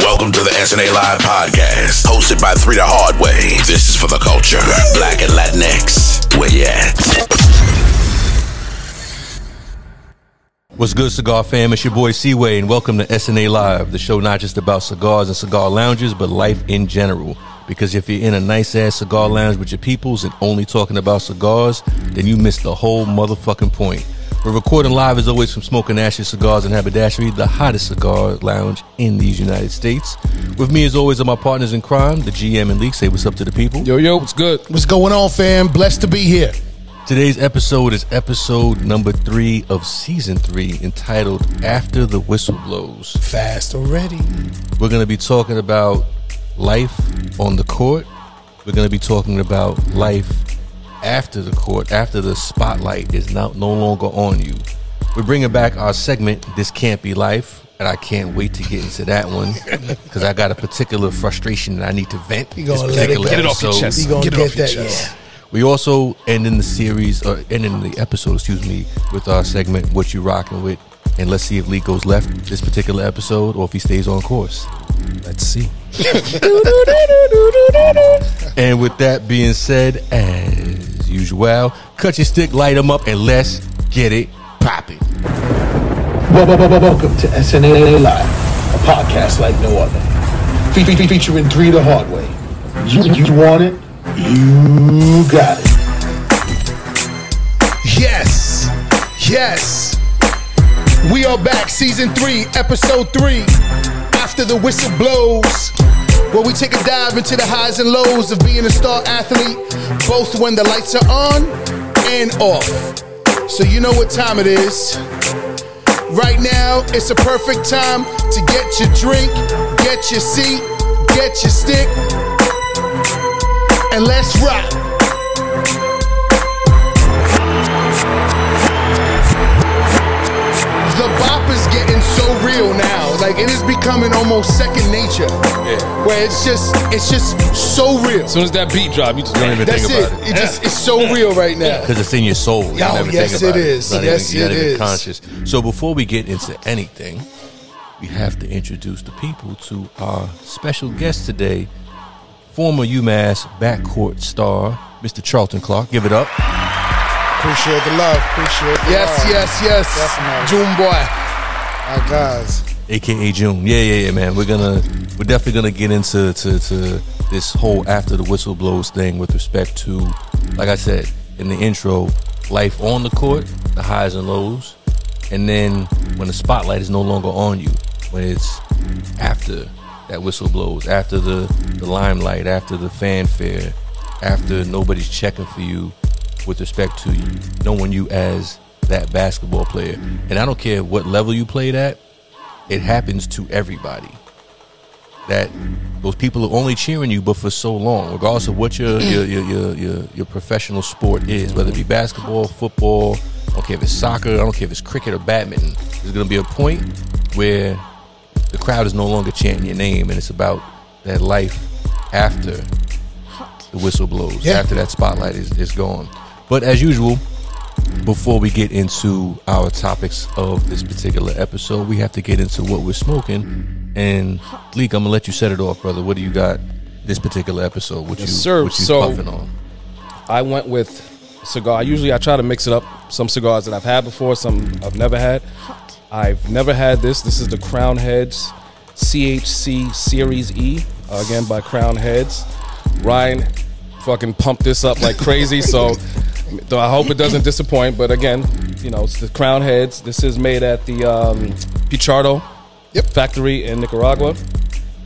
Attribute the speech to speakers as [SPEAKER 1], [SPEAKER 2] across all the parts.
[SPEAKER 1] Welcome to the SNA Live podcast, hosted by Three the Hard Way. This is for the culture, black and Latinx. Where you at?
[SPEAKER 2] What's good, cigar fam? It's your boy Seaway, and welcome to SNA Live, the show not just about cigars and cigar lounges, but life in general. Because if you're in a nice ass cigar lounge with your peoples and only talking about cigars, then you miss the whole motherfucking point. We're recording live as always from Smoking Ashes Cigars and Haberdashery, the hottest cigar lounge in these United States. With me as always are my partners in crime, the GM and Leak. Say what's up to the people.
[SPEAKER 3] Yo, yo, what's good?
[SPEAKER 4] What's going on, fam? Blessed to be here.
[SPEAKER 2] Today's episode is episode number three of season three, entitled After the Whistle Blows.
[SPEAKER 4] Fast already.
[SPEAKER 2] We're going to be talking about life on the court. We're going to be talking about life after the court, after the spotlight is not, no longer on you. We're bringing back our segment, This Can't Be Life. And I can't wait to get into that one because I got a particular frustration that I need to vent.
[SPEAKER 4] You gonna
[SPEAKER 2] this
[SPEAKER 4] let it
[SPEAKER 2] particular
[SPEAKER 4] get
[SPEAKER 3] it off your
[SPEAKER 2] episode.
[SPEAKER 3] chest.
[SPEAKER 4] You gonna
[SPEAKER 3] Get it
[SPEAKER 4] get
[SPEAKER 3] off your
[SPEAKER 4] that?
[SPEAKER 3] chest.
[SPEAKER 4] Yeah.
[SPEAKER 2] We also end in the series, or end in the episode, excuse me, with our segment, What You Rocking With. And let's see if Lee goes left this particular episode or if he stays on course. Let's see. and with that being said, as usual, cut your stick, light them up, and let's get it popping.
[SPEAKER 4] Wel- wel- wel- Welcome to SNA Live, a podcast like no other. Fe- fe- featuring three the hard way. You, you want it? You got it.
[SPEAKER 5] Yes, yes. We are back, season three, episode three. After the whistle blows, where we take a dive into the highs and lows of being a star athlete, both when the lights are on and off. So you know what time it is. Right now, it's a perfect time to get your drink, get your seat, get your stick, and let's rock. the bop is getting so real now. Like it is becoming almost second nature. Where it's just it's just so real.
[SPEAKER 3] As soon as that beat drop, you just
[SPEAKER 2] don't even
[SPEAKER 5] That's
[SPEAKER 2] think
[SPEAKER 5] it.
[SPEAKER 2] about it.
[SPEAKER 5] It just it's so real right now.
[SPEAKER 2] Because it's in your soul. You
[SPEAKER 5] Oh,
[SPEAKER 2] never
[SPEAKER 5] yes,
[SPEAKER 2] think about
[SPEAKER 5] it is.
[SPEAKER 2] It's not
[SPEAKER 5] Yes,
[SPEAKER 2] even, you're
[SPEAKER 5] it
[SPEAKER 2] not even conscious. So before we get into anything, we have to introduce the people to our special guest today, former UMass backcourt star, Mr. Charlton Clarke. Give it up.
[SPEAKER 6] Appreciate the love. Appreciate the
[SPEAKER 5] Yes,
[SPEAKER 6] love.
[SPEAKER 5] yes, yes.
[SPEAKER 6] Definitely.
[SPEAKER 5] June boy.
[SPEAKER 6] My guys.
[SPEAKER 2] Aka June. Yeah, yeah, yeah, man. We're gonna we're definitely gonna get into to, to this whole after the whistle blows thing with respect to, like I said in the intro, life on the court, the highs and lows, and then when the spotlight is no longer on you, when it's after that whistle blows, after the the limelight, after the fanfare, after nobody's checking for you with respect to you, knowing you as that basketball player. And I don't care what level you played at, it happens to everybody. That those people are only cheering you, but for so long, regardless of what your mm. your your your, your, your professional sport is, whether it be basketball, football, I don't care if it's soccer, I don't care if it's cricket or badminton. There's going to be a point where the crowd is no longer chanting your name, and it's about that life after the whistle blows,
[SPEAKER 5] Yeah.
[SPEAKER 2] after that spotlight is, is gone. But as usual, before we get into our topics of this particular episode, we have to get into what we're smoking. And Leek, I'm gonna let you set it off, brother. What do you got this particular episode? What
[SPEAKER 3] Yes,
[SPEAKER 2] you
[SPEAKER 3] sir.
[SPEAKER 2] what you
[SPEAKER 3] So-
[SPEAKER 2] puffing on?
[SPEAKER 3] I went with cigar. Usually, I try to mix it up. Some cigars that I've had before, some I've never had. I've never had this. This is the Crowned Heads CHC Series E, again by Crowned Heads. Ryan fucking pumped this up like crazy, so though I hope it doesn't disappoint. But again, you know, it's the Crowned Heads. This is made at the um, Pichardo
[SPEAKER 5] Yep.
[SPEAKER 3] factory in Nicaragua.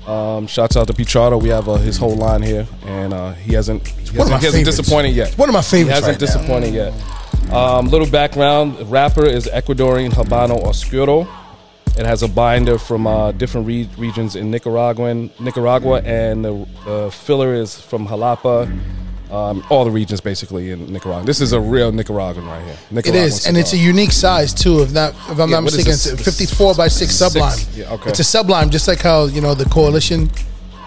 [SPEAKER 3] Um, shouts out to Pichardo. We have uh, his whole line here, and uh, he hasn't he
[SPEAKER 5] One
[SPEAKER 3] hasn't, he hasn't disappointed yet.
[SPEAKER 5] One of my favorites.
[SPEAKER 3] He hasn't
[SPEAKER 5] right now.
[SPEAKER 3] disappointed yet. Um, little background: wrapper is Ecuadorian Habano Oscuro. It has a binder from uh, different re- regions in Nicaraguan, Nicaragua, and the, the filler is from Jalapa. Um, all the regions basically in Nicaragua. This is a real Nicaraguan right here.
[SPEAKER 5] It
[SPEAKER 3] Nicaraguan
[SPEAKER 5] is, and it's a unique size too. If not, if I'm
[SPEAKER 3] Yeah,
[SPEAKER 5] not mistaken, it's a
[SPEAKER 3] This-
[SPEAKER 5] 54 by six
[SPEAKER 3] six-
[SPEAKER 5] sublime.
[SPEAKER 3] yeah, okay.
[SPEAKER 5] It's a sublime, just like how you know the coalition.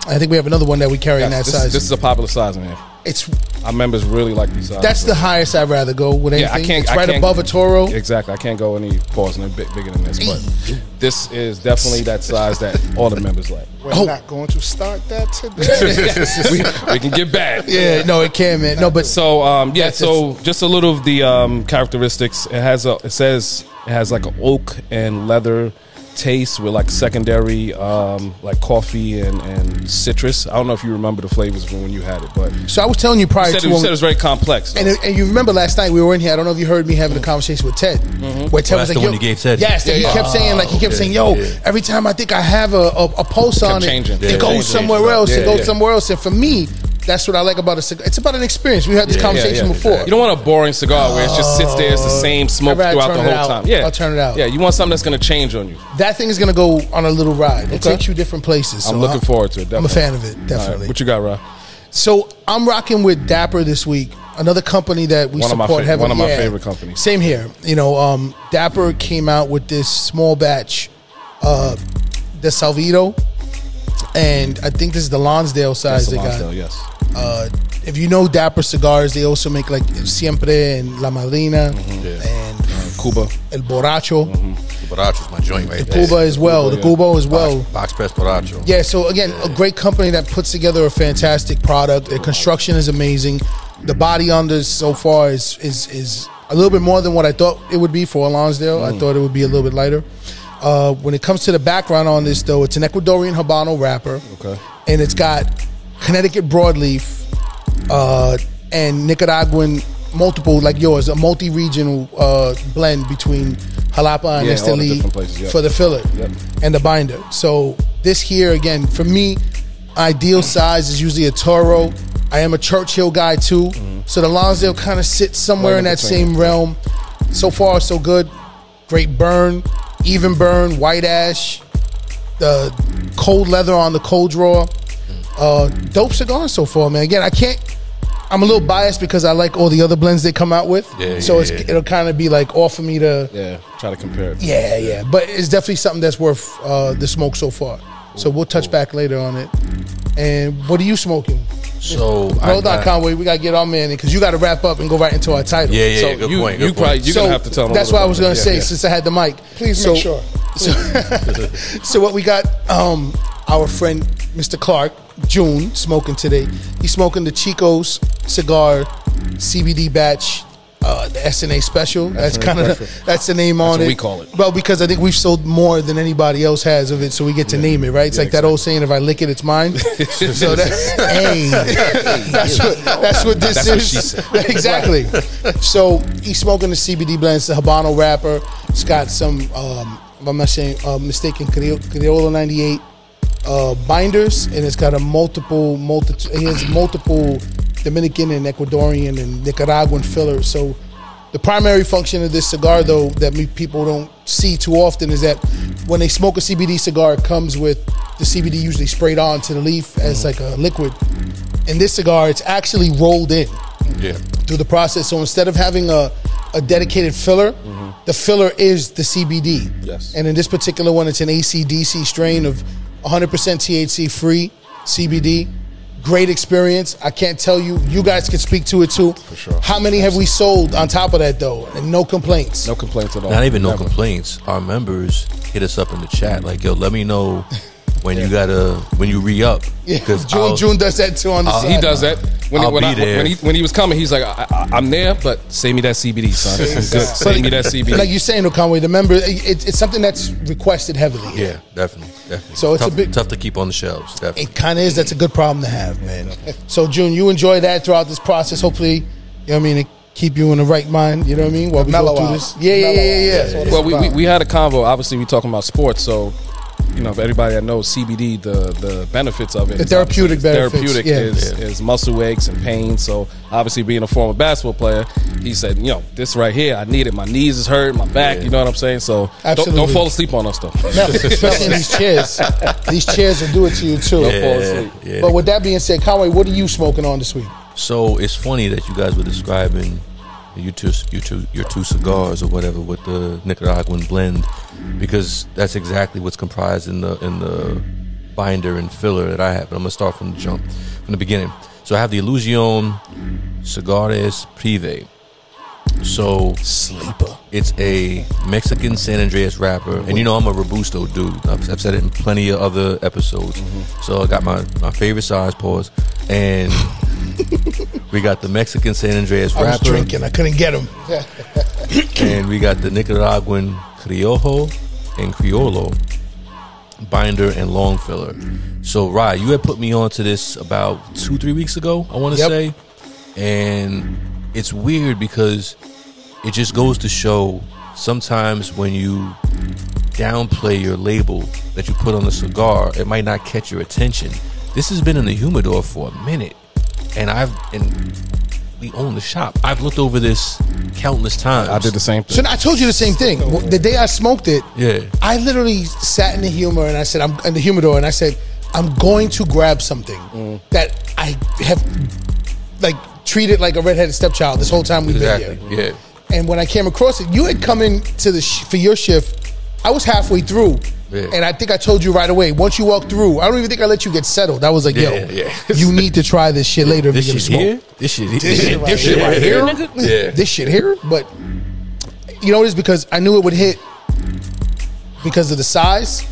[SPEAKER 5] I think we have another one that we carry in that
[SPEAKER 3] this,
[SPEAKER 5] size.
[SPEAKER 3] this is a popular size in here.
[SPEAKER 5] It's
[SPEAKER 3] our members really like these.
[SPEAKER 5] That's the highest I'd rather go with anything.
[SPEAKER 3] Yeah, I can't.
[SPEAKER 5] It's
[SPEAKER 3] I
[SPEAKER 5] right
[SPEAKER 3] can't-
[SPEAKER 5] above a Toro.
[SPEAKER 3] Exactly. I can't go any pause no bit bigger than this, but this is definitely that size that all the members like.
[SPEAKER 6] We're
[SPEAKER 5] Oh.
[SPEAKER 6] not going to start that today.
[SPEAKER 3] we, we can get back.
[SPEAKER 5] Yeah, no, it can, man. No, but
[SPEAKER 3] So um, yeah,
[SPEAKER 5] That's-
[SPEAKER 3] so just a little of the um, characteristics. It has a. It says it has like an oak and leather taste with like secondary um, like coffee and, and citrus. I don't know if you remember the flavors from when you had it, but
[SPEAKER 5] so I was telling you prior
[SPEAKER 3] said,
[SPEAKER 5] to
[SPEAKER 3] it, you said it was very complex.
[SPEAKER 5] And, and you remember last night we were in here. I don't know if you heard me having a conversation with Ted, where Ted
[SPEAKER 2] Oh,
[SPEAKER 5] was
[SPEAKER 2] that's
[SPEAKER 5] like,
[SPEAKER 2] the
[SPEAKER 5] "Yo,"
[SPEAKER 2] one you gave Ted?
[SPEAKER 5] Yes, that he
[SPEAKER 3] Yeah,
[SPEAKER 5] kept saying like he kept
[SPEAKER 2] okay,
[SPEAKER 5] saying, "Yo,
[SPEAKER 2] yeah.
[SPEAKER 5] every time I think I have a a, a pulse on it,
[SPEAKER 3] changing.
[SPEAKER 5] it
[SPEAKER 3] Yeah,
[SPEAKER 5] goes
[SPEAKER 3] changing,
[SPEAKER 5] somewhere
[SPEAKER 2] changing.
[SPEAKER 5] else. it goes
[SPEAKER 3] yeah.
[SPEAKER 5] somewhere else." And for me, that's what I like about a cigar. It's about an experience. We had this
[SPEAKER 2] Yeah,
[SPEAKER 5] conversation
[SPEAKER 3] yeah.
[SPEAKER 5] before.
[SPEAKER 3] You don't want a boring cigar where it just sits there, it's the same smoke throughout the whole
[SPEAKER 5] out.
[SPEAKER 3] time. Yeah,
[SPEAKER 5] I'll turn it out.
[SPEAKER 3] Yeah, you want something that's going to change on you.
[SPEAKER 5] that thing is gonna go on a little ride. It
[SPEAKER 3] Okay.
[SPEAKER 5] takes you different places.
[SPEAKER 3] I'm looking
[SPEAKER 5] I-
[SPEAKER 3] forward to it.
[SPEAKER 5] I'm a fan of it.
[SPEAKER 3] All right,
[SPEAKER 5] Definitely.
[SPEAKER 3] What you got, Rob?
[SPEAKER 5] So I'm rocking with Dapper this week. Another company that we
[SPEAKER 3] One
[SPEAKER 5] support heavily.
[SPEAKER 3] one of my
[SPEAKER 5] Yeah.
[SPEAKER 3] favorite companies.
[SPEAKER 5] Same here. You know, um, Dapper came out with this small batch, uh, the Salvito, and I think this is the Lonsdale size
[SPEAKER 3] That's
[SPEAKER 5] they
[SPEAKER 3] the
[SPEAKER 5] got.
[SPEAKER 3] Yes.
[SPEAKER 5] Uh, if you know Dapper cigars, they also make like Siempre and La Madrina
[SPEAKER 3] Mm-hmm.
[SPEAKER 5] and
[SPEAKER 3] Cuba.
[SPEAKER 5] El Borracho,
[SPEAKER 2] Borracho's my joint right
[SPEAKER 5] the
[SPEAKER 2] there.
[SPEAKER 5] Cuba as well, the
[SPEAKER 3] yeah.
[SPEAKER 5] Cuba as well.
[SPEAKER 2] Box Press Borracho.
[SPEAKER 5] Yeah, so again, a great company that puts together a fantastic product. The construction is amazing. The body on this so far is is is a little bit more than what I thought it would be for a Lonsdale.
[SPEAKER 3] Mm.
[SPEAKER 5] I thought it would be a little bit lighter. Uh, when it comes to the background on this, though, it's an Ecuadorian Habano wrapper.
[SPEAKER 3] Okay.
[SPEAKER 5] And it's got Connecticut broadleaf uh, and Nicaraguan multiple, like yours, a multi-regional uh, blend between Jalapa and
[SPEAKER 3] Yeah,
[SPEAKER 5] Esteli
[SPEAKER 3] yeah.
[SPEAKER 5] for the filler
[SPEAKER 3] Yep.
[SPEAKER 5] and the binder. So this here again for me, ideal size is usually a Toro. I am a Churchill guy too, so the Lonsdale kind of sits somewhere
[SPEAKER 3] Right
[SPEAKER 5] in that
[SPEAKER 3] between.
[SPEAKER 5] same realm. So far, so good. Great burn, even burn, white ash, the cold leather on the cold drawer. Uh, dope cigar so far, man. Again, I can't. I'm a little biased because I like all the other blends they come out with.
[SPEAKER 2] Yeah,
[SPEAKER 5] so
[SPEAKER 2] yeah,
[SPEAKER 5] it's,
[SPEAKER 2] yeah.
[SPEAKER 5] it'll kind of be like off for me to.
[SPEAKER 3] Yeah, try to compare it.
[SPEAKER 5] Yeah, yeah, but it's definitely something that's worth uh, the smoke so far. So we'll touch back later on it. And what are you smoking?
[SPEAKER 2] So I
[SPEAKER 5] Hold on, Conway. We gotta get our man in because you got to wrap up and go right into our title.
[SPEAKER 2] Yeah, yeah,
[SPEAKER 3] So
[SPEAKER 2] good
[SPEAKER 3] you,
[SPEAKER 2] point.
[SPEAKER 3] you
[SPEAKER 2] Good
[SPEAKER 3] probably you're gonna have to tell them.
[SPEAKER 5] That's what I was gonna say.
[SPEAKER 3] Yeah,
[SPEAKER 5] since I had the mic.
[SPEAKER 6] Please
[SPEAKER 5] So-
[SPEAKER 6] make sure.
[SPEAKER 5] So what we got? Um, our friend Mr. Clarke June smoking today. He's smoking the Chico's cigar CBD batch. Uh, the SNA special. That's
[SPEAKER 3] SNA
[SPEAKER 5] kind of that's the name on
[SPEAKER 3] what
[SPEAKER 5] it.
[SPEAKER 3] we call it.
[SPEAKER 5] Well, because I think we've sold more than anybody else has of it, so we get to name it, right? It's
[SPEAKER 3] Yeah,
[SPEAKER 5] like that old saying, "If I lick it, it's mine." so that's hey, that's what that's what this
[SPEAKER 3] That's what
[SPEAKER 5] is.
[SPEAKER 3] said.
[SPEAKER 5] exactly. So he's smoking the CBD blend. It's the Habano wrapper. It's got some, um, if I'm not saying uh, mistaken, Criollo 98 uh, binders, and it's got a multiple, multi. He has multiple Dominican and Ecuadorian and Nicaraguan fillers. So the primary function of this cigar, though, that me, people don't see too often, is that when they smoke a CBD cigar, it comes with the CBD usually sprayed on to the leaf as like a liquid. In this cigar, it's actually rolled in
[SPEAKER 2] Yeah.
[SPEAKER 5] through the process. So instead of having a, a dedicated filler, the filler is the CBD.
[SPEAKER 3] Yes.
[SPEAKER 5] And in this particular one, it's an ACDC strain of 100% THC free CBD. Great experience. I can't tell you. You guys can speak to it too. For
[SPEAKER 3] sure.
[SPEAKER 5] How many have we sold on top of that though? And no complaints.
[SPEAKER 3] No complaints at all.
[SPEAKER 2] Not even no
[SPEAKER 3] Never.
[SPEAKER 2] complaints. Our members hit us up in the chat like, "Yo, let me know when you gotta when you re up."
[SPEAKER 5] Yeah,
[SPEAKER 2] Because
[SPEAKER 5] June, June does that too on the side.
[SPEAKER 3] He does that when, he,
[SPEAKER 2] I'll
[SPEAKER 3] when,
[SPEAKER 2] be
[SPEAKER 3] I,
[SPEAKER 2] there.
[SPEAKER 3] when he when he was coming. He's like, I, I, "I'm there, but save me that CBD, son. Good. Save me that CBD."
[SPEAKER 5] Like you're saying, Conway, the member, it, it's something that's requested heavily.
[SPEAKER 2] Yeah, definitely, definitely.
[SPEAKER 5] So it's a
[SPEAKER 2] tough,
[SPEAKER 5] big-
[SPEAKER 2] tough to keep on the shelves. Definitely.
[SPEAKER 5] It kind of is. That's a good problem to have, man. So, June, you enjoy that throughout this process. Hopefully, you know what I mean, it keep you in the right mind. You know what I mean? While we
[SPEAKER 6] Mellow
[SPEAKER 5] go through
[SPEAKER 6] out.
[SPEAKER 5] this. Yeah, yeah,
[SPEAKER 6] Mellow
[SPEAKER 5] yeah, yeah.
[SPEAKER 6] That's what it's
[SPEAKER 3] well, we, we, we had a convo. Obviously, we talking about sports, so you know, for everybody that knows CBD, the the benefits of it,
[SPEAKER 5] The therapeutic benefits,
[SPEAKER 3] Therapeutic
[SPEAKER 5] yeah.
[SPEAKER 3] is, is muscle aches and pain. So obviously, being a former basketball player, he said, you know, this right here, I need it. My knees is hurt, my back. You know what I'm saying? So don't, don't fall asleep on us though.
[SPEAKER 5] No, especially these chairs. These chairs will do it to you too.
[SPEAKER 3] Don't fall asleep.
[SPEAKER 2] yeah.
[SPEAKER 5] But with that being said, Conway, what are you smoking on this week?
[SPEAKER 2] So it's funny that you guys were describing your two, your two, your two cigars or whatever with the Nicaraguan blend, because that's exactly what's comprised in the in the binder and filler that I have. But I'm gonna start from the jump, from the beginning. So I have the Illusione Cigares Prive. So
[SPEAKER 5] Sleeper.
[SPEAKER 2] it's a Mexican San Andrés wrapper, and you know I'm a robusto dude. I've, I've said it in plenty of other episodes. So I got my my favorite size pause, and we got the Mexican San Andrés
[SPEAKER 5] I was drinking. I couldn't get him.
[SPEAKER 2] and we got the Nicaraguan Criollo and Criollo binder and long filler. So Rye, you had put me onto this about two three weeks ago. I want to
[SPEAKER 5] Yep.
[SPEAKER 2] say, and it's weird because it just goes to show sometimes when you downplay your label that you put on the cigar, it might not catch your attention. This has been in the humidor for a minute, and I've and we own the shop. I've looked over this countless times.
[SPEAKER 3] I did the same thing. So.
[SPEAKER 5] I told you the same thing. The day I smoked it,
[SPEAKER 2] Yeah.
[SPEAKER 5] I literally sat in the humor and I said, I'm in the humidor and I said, I'm going to grab something
[SPEAKER 2] Mm.
[SPEAKER 5] that I have like treated like a redheaded stepchild this whole time we've
[SPEAKER 2] Exactly.
[SPEAKER 5] been here.
[SPEAKER 2] Yeah.
[SPEAKER 5] And when I came across it, you had come in to the sh- for your shift. I was halfway through,
[SPEAKER 2] Yeah.
[SPEAKER 5] and I think I told you right away. Once you walk through, I don't even think I let you get settled. I was like, "Yo,
[SPEAKER 2] Yeah, yeah.
[SPEAKER 5] you need to try this shit later
[SPEAKER 2] This
[SPEAKER 5] you're
[SPEAKER 2] shit
[SPEAKER 5] smoke."
[SPEAKER 2] here. This shit.
[SPEAKER 5] This shit, this shit right here,
[SPEAKER 2] Yeah.
[SPEAKER 5] this shit here. But you know what it is because I knew it would hit because of the size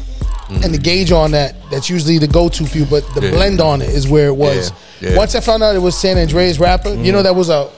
[SPEAKER 5] and the gauge on that. That's usually the go-to for you, but the
[SPEAKER 2] Mm. Yeah.
[SPEAKER 5] blend on it is where it was.
[SPEAKER 2] Yeah, yeah.
[SPEAKER 5] Once I found out it was San Andrés wrapper, you know that was a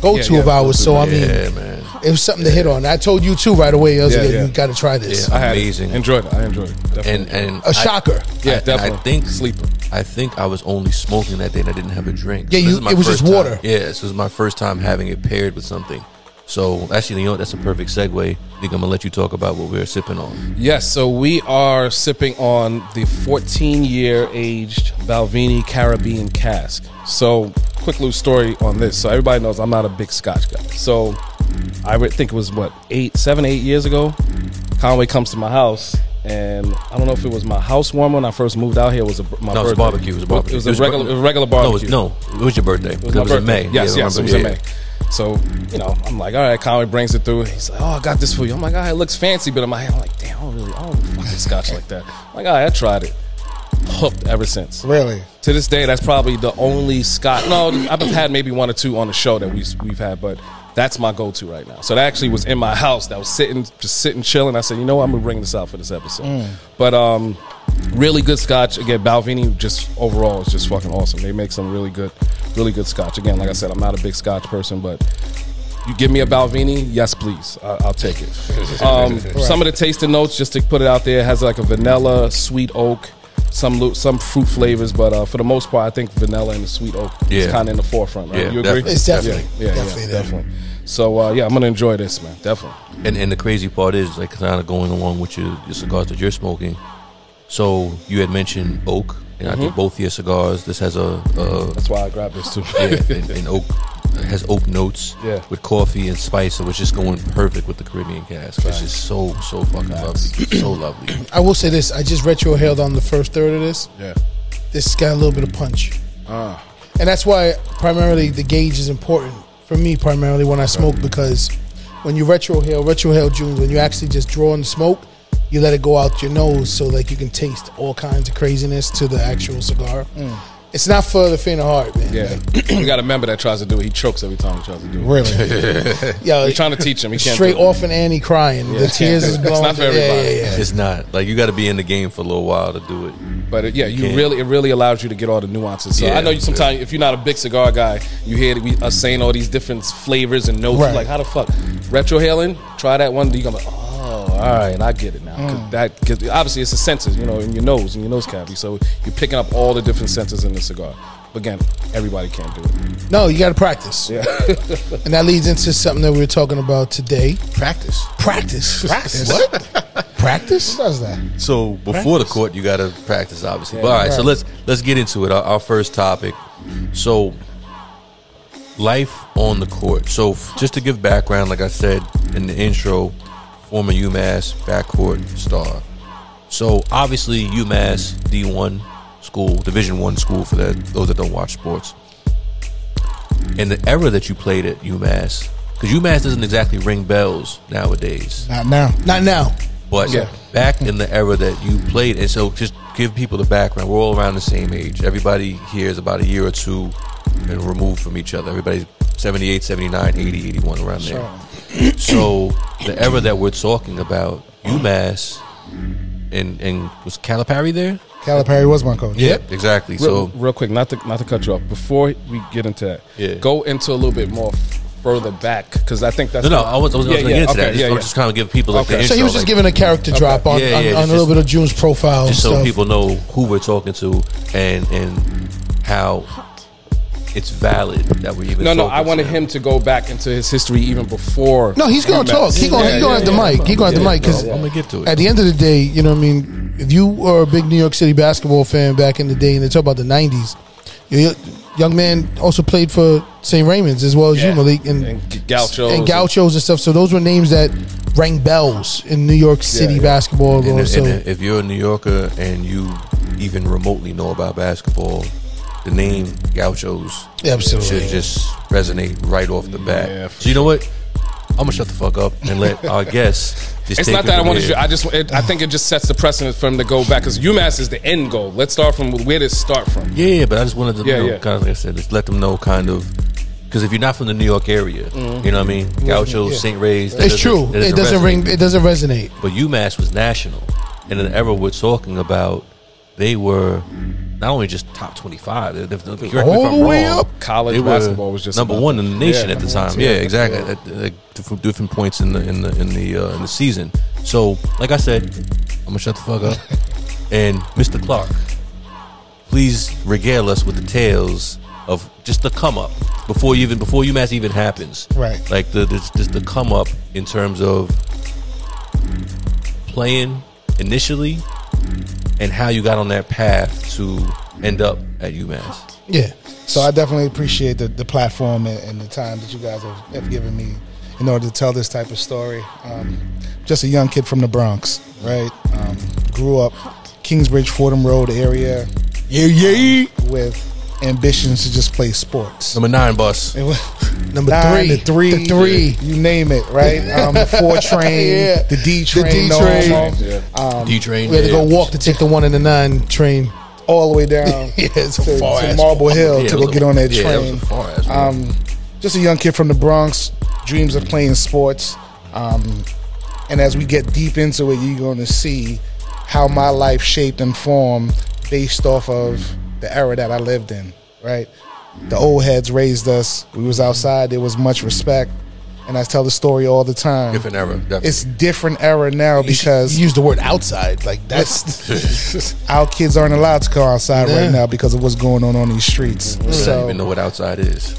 [SPEAKER 5] go-to
[SPEAKER 3] Yeah,
[SPEAKER 5] of
[SPEAKER 3] yeah,
[SPEAKER 5] ours. So I mean,
[SPEAKER 2] man.
[SPEAKER 5] It was something to hit on. I told you too right away. I was
[SPEAKER 3] Yeah,
[SPEAKER 5] like,
[SPEAKER 3] yeah.
[SPEAKER 5] you got to try this.
[SPEAKER 2] Yeah.
[SPEAKER 3] I had
[SPEAKER 2] Amazing.
[SPEAKER 3] It. Enjoyed it. I enjoyed it. Definitely.
[SPEAKER 2] And and
[SPEAKER 5] A shocker.
[SPEAKER 3] yeah,
[SPEAKER 2] I,
[SPEAKER 3] definitely.
[SPEAKER 2] I think
[SPEAKER 3] sleeper.
[SPEAKER 2] I think I was only smoking that day and I didn't have a drink.
[SPEAKER 5] Yeah,
[SPEAKER 2] This
[SPEAKER 5] you-
[SPEAKER 2] is my
[SPEAKER 5] it was
[SPEAKER 2] first
[SPEAKER 5] just
[SPEAKER 2] time-
[SPEAKER 5] water.
[SPEAKER 2] Yeah, this was my first time having it paired with something. So actually, you know what? That's a perfect segue. I think I'm gonna let you talk about what we're sipping on.
[SPEAKER 3] Yes, so we are sipping on the 14 year aged Balvenie Caribbean cask. So, quick little story on this. So, everybody knows I'm not a big scotch guy. So, I would think it was what, eight, seven, eight years ago. Conway comes to my house, and I don't know if it was my housewarming when I first moved out here. It was a, my
[SPEAKER 2] No, it was a barbecue. It was a barbecue.
[SPEAKER 3] It was
[SPEAKER 2] It
[SPEAKER 3] a regular,
[SPEAKER 2] bir-
[SPEAKER 3] it was a regular
[SPEAKER 2] No, it
[SPEAKER 3] barbecue.
[SPEAKER 2] was, no, it was your birthday.
[SPEAKER 3] It was, my
[SPEAKER 2] in
[SPEAKER 3] birthday.
[SPEAKER 2] May.
[SPEAKER 3] Yes,
[SPEAKER 2] Yeah,
[SPEAKER 3] yes, it was
[SPEAKER 2] remember,
[SPEAKER 3] in. May. So, you know, I'm like, all right, Conway brings it through. He's like, oh, I got this for you. I'm like, all right, it looks fancy, but in my head, I'm like, damn, I don't really, I don't fucking scotch like that. I'm like, all right, I tried it. Hooked ever since.
[SPEAKER 6] Really?
[SPEAKER 3] To this day, that's probably the only scotch. No, I've had maybe one or two on the show that we, we've had, but that's my go-to right now. So that actually was in my house. That was sitting, just sitting, chilling. I said, you know what, I'm gonna bring this out for this episode. But um, really good scotch. Again, Balvenie just overall is just fucking awesome. They make some really good, really good scotch. Again, like I said, I'm not a big scotch person, but you give me a Balvenie, yes, please, I, I'll take it. Um, Some of the tasting notes, just to put it out there, has like a vanilla, sweet oak, some some fruit flavors, but uh, for the most part, I think vanilla and the sweet oak is kind of in the forefront. Right?
[SPEAKER 2] Yeah,
[SPEAKER 3] you agree?
[SPEAKER 2] definitely.
[SPEAKER 5] It's definitely,
[SPEAKER 3] yeah, yeah,
[SPEAKER 5] definitely
[SPEAKER 3] yeah, definitely. So uh, yeah, I'm gonna enjoy this, man. Definitely.
[SPEAKER 2] And and the crazy part is like kind of going along with your, your cigars that you're smoking. So you had mentioned oak, and I think both your cigars. This has a, a
[SPEAKER 3] That's why I grabbed this too.
[SPEAKER 2] yeah, and, and oak it has oak notes
[SPEAKER 3] Yeah.
[SPEAKER 2] with coffee and spice, so it's just going perfect with the Caribbean cask. It's just so so fucking lovely, so lovely.
[SPEAKER 5] I will say this: I just retrohaled on the first third of this.
[SPEAKER 3] yeah.
[SPEAKER 5] This got a little bit of punch,
[SPEAKER 3] Ah.
[SPEAKER 5] and that's why primarily the gauge is important for me. Primarily when I smoke because when you retrohale, retrohale Junes, when you actually just draw in the smoke, you let it go out your nose so like you can taste all kinds of craziness to the actual cigar. It's not for the faint of heart, man.
[SPEAKER 3] Yeah, we got a member that tries to do it. He chokes every time he tries to do it.
[SPEAKER 6] Really?
[SPEAKER 5] yeah.
[SPEAKER 3] We're trying to teach him. He can't
[SPEAKER 5] straight
[SPEAKER 3] do it.
[SPEAKER 5] off and Annie crying. The tears is blowing.
[SPEAKER 3] It's not for everybody.
[SPEAKER 5] Yeah, yeah,
[SPEAKER 2] It's not like you got to be in the game for a little while to do it.
[SPEAKER 3] But it, yeah, you
[SPEAKER 2] can't.
[SPEAKER 3] really it really allows you to get all the nuances. So
[SPEAKER 2] Yeah.
[SPEAKER 3] I know you sometimes if you're not a big cigar guy, you hear we, us saying all these different flavors and notes.
[SPEAKER 5] Right.
[SPEAKER 3] Like, how the fuck retrohaling? Try that one. Do you gonna be like, oh, Oh, all right, I get it now. 'Cause mm. That cause obviously it's the senses, you know, in your nose, in your nose cavity. So you're picking up all the different senses in the cigar. But again, everybody can't do it.
[SPEAKER 5] No, you got to practice.
[SPEAKER 3] Yeah.
[SPEAKER 5] And that leads into something that we were talking about today.
[SPEAKER 6] Practice.
[SPEAKER 5] Practice.
[SPEAKER 6] Practice.
[SPEAKER 5] What? Practice?
[SPEAKER 6] Who does that?
[SPEAKER 2] So before the court, you got to practice, obviously. but all right, so let's let's get into it. Our, our first topic. So life on the court. So f- just to give background, like I said in the intro, former UMass backcourt star. So obviously UMass D1 school, Division One school for that those that don't watch sports. In the era that you played at UMass, because UMass doesn't exactly ring bells nowadays.
[SPEAKER 6] Not now.
[SPEAKER 5] Not now.
[SPEAKER 2] But
[SPEAKER 3] Yeah.
[SPEAKER 2] back in the era that you played, and so just give people the background. We're all around the same age. Everybody here is about a year or two and removed from each other. Everybody's 78, 79, 80, 81 around there. So the era that we're talking about, UMass and and was Calipari there?
[SPEAKER 6] Calipari was my coach.
[SPEAKER 2] Yep, exactly.
[SPEAKER 3] Real,
[SPEAKER 2] So
[SPEAKER 3] real quick, not to not to cut you off. Before we get into that,
[SPEAKER 2] Yeah.
[SPEAKER 3] go into a little bit more further back because I think that's
[SPEAKER 2] no, no,
[SPEAKER 3] what-
[SPEAKER 2] I was, I was
[SPEAKER 3] Yeah,
[SPEAKER 2] going to
[SPEAKER 3] yeah,
[SPEAKER 2] get into
[SPEAKER 3] okay,
[SPEAKER 2] that. Just,
[SPEAKER 3] yeah,
[SPEAKER 2] I'm
[SPEAKER 3] yeah.
[SPEAKER 2] just trying to give people like
[SPEAKER 3] Okay.
[SPEAKER 2] the
[SPEAKER 6] So he was just
[SPEAKER 2] like,
[SPEAKER 6] giving a character drop on,
[SPEAKER 2] Yeah, yeah,
[SPEAKER 6] on,
[SPEAKER 2] just-
[SPEAKER 6] a little bit of June's profile.
[SPEAKER 2] just so
[SPEAKER 6] stuff.
[SPEAKER 2] people know who we're talking to and and how it's valid that we're even.
[SPEAKER 3] No, no, I wanted
[SPEAKER 2] to
[SPEAKER 3] him to go back into his history even before.
[SPEAKER 6] No, he's gonna
[SPEAKER 3] UMass.
[SPEAKER 6] talk. He gonna
[SPEAKER 3] Yeah,
[SPEAKER 6] he gonna
[SPEAKER 3] yeah,
[SPEAKER 6] have the
[SPEAKER 3] yeah.
[SPEAKER 6] mic. He gonna have the mic because
[SPEAKER 2] I'm gonna get to it.
[SPEAKER 6] at the end of the day, you know, what I mean, if you are a big New York City basketball fan back in the day, and they talk about the '90s, your young man also played for St. Raymond's as well as you, Malik, and
[SPEAKER 3] And Gauchos.
[SPEAKER 6] and Gauchos and stuff. So those were names that rang bells in New York City
[SPEAKER 3] yeah.
[SPEAKER 6] basketball.
[SPEAKER 2] And, if-
[SPEAKER 6] so
[SPEAKER 2] and if you're a New Yorker and you even remotely know about basketball, the name Gauchos
[SPEAKER 6] Absolutely.
[SPEAKER 2] should just resonate right off the bat.
[SPEAKER 3] Yeah,
[SPEAKER 2] so you know what? I'm gonna shut the fuck up and let our guests. Just
[SPEAKER 3] It's
[SPEAKER 2] take
[SPEAKER 3] not that I
[SPEAKER 2] from
[SPEAKER 3] want to. I just. It, I think it just sets the precedent for him to go back because UMass is the end goal. Let's start from where to start from?
[SPEAKER 2] Yeah, yeah, but I just wanted to,
[SPEAKER 3] Yeah,
[SPEAKER 2] you know,
[SPEAKER 3] yeah.
[SPEAKER 2] kind of like I said, just let them know, kind of, because if you're not from the New York area, mm-hmm. you know what I mean, mm-hmm. Gauchos,
[SPEAKER 6] Yeah.
[SPEAKER 2] St. Ray's, that
[SPEAKER 6] it's
[SPEAKER 2] doesn't-
[SPEAKER 6] true.
[SPEAKER 2] that
[SPEAKER 6] It doesn't
[SPEAKER 2] resonate.
[SPEAKER 6] ring. It doesn't resonate.
[SPEAKER 2] But UMass was national, and in the era we're talking about, they were not only just top 25. If, if, correct me if
[SPEAKER 6] All the way
[SPEAKER 2] wrong,
[SPEAKER 6] up.
[SPEAKER 3] College
[SPEAKER 2] they
[SPEAKER 3] basketball was just
[SPEAKER 2] number one in the nation
[SPEAKER 3] Yeah,
[SPEAKER 2] at the time.
[SPEAKER 3] team.
[SPEAKER 2] Yeah, exactly. At, at different, different points in the in the in the uh, in the season. So, like I said, I'm gonna shut the fuck up. and Mr. Clarke, please regale us with the tales of just the come up before you even before UMass even happens.
[SPEAKER 6] Right.
[SPEAKER 2] Like the the, just the come up in terms of playing initially and how you got on that path to end up at UMass.
[SPEAKER 6] Yeah. So I definitely appreciate the, the platform and, and the time that you guys have, have given me in order to tell this type of story. Um, just a young kid from the Bronx, right? Um, grew up Kingsbridge, Fordham Road area. Yeah, yeah. With ambitions to just play sports.
[SPEAKER 2] Number nine bus.
[SPEAKER 5] Number
[SPEAKER 6] nine,
[SPEAKER 5] three.
[SPEAKER 6] the three,
[SPEAKER 5] The three.
[SPEAKER 6] you name it, right? Um, the four train,
[SPEAKER 5] Yeah.
[SPEAKER 6] the D train,
[SPEAKER 5] D
[SPEAKER 6] no
[SPEAKER 5] train.
[SPEAKER 6] homo. Um,
[SPEAKER 2] D train.
[SPEAKER 5] We had to go walk to take the one and the nine train.
[SPEAKER 6] all the way down
[SPEAKER 5] Yeah, it's
[SPEAKER 6] to,
[SPEAKER 5] far
[SPEAKER 6] to
[SPEAKER 5] ass
[SPEAKER 6] Marble Hill
[SPEAKER 2] Yeah,
[SPEAKER 6] to go get
[SPEAKER 2] a-
[SPEAKER 6] on that
[SPEAKER 2] yeah,
[SPEAKER 6] train.
[SPEAKER 2] That was a.
[SPEAKER 6] Um, just a young kid from the Bronx, dreams of playing sports. Um, and as we get deep into it, you're going to see how my life shaped and formed based off of the era that I lived in. Right, the old heads raised us. We was outside. There was much respect, and I tell the story all the time.
[SPEAKER 2] different era. Definitely.
[SPEAKER 6] It's different era now because
[SPEAKER 5] you use the word outside. Like that's
[SPEAKER 6] our kids aren't allowed to go outside
[SPEAKER 5] Yeah.
[SPEAKER 6] right now because of what's going on on these streets.
[SPEAKER 2] I don't
[SPEAKER 6] So
[SPEAKER 2] even know what outside is.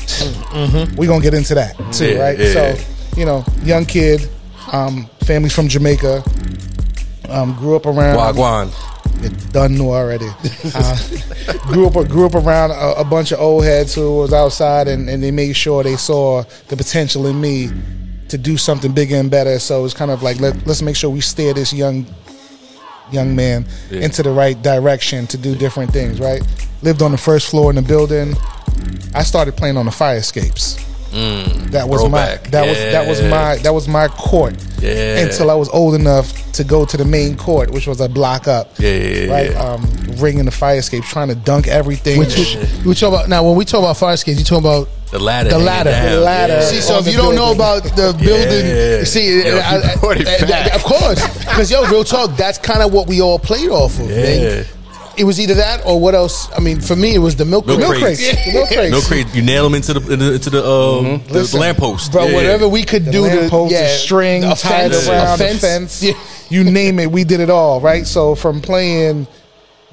[SPEAKER 6] we're gonna get into that too,
[SPEAKER 2] Yeah,
[SPEAKER 6] right?
[SPEAKER 2] yeah.
[SPEAKER 6] So, you know, young kid, um, family from Jamaica, um, grew up around.
[SPEAKER 2] Wagwan.
[SPEAKER 6] You done knew already. Uh, grew up grew up around a, a bunch of old heads who was outside, and, and they made sure they saw the potential in me to do something bigger and better. So it's kind of like let, let's make sure we steer this young young man
[SPEAKER 2] Yeah.
[SPEAKER 6] into the right direction to do different things. Right? Lived on the first floor in the building. I started playing on the fire escapes. That was
[SPEAKER 2] throwback.
[SPEAKER 6] my that was that was my that was my court
[SPEAKER 2] Yeah.
[SPEAKER 6] until I was old enough to go to the main court, which was a block up
[SPEAKER 2] Yeah, yeah, yeah,
[SPEAKER 6] right? Um, ringing the fire escape, trying to dunk everything.
[SPEAKER 5] which we talk about now. When we talk about fire escapes, you talk about
[SPEAKER 2] The ladder.
[SPEAKER 5] The ladder.
[SPEAKER 6] The ladder.
[SPEAKER 2] Yeah.
[SPEAKER 5] See, so
[SPEAKER 6] on
[SPEAKER 5] if you don't know about the building,
[SPEAKER 2] Yeah.
[SPEAKER 5] see,
[SPEAKER 2] Yo,
[SPEAKER 5] I-
[SPEAKER 2] you
[SPEAKER 5] I- I- of course, because yo, real talk, that's kind of what we all played off of.
[SPEAKER 2] Yeah.
[SPEAKER 5] man. It was either that or what else? I mean, for me, it was the milk,
[SPEAKER 2] Milk
[SPEAKER 5] crate.
[SPEAKER 6] milk
[SPEAKER 2] crates.
[SPEAKER 6] crates, the milk crates.
[SPEAKER 2] No crate. You nail them into the into, into the um the, the
[SPEAKER 6] Listen,
[SPEAKER 2] lamppost.
[SPEAKER 5] bro.
[SPEAKER 2] Yeah.
[SPEAKER 5] Whatever we could
[SPEAKER 6] The
[SPEAKER 5] do to
[SPEAKER 6] lamppost,
[SPEAKER 5] yeah,
[SPEAKER 6] the string
[SPEAKER 5] a
[SPEAKER 6] tied
[SPEAKER 5] fence,
[SPEAKER 6] around
[SPEAKER 5] a
[SPEAKER 6] the fence,
[SPEAKER 5] Yeah.
[SPEAKER 6] you name it, we did it all, right? So from playing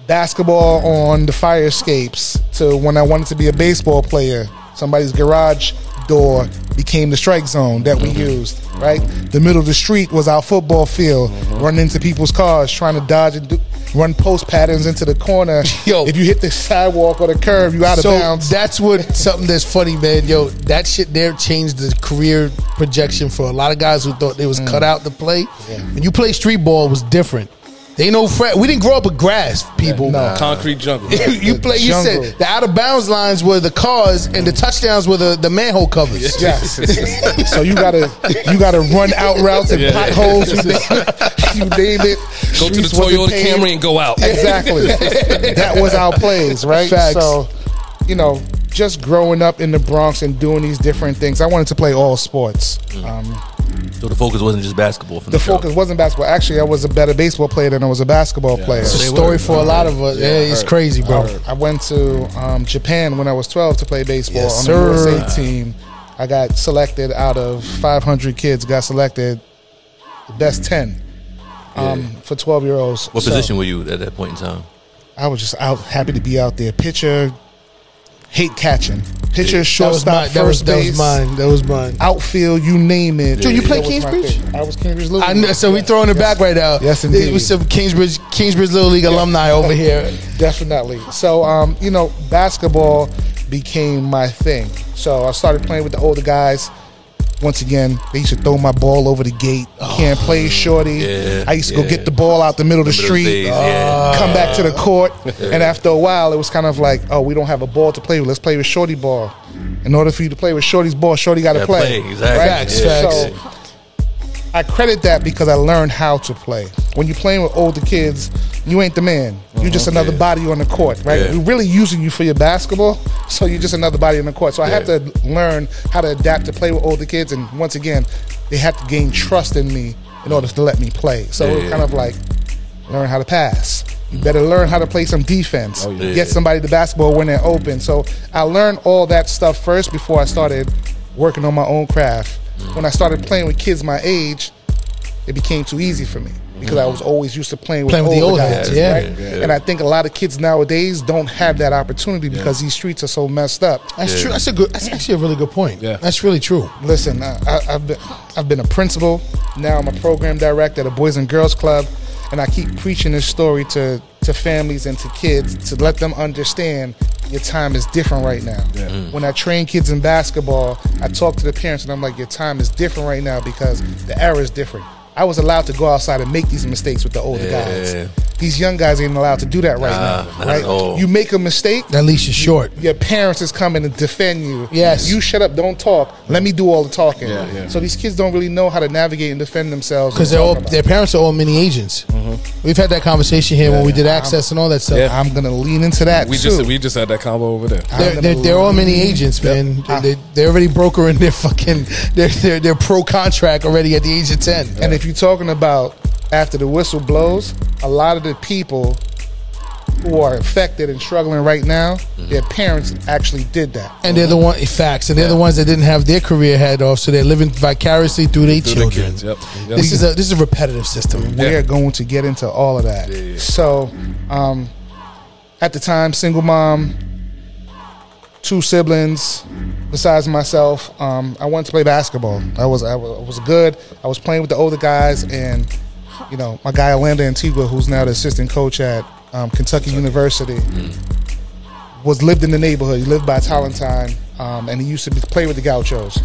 [SPEAKER 6] basketball on the fire escapes to when I wanted to be a baseball player, somebody's garage door became the strike zone that we mm-hmm. used, right? The middle of the street was our football field, mm-hmm. running into people's cars, trying to dodge and do, run post patterns into the corner.
[SPEAKER 5] Yo.
[SPEAKER 6] if you hit the sidewalk or the curb, you out of
[SPEAKER 5] so
[SPEAKER 6] bounds.
[SPEAKER 5] that's what something that's funny, man. Yo, that shit there changed the career projection for a lot of guys who thought they was mm. cut out to play. When you play street ball, it was different. They ain't no frat. We didn't grow up with grass, people.
[SPEAKER 6] No.
[SPEAKER 3] Concrete jungle.
[SPEAKER 5] you play. You
[SPEAKER 6] Jungle.
[SPEAKER 5] said the out of bounds lines were the cars, and the touchdowns were the, the manhole covers.
[SPEAKER 6] Yes. so you gotta you gotta run out routes and potholes. You name, you name it.
[SPEAKER 3] Go to the
[SPEAKER 6] Streets wasn't
[SPEAKER 3] Toyota
[SPEAKER 6] paved.
[SPEAKER 3] Camry and go out.
[SPEAKER 6] Exactly. that was our plays, right?
[SPEAKER 5] Facts.
[SPEAKER 6] So, you know, just growing up in the Bronx and doing these different things, I wanted to play all sports. Um,
[SPEAKER 2] So the focus wasn't just basketball.
[SPEAKER 6] The
[SPEAKER 2] the,
[SPEAKER 6] focus wasn't basketball. Actually, I was a better baseball player than I was a basketball player.
[SPEAKER 5] It's a story
[SPEAKER 2] were.
[SPEAKER 5] for a lot of us. Yeah, it's crazy, bro.
[SPEAKER 6] I went to um, Japan when I was 12 to play baseball
[SPEAKER 5] Yes,
[SPEAKER 6] on
[SPEAKER 5] sir.
[SPEAKER 6] the USA team. I got selected out of 500 kids. Got selected the best 10 um, for 12 year olds.
[SPEAKER 2] What position were you at that point in time?
[SPEAKER 6] I was just out, happy to be out there. Pitcher, hate catching. Pitcher,
[SPEAKER 5] was
[SPEAKER 6] shortstop.
[SPEAKER 5] That was
[SPEAKER 6] first
[SPEAKER 5] that was
[SPEAKER 6] base,
[SPEAKER 5] mine. That was mine.
[SPEAKER 6] outfield, you name it.
[SPEAKER 5] Dude, you play
[SPEAKER 6] was
[SPEAKER 5] Kingsbridge?
[SPEAKER 6] I was Kingsbridge Little
[SPEAKER 5] I know, so we throwing it
[SPEAKER 6] Yes.
[SPEAKER 5] back right now.
[SPEAKER 6] Yes,
[SPEAKER 5] It
[SPEAKER 6] indeed.
[SPEAKER 5] was some Kingsbridge Kingsbridge Little League alumni over here.
[SPEAKER 6] Definitely. So, um, you know, basketball became my thing. So I started playing with the older guys. Once again, they used to throw my ball over the gate. Can't play, shorty.
[SPEAKER 2] Yeah,
[SPEAKER 6] I used to go get the ball out the middle of the street.
[SPEAKER 2] days, yeah.
[SPEAKER 6] Uh, come back to the court, and after a while, it was kind of like, oh, we don't have a ball to play with. Let's play with Shorty ball. In order for you to play with Shorty's ball, Shorty got to play.
[SPEAKER 2] play, exactly.
[SPEAKER 6] Right?
[SPEAKER 5] Facts,
[SPEAKER 2] Yeah.
[SPEAKER 5] facts.
[SPEAKER 6] So I credit that because I learned how to play. When you're playing with older kids, you ain't the man. You're just mm-hmm. another
[SPEAKER 2] Yeah.
[SPEAKER 6] body on the court, right?
[SPEAKER 2] Yeah.
[SPEAKER 6] We're really using you for your basketball, so you're just another body on the court. So I had to learn how to adapt to play with older kids, and once again, they had to gain trust in me in order to let me play. So it was kind of like learn how to pass. You better learn how to play some defense.
[SPEAKER 2] Oh, yeah.
[SPEAKER 6] Get somebody the basketball when they're open. So I learned all that stuff first before I started working on my own craft. When I started playing with kids my age, it became too easy for me because I was always used to playing with,
[SPEAKER 5] Playing with the
[SPEAKER 6] older
[SPEAKER 5] old
[SPEAKER 6] guys,
[SPEAKER 5] heads, yeah.
[SPEAKER 6] right?
[SPEAKER 2] Yeah.
[SPEAKER 6] And I think a lot of kids nowadays don't have that opportunity because these streets are so messed up.
[SPEAKER 5] That's
[SPEAKER 2] Yeah.
[SPEAKER 5] true. That's a good. That's actually a really good point.
[SPEAKER 3] Yeah.
[SPEAKER 5] that's really true.
[SPEAKER 6] Listen, I, I, I've been I've been a principal. Now I'm a program director at a Boys and Girls Club, and I keep preaching this story to to families and to kids to let them understand your time is different right now. Mm. When I train kids in basketball, I talk to the parents and I'm like, your time is different right now because the era is different. I was allowed to go outside and make these mistakes with the older
[SPEAKER 2] Yeah.
[SPEAKER 6] guys. These young guys ain't allowed to do that right
[SPEAKER 2] Nah,
[SPEAKER 6] now. Right? You make a mistake,
[SPEAKER 5] That leash is short.
[SPEAKER 6] your parents is coming to defend you.
[SPEAKER 5] Yes.
[SPEAKER 6] You shut up, don't talk. Let me do all the talking.
[SPEAKER 3] Yeah, yeah.
[SPEAKER 6] So these kids don't really know how to navigate and defend themselves.
[SPEAKER 5] Because they're all
[SPEAKER 6] about
[SPEAKER 5] their parents are all mini agents. We've had that conversation here when we did access and all that stuff.
[SPEAKER 6] it. I'm gonna lean into that
[SPEAKER 3] We
[SPEAKER 6] too.
[SPEAKER 3] just we just had that combo over there.
[SPEAKER 6] I'm
[SPEAKER 5] They're,
[SPEAKER 6] gonna
[SPEAKER 5] they're, they're all mini agents, man.
[SPEAKER 6] Ah.
[SPEAKER 5] They, they're already brokering their fucking their, their their pro contract already at the age of ten.
[SPEAKER 6] And if you're talking about after the whistle blows, a lot of the people who are affected and struggling right now, their parents actually did that.
[SPEAKER 5] And they're the one facts, and they're the ones that didn't have their career head off, so they're living vicariously through their
[SPEAKER 3] Through the
[SPEAKER 5] children.
[SPEAKER 3] kids, Yep. yep.
[SPEAKER 5] This is a this is a repetitive system.
[SPEAKER 6] We're going to get into all of that. So, um, at the time, single mom, two siblings, besides myself. Um, I wanted to play basketball. I was I was, good. I was playing with the older guys, and you know my guy Orlando Antigua, who's now the assistant coach at um, Kentucky University, was lived in the neighborhood. He lived by Tolentine, um, and he used to play with the Gauchos.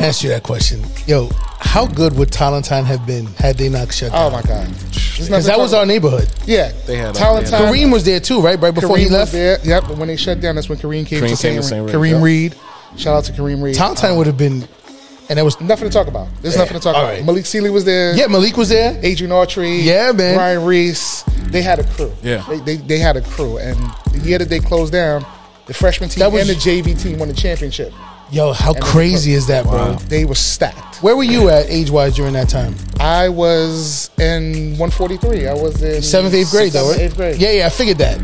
[SPEAKER 5] Ask you that question, yo. How good would Tolentine have been had they not shut
[SPEAKER 6] oh
[SPEAKER 5] down?
[SPEAKER 6] Oh my God!
[SPEAKER 5] Because that was our neighborhood.
[SPEAKER 6] yeah.
[SPEAKER 3] They had,
[SPEAKER 6] Tolentine.
[SPEAKER 3] they had-
[SPEAKER 5] Kareem was there too, right? Right before
[SPEAKER 6] Kareem
[SPEAKER 5] he left.
[SPEAKER 6] there. Yep. But when they shut down, that's when Kareem came
[SPEAKER 3] Kareem
[SPEAKER 6] to
[SPEAKER 3] came
[SPEAKER 6] St.
[SPEAKER 3] to St. Reed,
[SPEAKER 6] Kareem
[SPEAKER 3] yep.
[SPEAKER 6] Reed. Shout out to Kareem Reid.
[SPEAKER 5] Tolentine would have been, and that was
[SPEAKER 6] Nothing to talk about. There's
[SPEAKER 5] Yeah,
[SPEAKER 6] nothing to talk
[SPEAKER 5] all
[SPEAKER 6] about.
[SPEAKER 5] right.
[SPEAKER 6] Malik Sealy was there.
[SPEAKER 5] yeah. Malik was there.
[SPEAKER 6] Adrian Autry.
[SPEAKER 5] Yeah, man.
[SPEAKER 6] Brian Reese. They had a crew.
[SPEAKER 3] Yeah.
[SPEAKER 6] They, they, they had a crew. And the year that they closed down, the freshman team
[SPEAKER 5] That was-
[SPEAKER 6] and the JV team won the championship.
[SPEAKER 5] Yo, how
[SPEAKER 6] And
[SPEAKER 5] crazy is that, bro?
[SPEAKER 6] They were stacked.
[SPEAKER 5] Where were you at age wise during that time?
[SPEAKER 6] I was in 143. I was in
[SPEAKER 5] Seventh, eighth grade, though,
[SPEAKER 6] seventh,
[SPEAKER 5] right?
[SPEAKER 6] Eighth grade.
[SPEAKER 5] Yeah, yeah. I figured that.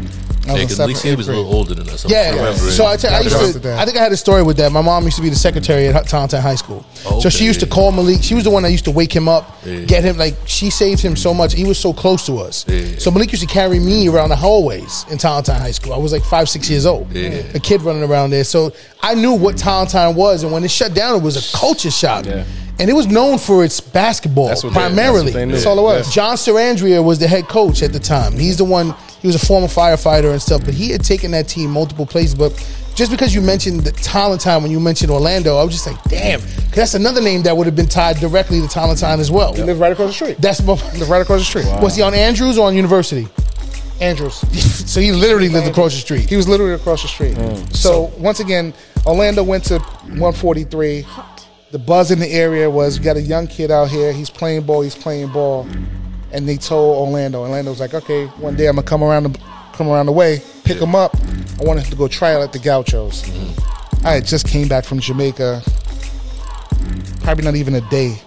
[SPEAKER 6] I
[SPEAKER 2] Yeah,
[SPEAKER 6] was in
[SPEAKER 2] because
[SPEAKER 6] seventh,
[SPEAKER 2] Lisa was a little older than us. I'm
[SPEAKER 5] Yeah,
[SPEAKER 2] remembering.
[SPEAKER 5] so I, tell- I
[SPEAKER 6] Got
[SPEAKER 5] used to. I think I had a story with that. My mom used to be the secretary at Taunton High School, so she used to call Malik. She was the one that used to wake him up,
[SPEAKER 2] Yeah.
[SPEAKER 5] get him like she saved him so much. He was so close to us.
[SPEAKER 2] Yeah.
[SPEAKER 5] So Malik used to carry me around the hallways in Taunton High School. I was like five, six years old,
[SPEAKER 2] Yeah.
[SPEAKER 5] a kid running around there. So I knew what Taunton was, and when it shut down, it was a culture shock.
[SPEAKER 3] Yeah.
[SPEAKER 5] And it was known for its basketball
[SPEAKER 3] That's what they-
[SPEAKER 5] primarily.
[SPEAKER 3] that's what they knew.
[SPEAKER 6] That's all it was.
[SPEAKER 5] John Sarandria was the head coach at the time. He's the one. He was a former firefighter and stuff, but he had taken that team multiple places. But just because you mentioned the Tolentine when you mentioned Orlando, I was just like, damn, 'cause that's another name that would have been tied directly to Tolentine as well.
[SPEAKER 6] He lived right across the street.
[SPEAKER 5] That's
[SPEAKER 6] He lived right across the street.
[SPEAKER 5] was he on Andrews or on University?
[SPEAKER 6] Andrews.
[SPEAKER 5] so he literally lived across the street.
[SPEAKER 6] He was literally across the street. So, once again, Orlando went to 143. The buzz in the area was we got a young kid out here. He's playing ball. He's playing ball. And they told Orlando. Orlando was like, okay, one day I'm gonna come around the come around the way, pick him up. I wanted him to go try out at the Gauchos. Mm-hmm. I had just came back from Jamaica, probably not even a day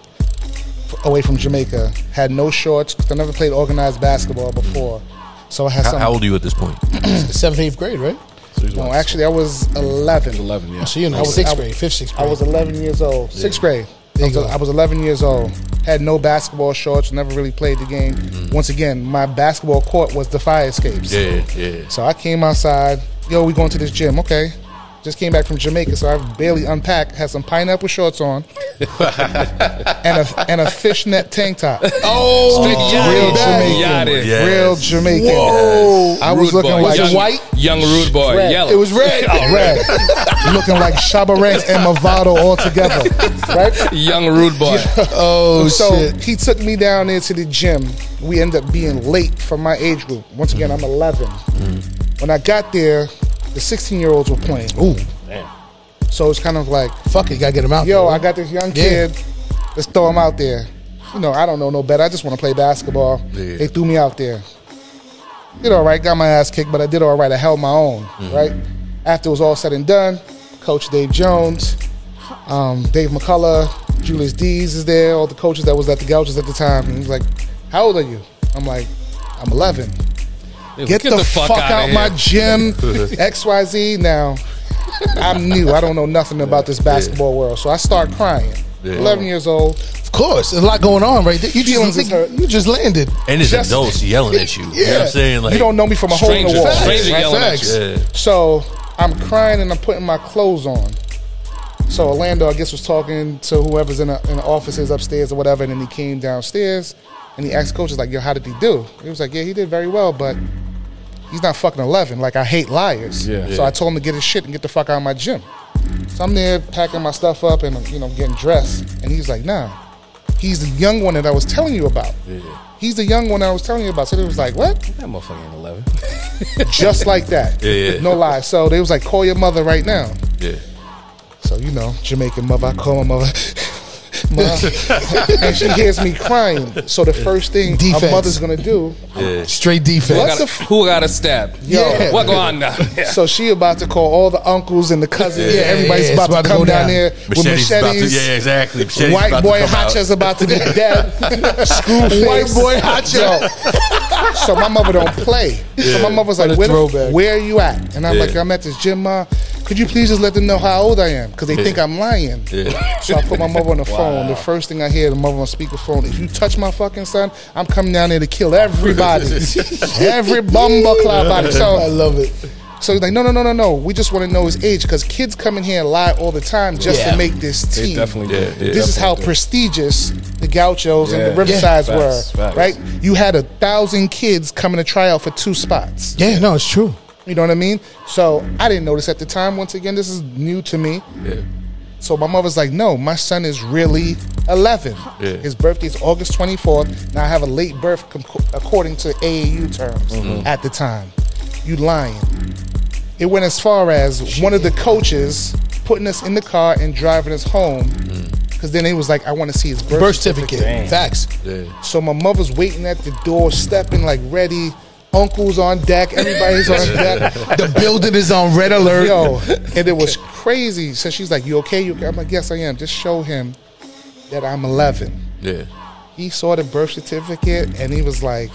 [SPEAKER 6] away from Jamaica. Had no shorts 'cause I never played organized basketball before. So I had
[SPEAKER 2] How,
[SPEAKER 6] some.
[SPEAKER 2] how old are you at this point?
[SPEAKER 5] Seventh, eighth grade, right?
[SPEAKER 6] No, actually, I was 11.
[SPEAKER 3] 11, yeah.
[SPEAKER 5] Oh, so you know,
[SPEAKER 6] I was-
[SPEAKER 5] sixth grade, fifth, sixth
[SPEAKER 6] I was 11 years old. Sixth grade. I was. I was 11 years old. Had no basketball shorts. Never really played the game. Mm-hmm. Once again, my basketball court was the fire escapes.
[SPEAKER 2] Yeah, yeah.
[SPEAKER 6] So I came outside. Yo, we going to this gym. Okay. Just came back from Jamaica, so I've barely unpacked. Had some pineapple shorts on, and a and a fishnet tank top.
[SPEAKER 5] oh,
[SPEAKER 6] real Jamaican,
[SPEAKER 2] Yes.
[SPEAKER 6] real Jamaican.
[SPEAKER 5] Whoa.
[SPEAKER 6] I was
[SPEAKER 3] Rude
[SPEAKER 6] looking
[SPEAKER 3] boy.
[SPEAKER 6] like
[SPEAKER 3] young,
[SPEAKER 5] white?
[SPEAKER 3] Young rude boy.
[SPEAKER 6] Red.
[SPEAKER 3] Yellow.
[SPEAKER 5] It was red.
[SPEAKER 6] Oh, red, looking like Shabba Ranks and Mavado all together, right?
[SPEAKER 3] young rude boy.
[SPEAKER 5] Oh
[SPEAKER 6] so
[SPEAKER 5] shit.
[SPEAKER 6] he took me down there to the gym. We end up being late for my age group. Once again, I'm 11. Mm. When I got there, the 16 year olds were playing.
[SPEAKER 5] Ooh, Man.
[SPEAKER 6] So it's kind of like,
[SPEAKER 5] fuck it, gotta get him out.
[SPEAKER 6] yo,
[SPEAKER 5] there,
[SPEAKER 6] I got this young
[SPEAKER 5] Yeah.
[SPEAKER 6] kid. Let's throw him out there. You know, I don't know no better. I just want to play basketball.
[SPEAKER 2] Yeah.
[SPEAKER 6] They threw me out there. Did all right. Got my ass kicked, but I did all right. I held my own. Right. After it was all said and done, Coach Dave Jones, um, Dave McCullough, Julius Dees is there. All the coaches that was at the Gauchos at the time. And he was like, "How old are you?" I'm like, "I'm 11." Get, the, fuck,
[SPEAKER 3] outta
[SPEAKER 6] out
[SPEAKER 3] here.
[SPEAKER 6] my gym. XYZ. Now, I'm new. I don't know nothing about this basketball world. So I start crying.
[SPEAKER 2] Yeah.
[SPEAKER 6] 11 years old.
[SPEAKER 5] Of course, there's a lot going on right there. You just
[SPEAKER 6] is hurt.
[SPEAKER 5] you just landed.
[SPEAKER 2] And it's
[SPEAKER 6] Just-
[SPEAKER 2] adults yelling at you. You know what I'm saying? Like
[SPEAKER 6] you don't know me from a hole in
[SPEAKER 3] Stranger,
[SPEAKER 6] the wall.
[SPEAKER 3] stranger
[SPEAKER 5] Right,
[SPEAKER 3] yelling at you.
[SPEAKER 2] Yeah.
[SPEAKER 6] So I'm crying and I'm putting my clothes on. So Orlando, I guess, was talking to whoever's in the, in the offices upstairs or whatever, and then he came downstairs and he asked coaches like, "Yo, how did he do?" He was like, "Yeah, he did very well, but he's not fucking 11. Like I hate liars."
[SPEAKER 3] Yeah.
[SPEAKER 6] So I told him to get his shit and get the fuck out of my gym. So I'm there packing my stuff up and you know getting dressed, and he's like, "Nah, he's the young one that I was telling you about." He's the young one I was telling you about. So they was like, "What?"
[SPEAKER 3] That motherfucker ain't 11.
[SPEAKER 6] Just like that.
[SPEAKER 2] Yeah, yeah.
[SPEAKER 6] No lie. So they was like, "Call your mother right now."
[SPEAKER 2] Yeah.
[SPEAKER 6] So you know, Jamaican mother, I call my mother. Ma. and she hears me crying. So the first thing
[SPEAKER 5] Defense.
[SPEAKER 6] a mother's gonna do,
[SPEAKER 2] Yeah.
[SPEAKER 5] Straight defense.
[SPEAKER 6] What the
[SPEAKER 3] a, who got a stab?
[SPEAKER 6] Yeah.
[SPEAKER 3] What go on now?
[SPEAKER 6] so she about to call all the uncles and the cousins.
[SPEAKER 2] Yeah,
[SPEAKER 6] Everybody's
[SPEAKER 5] yeah,
[SPEAKER 6] about,
[SPEAKER 5] about
[SPEAKER 6] to
[SPEAKER 5] to
[SPEAKER 6] come
[SPEAKER 5] go
[SPEAKER 6] down
[SPEAKER 5] down.
[SPEAKER 6] there with
[SPEAKER 2] Machete's to, yeah, exactly. Machete's
[SPEAKER 6] White boy
[SPEAKER 2] come out.
[SPEAKER 6] About to be dead. Screw
[SPEAKER 5] White boy Hacha.
[SPEAKER 6] So my mother don't play. So my mother's like, where, the- where are you at? And I'm
[SPEAKER 2] Yeah.
[SPEAKER 6] like, I'm at this gym, ma. Could you please just let them know how old I am? Because they think I'm lying.
[SPEAKER 2] Yeah.
[SPEAKER 6] So I put my mother on the phone. The first thing I hear, the mother on speakerphone, if you touch my fucking son, I'm coming down there to kill everybody. Every bumble clap body. So I
[SPEAKER 5] love it.
[SPEAKER 6] so he's like, no, no, no, no, no. We just want to know his age because kids come in here and lie all the time just
[SPEAKER 5] Yeah.
[SPEAKER 6] to make this team.
[SPEAKER 3] They
[SPEAKER 6] team.
[SPEAKER 3] definitely did.
[SPEAKER 2] yeah.
[SPEAKER 6] This is how
[SPEAKER 3] did.
[SPEAKER 6] prestigious the Gauchos and the Riversides
[SPEAKER 3] Yeah.
[SPEAKER 6] were,
[SPEAKER 3] Facts, facts.
[SPEAKER 6] right? You had a thousand kids coming to try out for two spots.
[SPEAKER 5] Yeah, no, it's true.
[SPEAKER 6] You know what I mean? So I didn't notice at the time. Once again, this is new to me.
[SPEAKER 2] Yeah.
[SPEAKER 6] So my mother's like, no, my son is really 11.
[SPEAKER 2] Yeah.
[SPEAKER 6] His birthday is August 24th. Now I have a late birth com- according to AAU terms
[SPEAKER 2] Mm-hmm.
[SPEAKER 6] at the time. You lying. It went as far as one of the coaches putting us in the car and driving us home. Because then he was like, I want to see his birth,
[SPEAKER 5] Birth certificate. Facts.
[SPEAKER 2] Yeah.
[SPEAKER 6] So my mother's waiting at the door, stepping like ready. Uncle's on deck. Everybody's on deck.
[SPEAKER 5] The building is on red alert.
[SPEAKER 6] Yo, and it was crazy. So she's like, "You okay? You okay?" I'm like, "Yes, I am." Just show him that I'm 11.
[SPEAKER 2] Yeah.
[SPEAKER 6] He saw the birth certificate and he was like,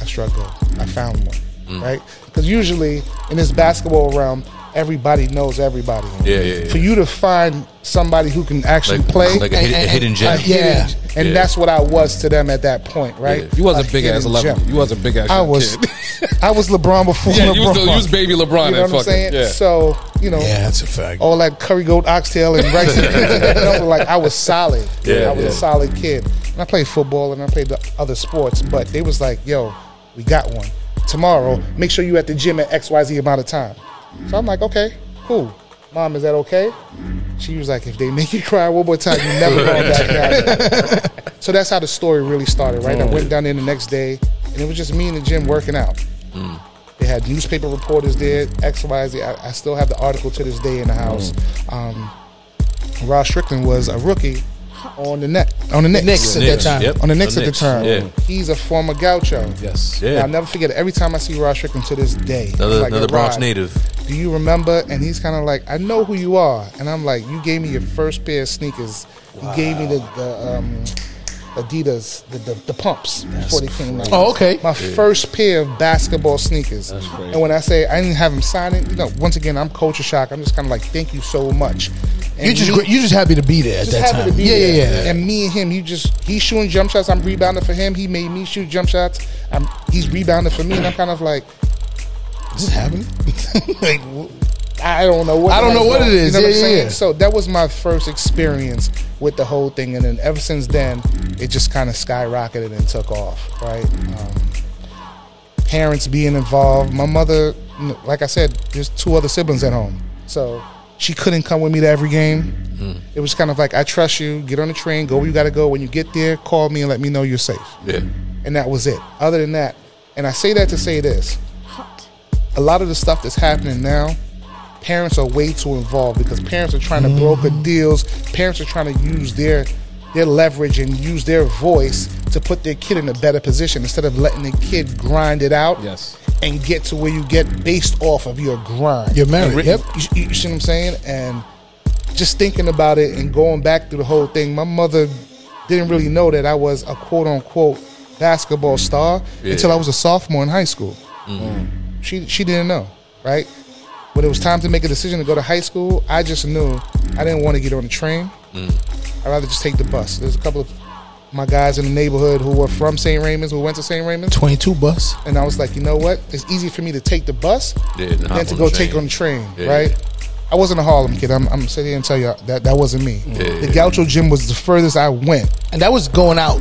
[SPEAKER 6] "I struggle. I found one."
[SPEAKER 2] Mm.
[SPEAKER 6] Right? Because usually in this basketball realm, everybody knows everybody.
[SPEAKER 2] Yeah, yeah, yeah.
[SPEAKER 6] For you to find somebody who can actually
[SPEAKER 2] Like,
[SPEAKER 6] play,
[SPEAKER 2] like a, hid- a hidden gem.
[SPEAKER 6] Uh, a hidden-
[SPEAKER 5] Yeah.
[SPEAKER 6] and
[SPEAKER 2] Yeah.
[SPEAKER 6] that's what I was to them at that point, right?
[SPEAKER 2] Yeah.
[SPEAKER 3] You was a big
[SPEAKER 6] hidden
[SPEAKER 3] ass 11.
[SPEAKER 6] gem.
[SPEAKER 3] You was a big ass
[SPEAKER 6] I was,
[SPEAKER 3] kid.
[SPEAKER 6] I was LeBron before
[SPEAKER 3] Yeah,
[SPEAKER 6] LeBron.
[SPEAKER 3] you was, the, you was baby LeBron
[SPEAKER 6] You know what I'm saying?
[SPEAKER 3] Yeah.
[SPEAKER 6] So you know,
[SPEAKER 5] Yeah, that's a fact.
[SPEAKER 6] all that curry goat oxtail and rice and peas, like I was solid.
[SPEAKER 2] Yeah,
[SPEAKER 6] I was
[SPEAKER 2] yeah.
[SPEAKER 6] a solid kid. And I played football and I played the other sports, but they was like, "Yo, we got one tomorrow. Make sure you at the gym at X Y Z amount of time." So I'm like, "Okay, cool." Mom, is that okay? She was like, "If they make you cry one more time, you never going back down." so that's how the story really started, right? I went mm. down there the next day, and it was just me in the gym working out. Mm. They had newspaper reporters there, X, Y, Z. I, I still have the article to this day in the house. Mm. Um, Rod Strickland was a rookie on the net. on the Knicks.
[SPEAKER 5] Knicks at that time.
[SPEAKER 2] yep.
[SPEAKER 6] On the Knicks
[SPEAKER 2] The
[SPEAKER 6] at the time.
[SPEAKER 2] yeah.
[SPEAKER 6] He's a former gaucho.
[SPEAKER 3] Yes.
[SPEAKER 2] Yeah.
[SPEAKER 6] I'll never forget it. Every time I see Rod Strickland to this day,
[SPEAKER 2] Another,
[SPEAKER 6] like,
[SPEAKER 2] another Bronx
[SPEAKER 6] Rod,
[SPEAKER 2] native.
[SPEAKER 6] Do you remember? And he's kind of like, I know who you are. And I'm like, you gave me your first pair of sneakers. You gave me the, the um, Adidas, the, the, the pumps before they came out.
[SPEAKER 5] Oh, okay.
[SPEAKER 6] My first pair of basketball sneakers. And when I say I didn't have him sign it, you know, once again, I'm culture shock. I'm just kind of like, thank you so much. And
[SPEAKER 5] You just you just happy to be there at
[SPEAKER 6] just
[SPEAKER 5] that
[SPEAKER 6] happy
[SPEAKER 5] time.
[SPEAKER 6] to be
[SPEAKER 5] yeah,
[SPEAKER 6] there.
[SPEAKER 5] yeah, yeah.
[SPEAKER 6] And me and him, he just he's shooting jump shots. I'm rebounding for him. He made me shoot jump shots. I'm, he's rebounding for me, and I'm kind of like,
[SPEAKER 5] this happening?
[SPEAKER 6] like, I don't know what
[SPEAKER 5] I don't know what it is.
[SPEAKER 6] You know what
[SPEAKER 5] Yeah,
[SPEAKER 6] I'm
[SPEAKER 5] yeah,
[SPEAKER 6] saying?
[SPEAKER 5] yeah.
[SPEAKER 6] So that was my first experience with the whole thing, and then ever since then, it just kind of skyrocketed and took off. Right. Um, parents being involved. My mother, like I said, there's two other siblings at home, so she couldn't come with me to every game. It was kind of like I trust you. Get on the train. Go where you got to go. When you get there, call me and let me know you're safe.
[SPEAKER 2] Yeah.
[SPEAKER 6] And that was it. Other than that, and I say that to say this: a lot of the stuff that's happening now, parents are way too involved because parents are trying to broker mm-hmm. deals. Parents are trying to use their their leverage and use their voice to put their kid in a better position instead of letting the kid grind it out
[SPEAKER 3] Yes.
[SPEAKER 6] and get to where you get based off of your grind.
[SPEAKER 5] You're married. Yep.
[SPEAKER 6] You, you see what I'm saying? And just thinking about it and going back through the whole thing, my mother didn't really know that I was a quote unquote basketball star
[SPEAKER 2] Yeah.
[SPEAKER 6] until I was a sophomore in high school. Mm-hmm. She she didn't know, right? When it was time to make a decision to go to high school, I just knew I didn't want to get on the train. I'd rather just take the bus. There's a couple of my guys in the neighborhood who were from St. Raymond's, who went to St. Raymond's.
[SPEAKER 5] 22 bus.
[SPEAKER 6] And I was like, you know what? It's easy for me to take the bus
[SPEAKER 2] Yeah, than hop
[SPEAKER 6] to go take on the train,
[SPEAKER 2] Yeah.
[SPEAKER 6] right? I wasn't a Harlem kid. I'm, I'm sitting here and tell you that that wasn't me.
[SPEAKER 2] Yeah.
[SPEAKER 6] The Gaucho Gym was the furthest I went.
[SPEAKER 5] And that was going out.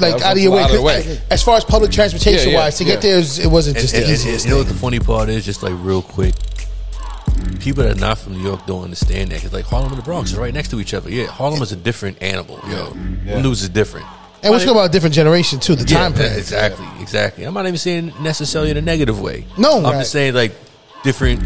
[SPEAKER 5] Like out of your way,
[SPEAKER 3] out of the
[SPEAKER 5] 'cause
[SPEAKER 3] way.
[SPEAKER 5] As far as public transportation
[SPEAKER 3] Yeah, yeah,
[SPEAKER 5] wise, to get
[SPEAKER 3] yeah.
[SPEAKER 5] there, it was- it wasn't just
[SPEAKER 2] and-
[SPEAKER 5] the
[SPEAKER 2] and-
[SPEAKER 5] easiest.
[SPEAKER 2] and you know what the funny part is? Just like real quick, people that are not from New York don't understand that. Cause like Harlem and the Bronx are right next to each other. Yeah, Harlem is a different animal. Yo, Them dudes is different.
[SPEAKER 5] And we're talking about a different generation too. The time
[SPEAKER 2] yeah,
[SPEAKER 5] period.
[SPEAKER 2] exactly, exactly. I'm not even saying necessarily in a negative way.
[SPEAKER 5] No.
[SPEAKER 2] I'm
[SPEAKER 5] Right.
[SPEAKER 2] just saying like different,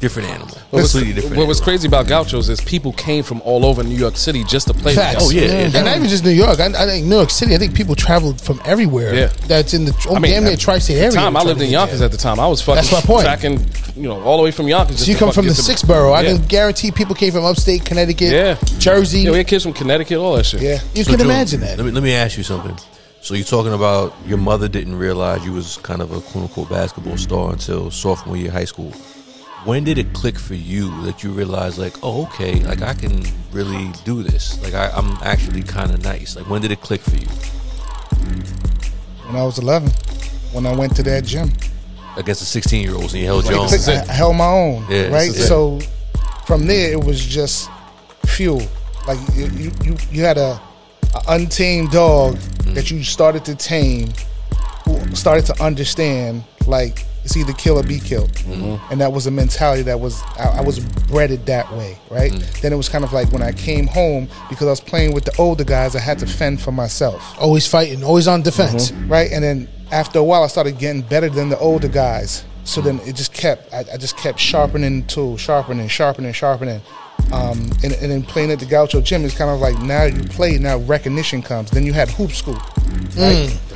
[SPEAKER 2] different animal.
[SPEAKER 3] What was,
[SPEAKER 2] Completely different.
[SPEAKER 3] what was crazy about Gauchos is people came from all over New York City just to play.
[SPEAKER 5] Facts.
[SPEAKER 2] Oh, yeah, yeah.
[SPEAKER 5] and not even just New York. I, I think New York City. I think people traveled from everywhere.
[SPEAKER 3] Yeah.
[SPEAKER 5] that's in the oh,
[SPEAKER 3] I mean,
[SPEAKER 5] damn near
[SPEAKER 3] at
[SPEAKER 5] tri-state area.
[SPEAKER 3] time I lived in Yonkers
[SPEAKER 5] there.
[SPEAKER 3] at the time. I was fucking
[SPEAKER 5] That's my point.
[SPEAKER 3] tracking, you know, all the way from Yonkers. just
[SPEAKER 5] So you come from the
[SPEAKER 3] get
[SPEAKER 5] sixth borough. I
[SPEAKER 3] Yeah.
[SPEAKER 5] can guarantee people came from upstate Connecticut,
[SPEAKER 3] Yeah.
[SPEAKER 5] Jersey.
[SPEAKER 3] Yeah, we had kids from Connecticut, all that shit.
[SPEAKER 6] Yeah.
[SPEAKER 5] you
[SPEAKER 2] So,
[SPEAKER 5] can
[SPEAKER 2] Drew,
[SPEAKER 5] imagine that.
[SPEAKER 2] Let me let me ask you something. So you're talking about your mother didn't realize you was kind of a quote unquote basketball star until sophomore year of high school. When did it click for you that you realized like, oh okay, like I can really do this. Like I, I'm actually kind of nice. Like when did it click for you?
[SPEAKER 6] When I was 11, when I went to that gym,
[SPEAKER 2] Against the 16 year olds and you held
[SPEAKER 6] Like,
[SPEAKER 2] your own.
[SPEAKER 6] click- I, I held my own,
[SPEAKER 2] Yeah,
[SPEAKER 6] right?
[SPEAKER 2] this is it.
[SPEAKER 6] So from there, it was just fuel. Like you, you, you, you had a, a untamed dog
[SPEAKER 2] Mm.
[SPEAKER 6] that you started to tame, who started to understand. Like it's either kill or be killed,
[SPEAKER 2] Mm-hmm.
[SPEAKER 6] and that was a mentality that was I, I was breaded that way, right?
[SPEAKER 2] Mm.
[SPEAKER 6] Then it was kind of like when I came home because I was playing with the older guys, I had to fend for myself
[SPEAKER 5] Always fighting, always on defense.
[SPEAKER 6] right? And then after a while, I started getting better than the older guys. So then it just kept, I, I just kept sharpening the tool, sharpening, sharpening, sharpening. Um, and, and then playing at the Gaucho Gym is kind of like now you play, now recognition comes. Then you had Hoop Scoop. Mm.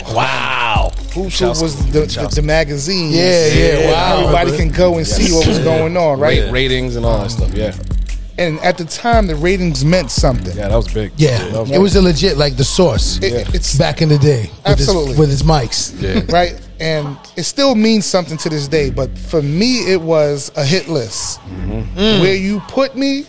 [SPEAKER 6] Right?
[SPEAKER 2] Wow.
[SPEAKER 6] Hoop Scoop was the, the, the magazine.
[SPEAKER 5] Yeah, yeah, wow.
[SPEAKER 6] Everybody can go and see what was going on, right?
[SPEAKER 3] Rate, ratings and all that stuff. Yeah,
[SPEAKER 6] And at the time, the ratings meant something.
[SPEAKER 3] yeah, that was big.
[SPEAKER 5] Yeah,
[SPEAKER 3] That was
[SPEAKER 5] it was a legit like the source
[SPEAKER 6] It- It's
[SPEAKER 5] back in the day. With
[SPEAKER 6] Absolutely.
[SPEAKER 5] his, with his mics.
[SPEAKER 2] Yeah.
[SPEAKER 6] right? And it still means something to this day. But for me, it was a hit list. Mm. Where you put me,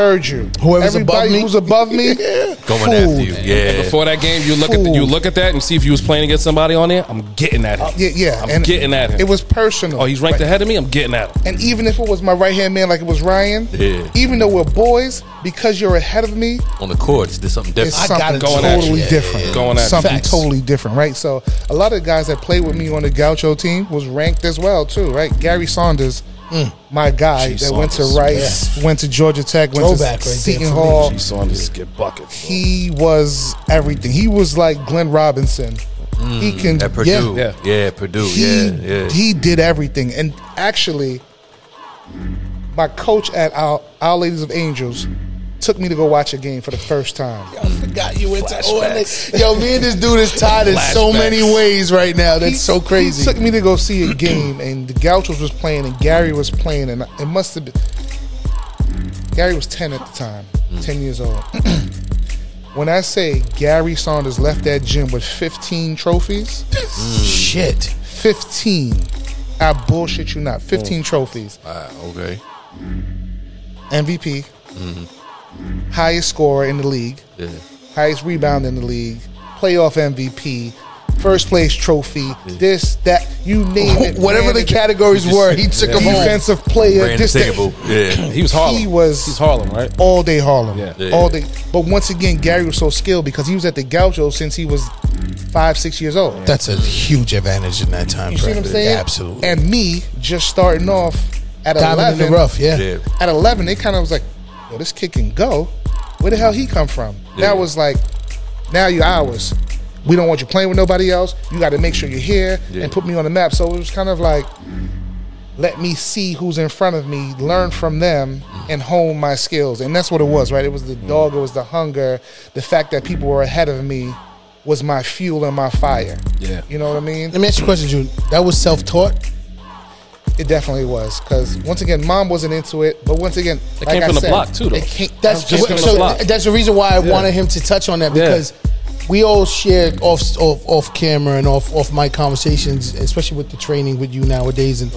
[SPEAKER 6] heard you.
[SPEAKER 5] Whoever's above
[SPEAKER 6] Everybody
[SPEAKER 5] me?
[SPEAKER 6] who's above me,
[SPEAKER 2] Going
[SPEAKER 6] fooled.
[SPEAKER 2] after you. Yeah.
[SPEAKER 3] Before that game, you look at the, you look at that and see if you was playing against somebody on there. I'm getting at him.
[SPEAKER 6] Uh, yeah, yeah.
[SPEAKER 3] I'm getting at him.
[SPEAKER 6] It was personal.
[SPEAKER 3] oh, he's ranked
[SPEAKER 6] Right?
[SPEAKER 3] ahead of me. I'm getting at him.
[SPEAKER 6] And even if it was my right hand man, like it was Ryan,
[SPEAKER 2] Yeah.
[SPEAKER 6] even though we're boys, because you're ahead of me,
[SPEAKER 2] On the courts, there's something
[SPEAKER 6] it's
[SPEAKER 2] different.
[SPEAKER 5] got
[SPEAKER 6] something
[SPEAKER 5] it.
[SPEAKER 3] Going at
[SPEAKER 6] totally
[SPEAKER 3] you.
[SPEAKER 6] different.
[SPEAKER 3] Going at you.
[SPEAKER 6] something
[SPEAKER 5] Facts.
[SPEAKER 6] totally different, right? So a lot of guys that played with me on the Gaucho team was ranked as well too, right? Gary Saunders, Mm. my guy
[SPEAKER 3] Gee,
[SPEAKER 6] that went to
[SPEAKER 3] Saunders.
[SPEAKER 6] Rice, went to Georgia Tech, went
[SPEAKER 5] Throwback
[SPEAKER 6] to
[SPEAKER 5] right there
[SPEAKER 6] Seton. Hall.
[SPEAKER 3] He saw get buckets.
[SPEAKER 6] He was everything. He was like Glenn Robinson. he mm, can
[SPEAKER 2] At Purdue.
[SPEAKER 3] Yeah.
[SPEAKER 2] Yeah, Purdue.
[SPEAKER 6] he
[SPEAKER 2] yeah, yeah.
[SPEAKER 6] he did everything. And actually, my coach at Our, Our Ladies of Angels took me to go watch a game for the first time.
[SPEAKER 5] I forgot you went to OLA. Yo, me and this dude is tied in so many ways right now. That's
[SPEAKER 6] He-
[SPEAKER 5] so crazy.
[SPEAKER 6] He took me to go see a game, and the Gauchos was playing, and Gary was playing, and it must have been. Gary was ten at the time, ten years old. when I say Gary Saunders left that gym with fifteen trophies,
[SPEAKER 5] Shit.
[SPEAKER 6] fifteen. I bullshit you not. Fifteen trophies.
[SPEAKER 2] Ah, okay.
[SPEAKER 6] MVP, highest scorer in the league,
[SPEAKER 2] Yeah.
[SPEAKER 6] highest rebound in the league, playoff MVP, first place trophy, this, that, you name it.
[SPEAKER 5] Whatever the
[SPEAKER 6] Ran it-
[SPEAKER 5] categories were, he took them home.
[SPEAKER 6] defensive player,
[SPEAKER 2] Ran the
[SPEAKER 6] this, that.
[SPEAKER 2] Yeah.
[SPEAKER 3] He was Harlem.
[SPEAKER 6] He was-
[SPEAKER 3] He's Harlem, right?
[SPEAKER 6] all day Harlem.
[SPEAKER 3] Yeah.
[SPEAKER 2] Yeah.
[SPEAKER 6] All day. But once again, Gary was so skilled because he was at the Gaucho since he was five, six years old.
[SPEAKER 5] That's a huge advantage in that time.
[SPEAKER 6] You see what I'm
[SPEAKER 5] frame.
[SPEAKER 6] saying?
[SPEAKER 5] Absolutely.
[SPEAKER 6] And me just starting off at
[SPEAKER 5] Diamond
[SPEAKER 6] 11.
[SPEAKER 5] in the rough, yeah.
[SPEAKER 2] Yeah.
[SPEAKER 6] At 11, they kind of was like, yo, this kid can go. Where the hell he come from?
[SPEAKER 2] Yeah.
[SPEAKER 6] That was like, now you're ours. We don't want you playing with nobody else. You got to make sure you're here
[SPEAKER 2] Yeah.
[SPEAKER 6] and put me on the map. So it was kind of like, let me see who's in front of me, learn from them, and hone my skills. And that's what it was, right? It was the mm. dog, it was the hunger, the fact that people were ahead of me was my fuel and my fire.
[SPEAKER 3] Yeah.
[SPEAKER 6] You know what I mean?
[SPEAKER 5] Let me ask you a question, June. That was self taught?
[SPEAKER 6] It definitely was because mm. once again, mom wasn't into it. But once again,
[SPEAKER 3] It
[SPEAKER 6] like
[SPEAKER 3] came
[SPEAKER 6] I
[SPEAKER 3] from the
[SPEAKER 6] said,
[SPEAKER 3] block, too, though.
[SPEAKER 6] it came-
[SPEAKER 5] That's
[SPEAKER 3] Just
[SPEAKER 5] so,
[SPEAKER 3] the block.
[SPEAKER 5] that's the reason why I wanted him to touch on that
[SPEAKER 3] Yeah.
[SPEAKER 5] because we all share off, off off camera and off off my conversations, especially with the training with you nowadays, and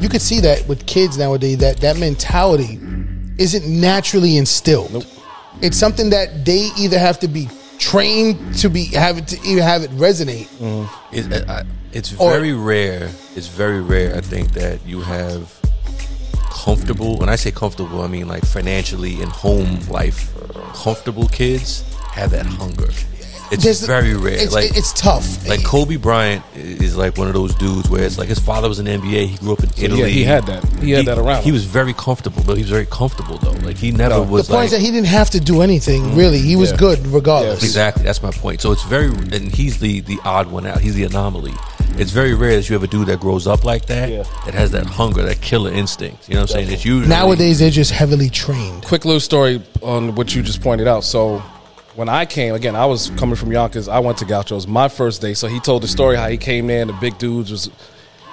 [SPEAKER 5] you could see that with kids nowadays that that mentality isn't naturally instilled. It's something that they either have to be trained to be have it to even have it resonate. Mm-hmm.
[SPEAKER 2] It, I, it's
[SPEAKER 5] Or-
[SPEAKER 2] very rare. It's very rare. I think that you have comfortable. When I say comfortable, I mean like financially and home life. Comfortable kids have that hunger. It's
[SPEAKER 5] There's-
[SPEAKER 2] very rare.
[SPEAKER 5] It's,
[SPEAKER 2] like
[SPEAKER 5] it's tough.
[SPEAKER 2] like Kobe Bryant is like one of those dudes where it's like his father was in the NBA. He grew up in Italy.
[SPEAKER 3] yeah, he had that. He had that around
[SPEAKER 2] He was very comfortable, but he was very comfortable though. Like he never
[SPEAKER 3] No.
[SPEAKER 5] the point
[SPEAKER 2] like
[SPEAKER 5] is that he didn't have to do anything mm-hmm. really. He was
[SPEAKER 3] Yeah.
[SPEAKER 5] good regardless.
[SPEAKER 2] Exactly, that's my point. So it's very, and he's the the odd one out. He's the anomaly. It's very rare that you have a dude that grows up like that,
[SPEAKER 3] Yeah.
[SPEAKER 2] that has that hunger, that killer instinct. You know what I'm saying? It's usually
[SPEAKER 5] Nowadays, they're just heavily trained.
[SPEAKER 3] quick little story on what you just pointed out. So when I came again, I was coming from Yonkers. I went to Gauchos my first day. So he told the story how he came there and the big dudes was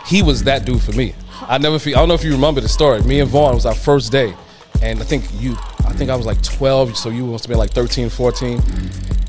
[SPEAKER 3] he was that dude for me. I never feel, I don't know if you remember the story. Me and Vaughn was our first day. And I think you I think I was like 12, so you must have been like 13, 14.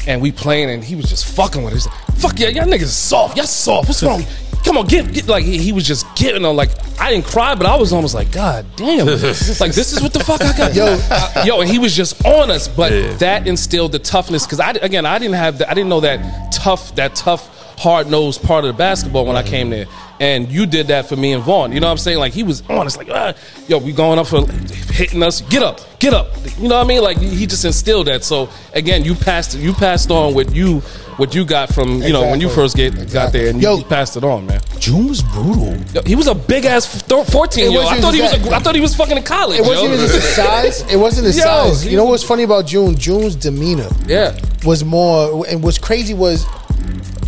[SPEAKER 3] And we playing and he was just fucking with us. Like, Fuck yeah, y'all niggas soft. Y'all soft. What's wrong? Come on, get, get like he, he was just getting on like I didn't cry, but I was almost like, God damn. like this is what the fuck I got. Yo, yo, and he was just on us. But
[SPEAKER 2] Yeah.
[SPEAKER 3] that instilled the toughness because I again I didn't have the, I didn't know that tough that tough hard nosed part of the basketball when I came there. And you did that for me and Vaughn. You know what I'm saying? Like he was on us, like, ah, yo, we going up for hitting us. Get up, get up. You know what I mean? Like he just instilled that. So again, you passed you passed on what you what you got from you know when you first get got there and you,
[SPEAKER 5] Yo.
[SPEAKER 3] you passed it on, man.
[SPEAKER 5] June was brutal.
[SPEAKER 3] Yo, he was a big ass fourteen year old. I thought he was a, I thought he was fucking in college.
[SPEAKER 5] It wasn't just size. It wasn't the
[SPEAKER 3] Yo,
[SPEAKER 5] size. You know what's funny about June? June's demeanor
[SPEAKER 3] yeah.
[SPEAKER 5] was more, and what's crazy was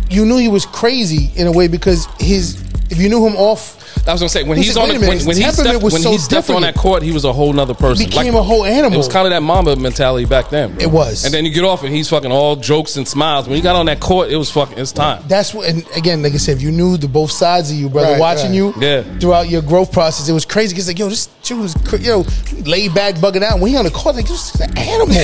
[SPEAKER 5] you knew he was crazy in a way because his. If you knew him off,
[SPEAKER 3] I was gonna say when
[SPEAKER 5] He
[SPEAKER 3] he's on
[SPEAKER 5] "Wait
[SPEAKER 3] the,
[SPEAKER 5] a
[SPEAKER 3] when,
[SPEAKER 5] his
[SPEAKER 3] when he stepped
[SPEAKER 5] was
[SPEAKER 3] when
[SPEAKER 5] so
[SPEAKER 3] he stepped on that court, he was a whole nother person.
[SPEAKER 5] He Became a whole animal.
[SPEAKER 3] It was kind of that Mamba mentality back then. Bro.
[SPEAKER 5] It was.
[SPEAKER 3] and then you get off and he's fucking all jokes and smiles. When he got on that court, it was fucking. It's time.
[SPEAKER 5] that's what. And again, like I said, if you knew the both sides of you, brother,
[SPEAKER 6] Right,
[SPEAKER 5] watching
[SPEAKER 6] right.
[SPEAKER 5] you
[SPEAKER 3] Yeah.
[SPEAKER 5] throughout your growth process, it was crazy. Cause like, yo, this June was, cra- yo, laid back, bugging out. When he on the court, like, this is an animal.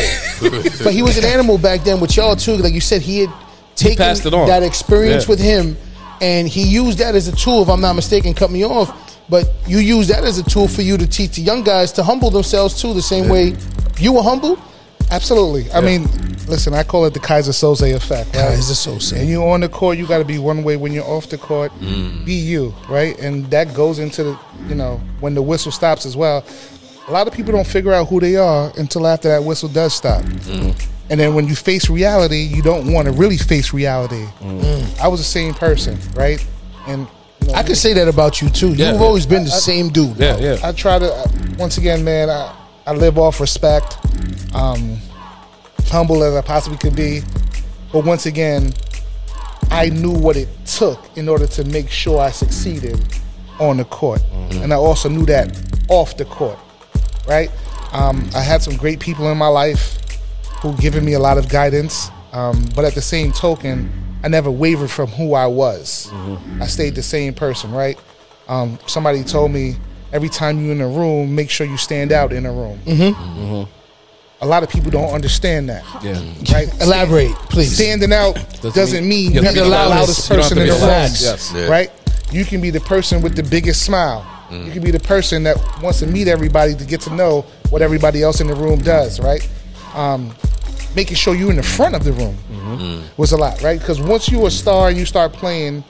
[SPEAKER 5] but he was an animal back then with y'all too. Like you said, he had taken
[SPEAKER 3] passed it on.
[SPEAKER 5] that experience
[SPEAKER 3] Yeah.
[SPEAKER 5] with him, and he used that as a tool. If I'm not mistaken, cut me off. But you use that as a tool for you to teach the young guys to humble themselves too, the same way you were humble.
[SPEAKER 6] Absolutely. I mean, listen, I call it the Keyser Soze effect. Right?
[SPEAKER 5] Keyser Soze.
[SPEAKER 6] And you're on the court, you got to be one way. When you're off the court, mm. be you, right? And that goes into the, you know, when the whistle stops as well. A lot of people don't figure out who they are until after that whistle does stop. Mm. And then when you face reality, you don't want to really face reality. I was the same person, right? And you know,
[SPEAKER 5] I could say that about you too.
[SPEAKER 3] Yeah.
[SPEAKER 5] You've always been the same dude.
[SPEAKER 3] Yeah, yeah.
[SPEAKER 6] I try to once again, man. I, I live off respect, um, humble as I possibly could be, but once again, I knew what it took in order to make sure I succeeded on the court, and I also knew that off the court, right? Um, I had some great people in my life. Who given me a lot of guidance. Um, but at the same token, I never wavered from who I was. I stayed the same person, right? Um, somebody told me every time you're in a room, make sure you stand out in a room. A lot of people don't understand that.
[SPEAKER 3] Yeah.
[SPEAKER 6] Right?
[SPEAKER 5] Elaborate, please.
[SPEAKER 6] Standing out doesn't, mean,
[SPEAKER 3] you
[SPEAKER 6] you're
[SPEAKER 3] have to
[SPEAKER 6] the
[SPEAKER 3] be the
[SPEAKER 6] loudest
[SPEAKER 3] loudest. You don't have
[SPEAKER 6] person in the
[SPEAKER 3] the
[SPEAKER 6] room.
[SPEAKER 3] Yes.
[SPEAKER 2] Yeah.
[SPEAKER 6] Right? You can be the person with the biggest smile. You can be the person that wants to meet everybody to get to know what everybody else in the room does, right? Um, making sure you're in the front of the room was a lot, right? Because once you're a star and you start playing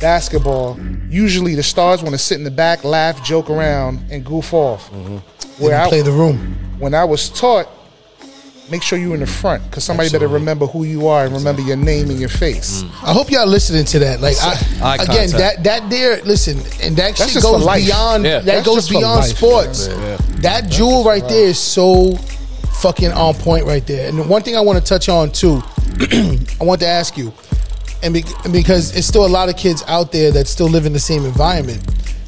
[SPEAKER 6] basketball, usually the stars want to sit in the back, laugh, joke around, and goof off. Where
[SPEAKER 5] Didn't
[SPEAKER 6] I,
[SPEAKER 5] play the room.
[SPEAKER 6] when I was taught, make sure you're in the front because somebody better remember who you are and remember your name and your face.
[SPEAKER 5] I hope y'all listening to that. Like I, again,
[SPEAKER 3] contact.
[SPEAKER 5] that that there. Listen, and that
[SPEAKER 6] That's
[SPEAKER 5] shit goes beyond.
[SPEAKER 3] Yeah.
[SPEAKER 5] That
[SPEAKER 6] That's
[SPEAKER 5] goes beyond
[SPEAKER 6] life,
[SPEAKER 5] sports.
[SPEAKER 6] man.
[SPEAKER 5] That jewel right there is so fucking on point right there. And the one thing I want to touch on too, I want to ask you, and be, because it's still a lot of kids out there that still live in the same environment.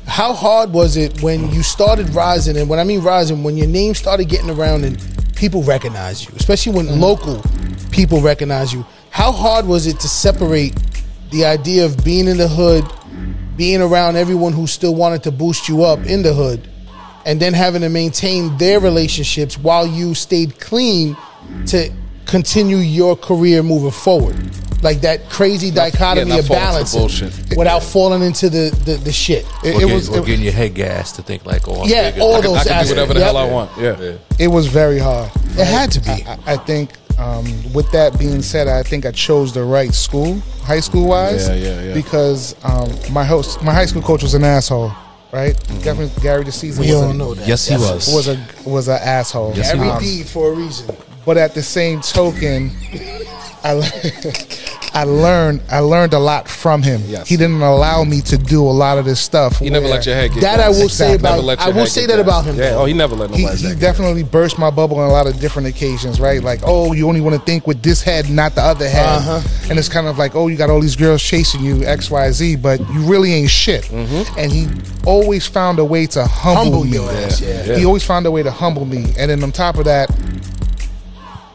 [SPEAKER 5] How hard was it when you started rising? And when I mean rising, when your name started getting around and people recognize you, especially when mm-hmm. local people recognize you. How hard was it to separate the idea of being in the hood, being around everyone who still wanted to boost you up in the hood, and then having to maintain their relationships while you stayed clean to continue your career moving forward? Like that crazy dichotomy
[SPEAKER 3] yeah,
[SPEAKER 5] of balance without falling into the, the, the shit.
[SPEAKER 6] It,
[SPEAKER 2] Or,
[SPEAKER 6] it
[SPEAKER 2] get-
[SPEAKER 6] was
[SPEAKER 2] or
[SPEAKER 6] it,
[SPEAKER 2] getting your head gas to think like, oh, I'm
[SPEAKER 5] Yeah,
[SPEAKER 2] bigger.
[SPEAKER 5] all
[SPEAKER 2] I can-
[SPEAKER 5] those
[SPEAKER 3] I can do whatever the
[SPEAKER 5] Yep.
[SPEAKER 3] hell I want. Yeah.
[SPEAKER 6] it was very hard.
[SPEAKER 5] It had to be.
[SPEAKER 6] I, I think um, with that being said, I think I chose the right school, high school wise.
[SPEAKER 3] Yeah, yeah, yeah.
[SPEAKER 6] Because um, my host, my high school coach was an asshole, right? Definitely Gary DeCesare
[SPEAKER 5] We
[SPEAKER 6] was
[SPEAKER 5] all
[SPEAKER 6] a,
[SPEAKER 5] know that.
[SPEAKER 3] Yes, he was.
[SPEAKER 6] was a was an asshole.
[SPEAKER 3] Yes, he
[SPEAKER 5] Every
[SPEAKER 6] Um,
[SPEAKER 5] deed for a reason.
[SPEAKER 6] but at the same token, I I learned I learned a lot from him.
[SPEAKER 3] Yes.
[SPEAKER 6] He didn't allow me to do a lot of this stuff.
[SPEAKER 3] He never let your head get
[SPEAKER 5] That
[SPEAKER 3] gas.
[SPEAKER 5] I will say about. I will say that
[SPEAKER 3] gas.
[SPEAKER 5] about him.
[SPEAKER 3] Yeah. Oh, he never let
[SPEAKER 6] he,
[SPEAKER 3] nobody.
[SPEAKER 6] he
[SPEAKER 3] gas.
[SPEAKER 6] definitely burst my bubble on a lot of different occasions, right? Like, oh, you only want to think with this head, not the other head.
[SPEAKER 5] Uh-huh.
[SPEAKER 6] And it's kind of like, oh, you got all these girls chasing you, X, Y, Z, but you really ain't shit.
[SPEAKER 3] Mm-hmm.
[SPEAKER 6] And he always found a way to humble,
[SPEAKER 5] Humble
[SPEAKER 6] me.
[SPEAKER 5] ass, yeah.
[SPEAKER 6] He always found a way to humble me. And then on top of that,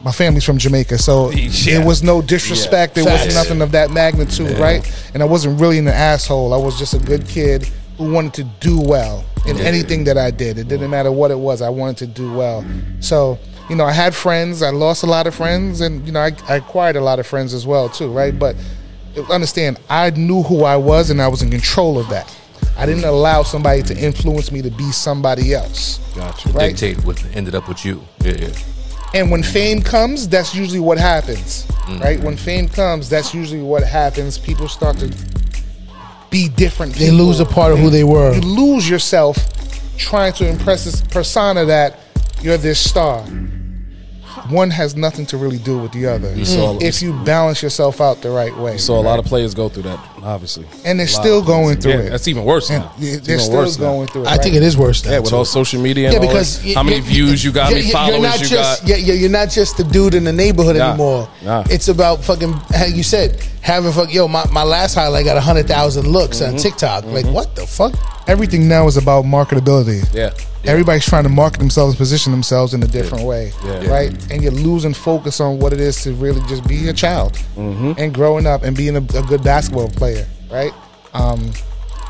[SPEAKER 6] my family's from Jamaica, so
[SPEAKER 3] Yeah.
[SPEAKER 6] there was no disrespect. There was
[SPEAKER 5] Facts.
[SPEAKER 6] nothing of that magnitude, right? And I wasn't really an asshole. I was just a good kid who wanted to do well in anything that I did. It didn't matter what it was. I wanted to do well. So, you know, I had friends. I lost a lot of friends, and you know, I, I acquired a lot of friends as well too, right? But understand, I knew who I was, and I was in control of that. I didn't allow somebody to influence me to be somebody else.
[SPEAKER 3] Gotcha.
[SPEAKER 6] Right.
[SPEAKER 2] Dictate what ended up with you. Yeah, yeah.
[SPEAKER 6] And when fame comes, that's usually what happens,
[SPEAKER 3] Mm.
[SPEAKER 6] right? When fame comes, that's usually what happens. People start to be different.
[SPEAKER 5] They
[SPEAKER 6] people.
[SPEAKER 5] lose a part of who they were.
[SPEAKER 6] You lose yourself trying to impress this persona that you're this star. One has nothing to really do with the other.
[SPEAKER 3] saw-
[SPEAKER 6] if you balance yourself out the right way.
[SPEAKER 3] So a lot of players go through that, obviously.
[SPEAKER 6] and they're still going through
[SPEAKER 3] Yeah,
[SPEAKER 6] it.
[SPEAKER 3] That's even worse
[SPEAKER 6] And
[SPEAKER 3] now.
[SPEAKER 6] they're still
[SPEAKER 3] worse now.
[SPEAKER 6] going through it.
[SPEAKER 5] I think
[SPEAKER 6] right?
[SPEAKER 5] it is worse. Now,
[SPEAKER 3] Yeah, with
[SPEAKER 5] too.
[SPEAKER 3] all social media. And
[SPEAKER 5] yeah,
[SPEAKER 3] all
[SPEAKER 5] because
[SPEAKER 3] this, how many views you got, how many
[SPEAKER 5] you're
[SPEAKER 3] followers
[SPEAKER 5] not
[SPEAKER 3] you
[SPEAKER 5] just,
[SPEAKER 3] got.
[SPEAKER 5] Yeah, yeah, you're not just the dude in the neighborhood
[SPEAKER 3] Nah,
[SPEAKER 5] anymore.
[SPEAKER 3] nah.
[SPEAKER 5] It's about fucking. How you said having fuck. Yo, my, my last highlight got hundred thousand looks
[SPEAKER 3] Mm-hmm.
[SPEAKER 5] on TikTok. Like what the fuck?
[SPEAKER 6] Everything now is about marketability.
[SPEAKER 3] Yeah.
[SPEAKER 6] Everybody's trying to market themselves, position themselves in a different way,
[SPEAKER 3] Yeah.
[SPEAKER 6] right? And you're losing focus on what it is to really just be a child and growing up and being a, a good basketball player, right? Um,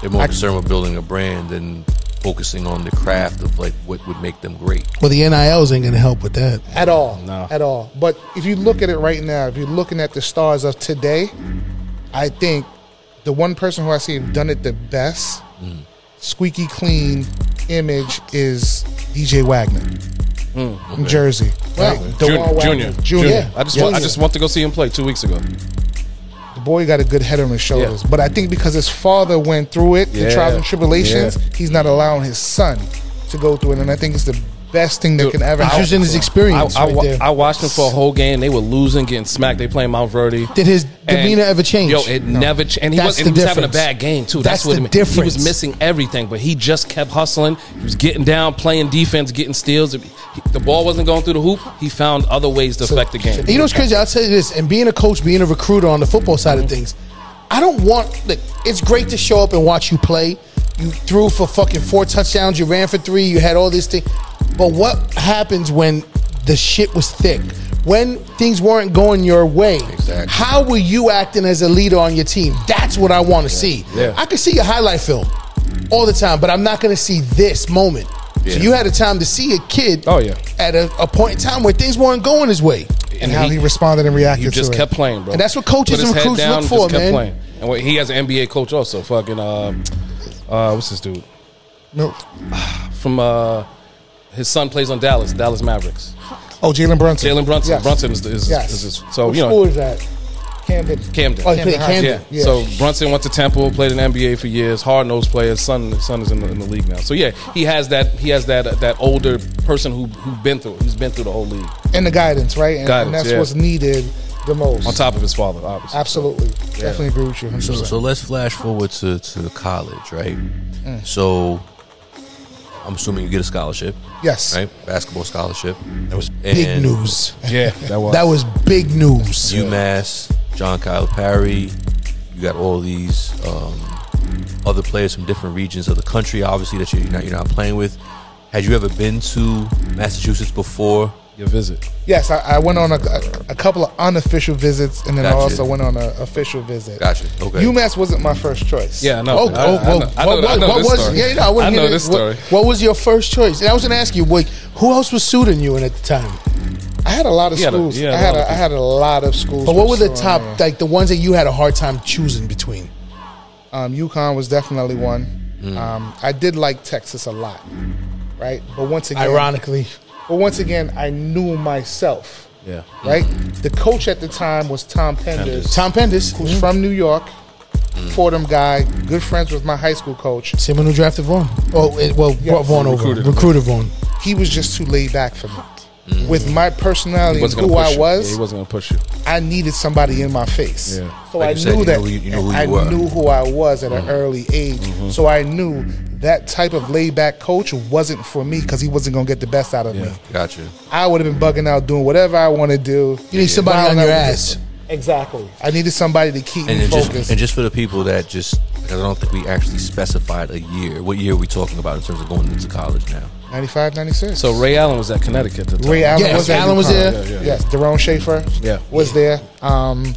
[SPEAKER 2] They're more concerned with building a brand than focusing on the craft of like what would make them great.
[SPEAKER 5] Well, the NILs ain't gonna help with that.
[SPEAKER 6] at all,
[SPEAKER 3] No.
[SPEAKER 6] at all. But if you look at it right now, if you're looking at the stars of today, I think the one person who I see have done it the best, squeaky clean image is DJ Wagner hmm, from Jersey, right?
[SPEAKER 3] Junior,
[SPEAKER 6] Dajuan Wagner.
[SPEAKER 3] junior,
[SPEAKER 6] junior.
[SPEAKER 3] I just
[SPEAKER 6] Yeah.
[SPEAKER 3] want, I just want to go see him play two weeks ago.
[SPEAKER 6] the boy got a good head on his shoulders. But I think because his father went through it, the trials and tribulations,
[SPEAKER 3] Yeah.
[SPEAKER 6] he's not allowing his son to go through it. And I think it's the best thing that
[SPEAKER 3] Dude,
[SPEAKER 6] can ever
[SPEAKER 5] He's
[SPEAKER 6] happen.
[SPEAKER 5] using his
[SPEAKER 6] to him.
[SPEAKER 3] I,
[SPEAKER 5] experience
[SPEAKER 3] I,
[SPEAKER 5] right
[SPEAKER 3] wa-
[SPEAKER 5] there.
[SPEAKER 3] I watched him for a whole game. They were losing, getting smacked. They playing Mount Vernon.
[SPEAKER 5] Did his
[SPEAKER 3] And,
[SPEAKER 5] demeanor ever change?
[SPEAKER 3] Yo, it never. changed. and he
[SPEAKER 5] That's
[SPEAKER 3] was, and he was having a bad game too.
[SPEAKER 5] That's
[SPEAKER 3] That's, what
[SPEAKER 5] the
[SPEAKER 3] it meant. He was missing everything, but he just kept hustling. He was getting down, playing defense, getting steals. If the ball wasn't going through the hoop, he found other ways to affect the game.
[SPEAKER 5] You know what's crazy? I'll tell you this, and being a coach, being a recruiter on the football side of things, I don't want like it's great to show up and watch you play. You threw for fucking four touchdowns, you ran for three, you had all this thing. But what happens when the shit was thick? when things weren't going your way.
[SPEAKER 2] Exactly.
[SPEAKER 5] How were you acting as a leader on your team? That's what I want to see.
[SPEAKER 3] Yeah.
[SPEAKER 5] I can see your highlight film all the time, but I'm not going to see this moment. So you had a time to see a kid.
[SPEAKER 3] Oh, yeah.
[SPEAKER 5] At a, a point in time where things weren't going his way,
[SPEAKER 6] and how he, responded and reacted
[SPEAKER 3] He just kept
[SPEAKER 6] it.
[SPEAKER 3] playing, bro.
[SPEAKER 5] And that's what coaches and recruits
[SPEAKER 3] down,
[SPEAKER 5] look for,
[SPEAKER 3] kept
[SPEAKER 5] man.
[SPEAKER 3] Playing. And what, he has an NBA coach also. Fucking um, uh, what's this dude
[SPEAKER 6] No.
[SPEAKER 3] from uh, his son plays on Dallas, Dallas Mavericks.
[SPEAKER 6] Oh, Jalen Brunson.
[SPEAKER 3] Jalen Brunson.
[SPEAKER 6] Yes.
[SPEAKER 3] Brunson is, is,
[SPEAKER 6] Yes.
[SPEAKER 3] is, is so
[SPEAKER 6] Which
[SPEAKER 3] you know
[SPEAKER 6] school is that? Camden.
[SPEAKER 3] Camden.
[SPEAKER 5] Oh, he played Camden.
[SPEAKER 3] Yeah. So Brunson went to Temple, played in NBA for years. Hard nosed player. His son, his son is in the, in the league now. So yeah, he has that. He has that that older person who who been through. it. He's been through the whole league
[SPEAKER 6] and the guidance, right? And,
[SPEAKER 3] Guidance,
[SPEAKER 6] and that's
[SPEAKER 3] yeah.
[SPEAKER 6] what's needed the most.
[SPEAKER 3] on top of his father, obviously.
[SPEAKER 6] Absolutely. Definitely agree with you. 100%.
[SPEAKER 2] So, so let's flash forward to, to college, right?
[SPEAKER 6] Mm.
[SPEAKER 2] So I'm assuming you get a scholarship,
[SPEAKER 6] yes.
[SPEAKER 2] right? Basketball scholarship.
[SPEAKER 5] That was big news.
[SPEAKER 3] Yeah, that was.
[SPEAKER 5] That was big news.
[SPEAKER 2] UMass, John Calipari. You got all these um, other players from different regions of the country, obviously that you're not you're not playing with. Had you ever been to Massachusetts before?
[SPEAKER 3] Your visit.
[SPEAKER 6] Yes, I, I went on a, a, couple of unofficial visits, and then I also went on an official visit.
[SPEAKER 2] Gotcha. Okay.
[SPEAKER 6] UMass wasn't my first choice.
[SPEAKER 3] Yeah, I know.
[SPEAKER 5] Oh,
[SPEAKER 3] I,
[SPEAKER 5] oh,
[SPEAKER 3] I
[SPEAKER 5] oh,
[SPEAKER 3] I know,
[SPEAKER 5] what, what-
[SPEAKER 3] know
[SPEAKER 5] what
[SPEAKER 3] this
[SPEAKER 5] was?
[SPEAKER 3] story.
[SPEAKER 5] Yeah, you know, I, wouldn't
[SPEAKER 3] I know this story.
[SPEAKER 5] What, was your first choice? And I was going to ask you, like, who else was suiting you in at the time?
[SPEAKER 6] I had a lot of
[SPEAKER 3] He had a-
[SPEAKER 6] schools.
[SPEAKER 3] a
[SPEAKER 6] I had a, I had a lot of schools.
[SPEAKER 5] But what were the top, like the ones that you had a hard time choosing between?
[SPEAKER 6] Um, UConn was definitely one.
[SPEAKER 3] Mm.
[SPEAKER 6] Um, I did like Texas a lot, right? But once again,
[SPEAKER 5] Ironically,
[SPEAKER 6] but once again, I knew myself,
[SPEAKER 3] Yeah.
[SPEAKER 6] right? The coach at the time was Tom Penders,
[SPEAKER 5] Tom Pendis,
[SPEAKER 6] who's from New York, Fordham guy, good friends with my high school coach.
[SPEAKER 5] same one who drafted Vaughn. Oh, it, well,
[SPEAKER 6] Yeah,
[SPEAKER 5] brought Vaughn over,
[SPEAKER 3] recruited
[SPEAKER 5] recruited,
[SPEAKER 3] him.
[SPEAKER 5] Vaughn.
[SPEAKER 6] He was just too laid back for me. With my personality and who I was,
[SPEAKER 3] Yeah, he wasn't gonna push you.
[SPEAKER 6] I needed somebody in my face.
[SPEAKER 3] Yeah.
[SPEAKER 6] So
[SPEAKER 2] Like
[SPEAKER 6] I
[SPEAKER 2] you said,
[SPEAKER 6] knew
[SPEAKER 2] you
[SPEAKER 6] that
[SPEAKER 2] know who you- you know who you
[SPEAKER 6] I
[SPEAKER 2] were.
[SPEAKER 6] knew who I was at an early age.
[SPEAKER 3] Mm-hmm.
[SPEAKER 6] So I knew that type of laid back coach wasn't for me because he wasn't gonna get the best out of me.
[SPEAKER 2] Gotcha.
[SPEAKER 6] I would have been bugging out doing whatever I want to do.
[SPEAKER 5] You need somebody on your
[SPEAKER 6] was-
[SPEAKER 5] ass.
[SPEAKER 6] Exactly. I needed somebody to keep
[SPEAKER 2] And
[SPEAKER 6] me
[SPEAKER 2] then just
[SPEAKER 6] focused.
[SPEAKER 2] and just for the people that just because I don't think we actually specified a year. What year are we talking about in terms of going into college now?
[SPEAKER 6] 95, 96.
[SPEAKER 3] So Ray Allen was at Connecticut. At the time.
[SPEAKER 6] Ray Allen
[SPEAKER 5] Yes,
[SPEAKER 6] was at
[SPEAKER 5] Allen was there.
[SPEAKER 3] Yeah, yeah,
[SPEAKER 6] Yes, Doron Sheffer
[SPEAKER 3] Yeah.
[SPEAKER 6] was there. Um,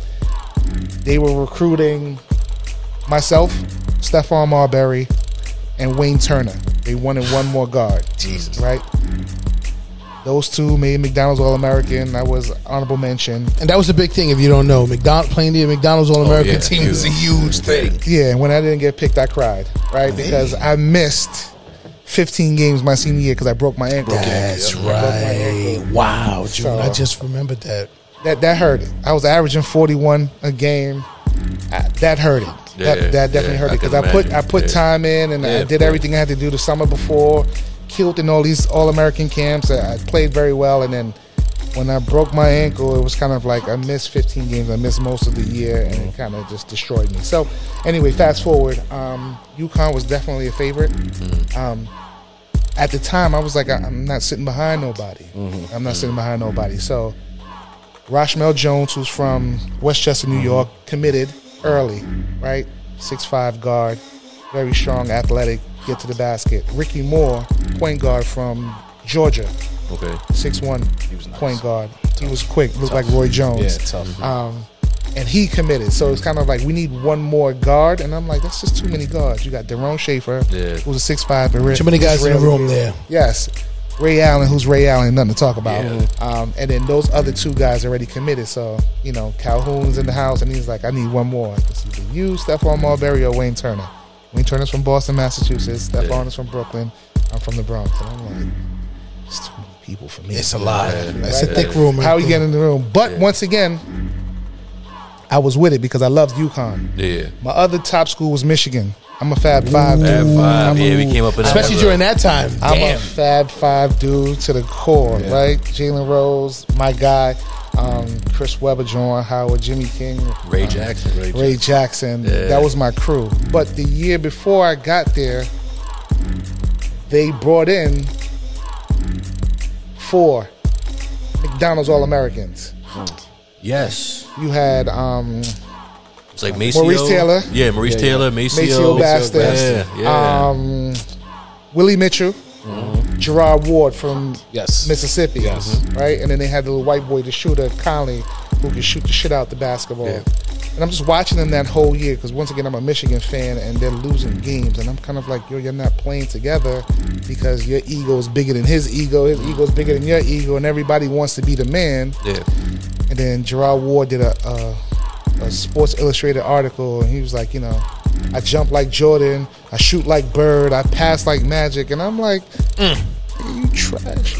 [SPEAKER 6] they were recruiting myself, Stephon Marbury, and Wayne Turner. They wanted one more guard. Jesus. Right? Those two made McDonald's All American. That was honorable mention.
[SPEAKER 5] And that was a big thing. If you don't know, McDonald playing the McDonald's All American
[SPEAKER 2] yeah,
[SPEAKER 5] team was a huge thing.
[SPEAKER 6] Yeah, and when I didn't get picked, I cried. Right? Because I missed 15 games my senior year because I broke my ankle.
[SPEAKER 5] That's
[SPEAKER 6] Broke my
[SPEAKER 5] right.
[SPEAKER 6] ankle.
[SPEAKER 5] Wow, June.
[SPEAKER 6] So-
[SPEAKER 5] I just remembered that.
[SPEAKER 6] That that hurt. I was averaging 41 a game. I, that hurt it.
[SPEAKER 2] Yeah,
[SPEAKER 6] that, that definitely
[SPEAKER 2] yeah,
[SPEAKER 6] hurt
[SPEAKER 2] I
[SPEAKER 6] it because I, put. I put time in and I did everything I had to do the summer before. Killed in all these All American camps. I, I played very well, and then when I broke my ankle, it was kind of like I missed 15 games. I missed most of the year, and it kind of just destroyed me. So, anyway, fast forward. Um, UConn was definitely a favorite. Um, at the time, I was like, I, I'm not sitting behind nobody. I'm not sitting behind nobody. So, Rashamel Jones, who's from Westchester, New York, committed early, right? Six five guard, very strong, athletic, get to the basket. Ricky Moore, point guard from Georgia,
[SPEAKER 2] Okay.
[SPEAKER 6] six one point guard. He was quick, looked like Roy Jones.
[SPEAKER 3] Yeah,
[SPEAKER 6] Jones.
[SPEAKER 3] tough.
[SPEAKER 6] Um, and he committed. So it's kind of like we need one more guard, and I'm like, that's just too many guards. You got Doron Sheffer,
[SPEAKER 2] Yeah.
[SPEAKER 6] who's a six five,
[SPEAKER 5] Too many guys in the room there.
[SPEAKER 6] Yes. Ray Allen, who's Ray Allen, nothing to talk about. Um, and then those other two guys already committed. So, you know, Calhoun's in the house, and he's like, I need one more. It's either you, Stephon Marbury, or Wayne Turner. Wayne Turner's from Boston, Massachusetts. Stephon is from Brooklyn. I'm from the Bronx. And I'm like, it's too many people for me.
[SPEAKER 5] It's a lot.
[SPEAKER 2] Yeah,
[SPEAKER 5] That's
[SPEAKER 6] right
[SPEAKER 5] a thick room. right
[SPEAKER 6] How you
[SPEAKER 5] there.
[SPEAKER 6] get in the room? But once again, I was with it because I loved UConn.
[SPEAKER 2] Yeah.
[SPEAKER 6] My other top school was Michigan. I'm a Fab Five.
[SPEAKER 2] Fab
[SPEAKER 6] dude.
[SPEAKER 2] Five.
[SPEAKER 6] I'm a-
[SPEAKER 2] Yeah, we came up in that.
[SPEAKER 5] Especially during that time.
[SPEAKER 6] I'm a
[SPEAKER 5] Damn.
[SPEAKER 6] Fab Five dude to the core, right? Jalen Rose, my guy, um, Chris Webber, Juwan Howard, Jimmy King,
[SPEAKER 2] Ray
[SPEAKER 6] uh,
[SPEAKER 2] Jackson.
[SPEAKER 6] Ray Jackson.
[SPEAKER 2] Yeah.
[SPEAKER 6] That was my crew. But the year before I got there, they brought in four McDonald's All Americans.
[SPEAKER 2] Yes.
[SPEAKER 6] You had um,
[SPEAKER 2] It's like Maceo.
[SPEAKER 6] Maurice Taylor.
[SPEAKER 2] Yeah, Maurice
[SPEAKER 3] Yeah,
[SPEAKER 2] Taylor,
[SPEAKER 3] yeah.
[SPEAKER 2] Maceo.
[SPEAKER 6] Maceo Baston,
[SPEAKER 2] Yeah, yeah.
[SPEAKER 6] um, Willie Mitchell, Jerod Ward from
[SPEAKER 3] Yes.
[SPEAKER 6] Mississippi,
[SPEAKER 3] Yes.
[SPEAKER 6] right? And then they had the little white boy, the shooter Conlan, who could shoot the shit out the basketball.
[SPEAKER 2] Yeah.
[SPEAKER 6] And I'm just watching them that whole year because once again I'm a Michigan fan and they're losing games and I'm kind of like, yo, you're not playing together because your ego is bigger than his ego, his ego is bigger than your ego, and everybody wants to be the man.
[SPEAKER 2] Yeah.
[SPEAKER 6] And then Jerod Ward did a, a, a Sports Illustrated article, and he was like, you know, I jump like Jordan, I shoot like Bird, I pass like Magic, and I'm like,
[SPEAKER 2] Mm.
[SPEAKER 6] You trash.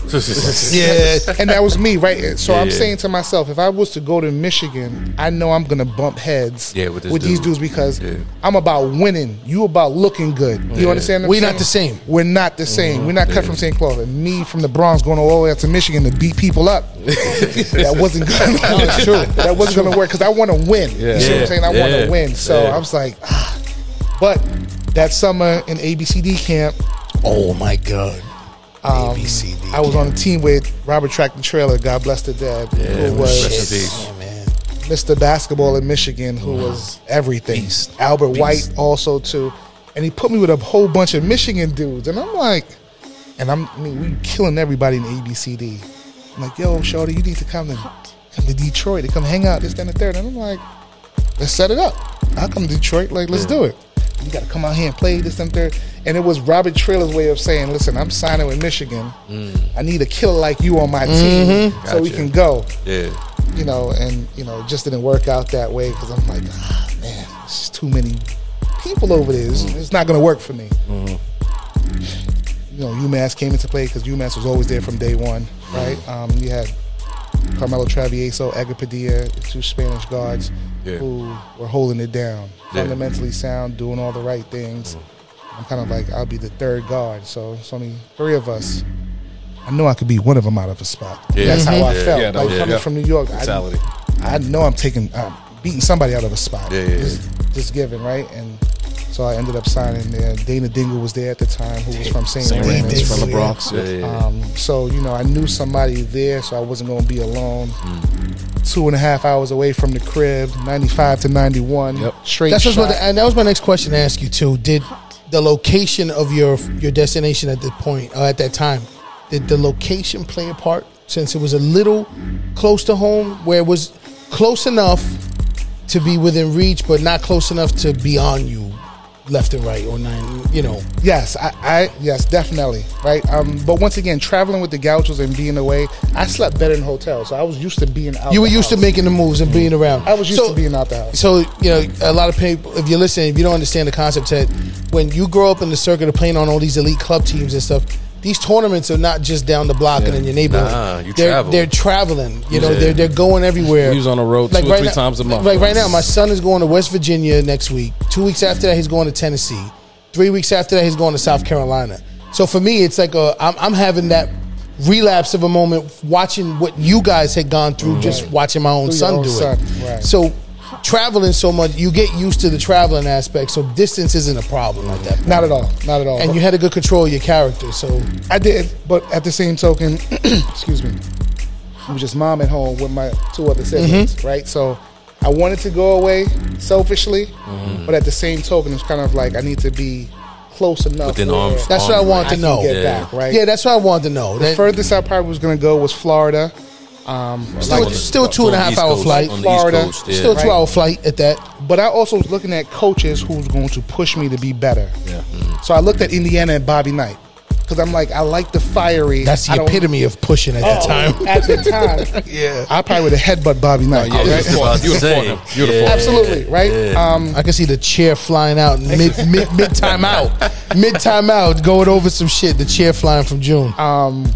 [SPEAKER 5] Yeah.
[SPEAKER 6] and that was me, right? So
[SPEAKER 2] Yeah,
[SPEAKER 6] I'm
[SPEAKER 2] yeah.
[SPEAKER 6] saying to myself, if I was to go to Michigan, I know I'm gonna bump heads
[SPEAKER 2] Yeah, with this
[SPEAKER 6] these dudes because. I'm about winning. You about looking good. You understand? What
[SPEAKER 5] We
[SPEAKER 6] I'm
[SPEAKER 5] not the same.
[SPEAKER 6] We're not the same. We're not cut from the same cloth. And me from the Bronx going all the way up to Michigan to beat people up. that wasn't gonna. no, true. That wasn't gonna work because I want to win. You see what. I'm saying? I want to win. So. I was like, ah. but that summer in ABCD camp,
[SPEAKER 5] Oh my god.
[SPEAKER 6] Um,
[SPEAKER 5] ABCD.
[SPEAKER 6] I was on a team with Robert Tractor Traylor, God bless the dead,
[SPEAKER 2] Yeah,
[SPEAKER 6] who was.
[SPEAKER 5] Oh.
[SPEAKER 6] Mr. Basketball in Michigan, who was everything.
[SPEAKER 2] Beast.
[SPEAKER 6] Albert
[SPEAKER 2] Beast.
[SPEAKER 6] White also too, and he put me with a whole bunch of Michigan dudes, and I'm like, and I'm I mean we killing everybody in ABCD. I'm like, yo, Shorty, you need to come to come to Detroit to come hang out this, then, the third, and I'm like, let's set it up. I'll come to Detroit, like let's do it. You got to come out here and play this and third. And it was Robert Traylor's way of saying, listen, I'm signing with Michigan. I need a killer like you on my team so we can go
[SPEAKER 2] Yeah.
[SPEAKER 6] you know, and you know, it just didn't work out that way because I'm like, ah, man, it's too many people over there. It's, it's not going to work for me. You know, UMass came into play because UMass was always there from day one, right? Um, you had Carmelo Travieso, Edgar Padilla, the two Spanish guards
[SPEAKER 2] Yeah.
[SPEAKER 6] who were holding it down,
[SPEAKER 2] Yeah.
[SPEAKER 6] fundamentally sound, doing all the right things. Mm-hmm. I'm kind of like, I'll be the third guard, so it's only three of us. I know I could be one of them out of a spot.
[SPEAKER 2] Yeah.
[SPEAKER 6] That's how I felt. Like coming from New York, I. I know I'm taking, I'm beating somebody out of a spot.
[SPEAKER 2] Yeah, yeah,
[SPEAKER 6] Just, just given, right? And so I ended up signing there. Dana Dingle was there at the time, who was from St.
[SPEAKER 3] St.
[SPEAKER 6] Raymond's.
[SPEAKER 3] Raymond's from the Bronx.
[SPEAKER 2] Yeah.
[SPEAKER 3] Yeah.
[SPEAKER 2] yeah.
[SPEAKER 6] Um, so you know, I knew somebody there, so I wasn't going to be alone. Two and a half hours away from the crib, ninety-five to ninety-one,
[SPEAKER 3] Yep.
[SPEAKER 6] straight
[SPEAKER 5] That's
[SPEAKER 6] shot.
[SPEAKER 5] what, and that was my next question to ask you too. Did the location of your your destination at the point uh, at that time, did the location play a part? Since it was a little close to home, where it was close enough to be within reach, but not close enough to be on you, left and right, or nine. You know,
[SPEAKER 6] Yes, I, I yes, definitely, right. Um, but once again, traveling with the Gauchos and being away, I slept better in hotels, so I was used to being out.
[SPEAKER 5] you were used to making the moves and being around.
[SPEAKER 6] I was used
[SPEAKER 5] So-
[SPEAKER 6] to being out the house.
[SPEAKER 5] So you know, a lot of people. If you're listening, if you don't understand the concept, Ted, when you grow up in the circuit of playing on all these elite club teams and stuff, these tournaments are not just down the block and in your neighborhood.
[SPEAKER 2] Nah, you
[SPEAKER 5] they're,
[SPEAKER 2] travel.
[SPEAKER 5] They're traveling. You know,
[SPEAKER 2] Yeah.
[SPEAKER 5] they're they're going everywhere.
[SPEAKER 3] He's on the road two or three
[SPEAKER 5] now,
[SPEAKER 3] times a month.
[SPEAKER 5] Like right now, my son is going to West Virginia next week. Two weeks after that, he's going to Tennessee. Three weeks after that, he's going to South Carolina. So for me, it's like a I'm, I'm having that relapse of a moment watching what you guys had gone through, mm. just watching my own
[SPEAKER 6] Through
[SPEAKER 5] son
[SPEAKER 6] own
[SPEAKER 5] do
[SPEAKER 6] son,
[SPEAKER 5] it.
[SPEAKER 6] right.
[SPEAKER 5] So traveling so much, you get used to the traveling aspect. So distance isn't a problem at that point.
[SPEAKER 6] Not at all, not at all.
[SPEAKER 5] And you had a good control of your character. So
[SPEAKER 6] I did, but at the same token, excuse me, I was just mom at home with my two other siblings,
[SPEAKER 5] Mm-hmm.
[SPEAKER 6] right? So I wanted to go away selfishly,
[SPEAKER 2] Mm-hmm.
[SPEAKER 6] but at the same token, it's kind of like I need to be close enough.
[SPEAKER 2] Within
[SPEAKER 6] where
[SPEAKER 2] arms-
[SPEAKER 5] that's what I
[SPEAKER 2] arms
[SPEAKER 5] want
[SPEAKER 6] I
[SPEAKER 5] to
[SPEAKER 6] can
[SPEAKER 5] know.
[SPEAKER 6] get
[SPEAKER 2] Yeah.
[SPEAKER 6] back, right?
[SPEAKER 5] Yeah, that's what I wanted to know.
[SPEAKER 6] the
[SPEAKER 5] That-
[SPEAKER 6] furthest I probably was going to go was Florida. Um,
[SPEAKER 5] Still,
[SPEAKER 6] like-
[SPEAKER 5] still a two and a
[SPEAKER 2] on the
[SPEAKER 5] half
[SPEAKER 2] East
[SPEAKER 5] hour
[SPEAKER 2] Coast,
[SPEAKER 5] flight.
[SPEAKER 6] Florida,
[SPEAKER 2] Coast, yeah.
[SPEAKER 5] Still two
[SPEAKER 6] Right.
[SPEAKER 5] hour flight at that.
[SPEAKER 6] But I also was looking at coaches who's going to push me to be better.
[SPEAKER 3] Yeah.
[SPEAKER 6] So I looked at Indiana and Bobby Knight because I'm like, I like the fiery.
[SPEAKER 5] That's the epitome of pushing at that
[SPEAKER 6] Oh,
[SPEAKER 5] time.
[SPEAKER 6] At the time,
[SPEAKER 5] Yeah.
[SPEAKER 6] I probably would have headbutt Bobby Knight.
[SPEAKER 3] yeah,
[SPEAKER 6] right?
[SPEAKER 3] yeah.
[SPEAKER 2] I was about to
[SPEAKER 3] You would've
[SPEAKER 2] say,
[SPEAKER 3] fought him. You would've
[SPEAKER 2] yeah.
[SPEAKER 3] fought him.
[SPEAKER 6] Absolutely, right?
[SPEAKER 2] Yeah.
[SPEAKER 6] Um,
[SPEAKER 5] I can see the chair flying out mid mid mid time out, mid time out, going over some shit. The chair flying from June.
[SPEAKER 6] um,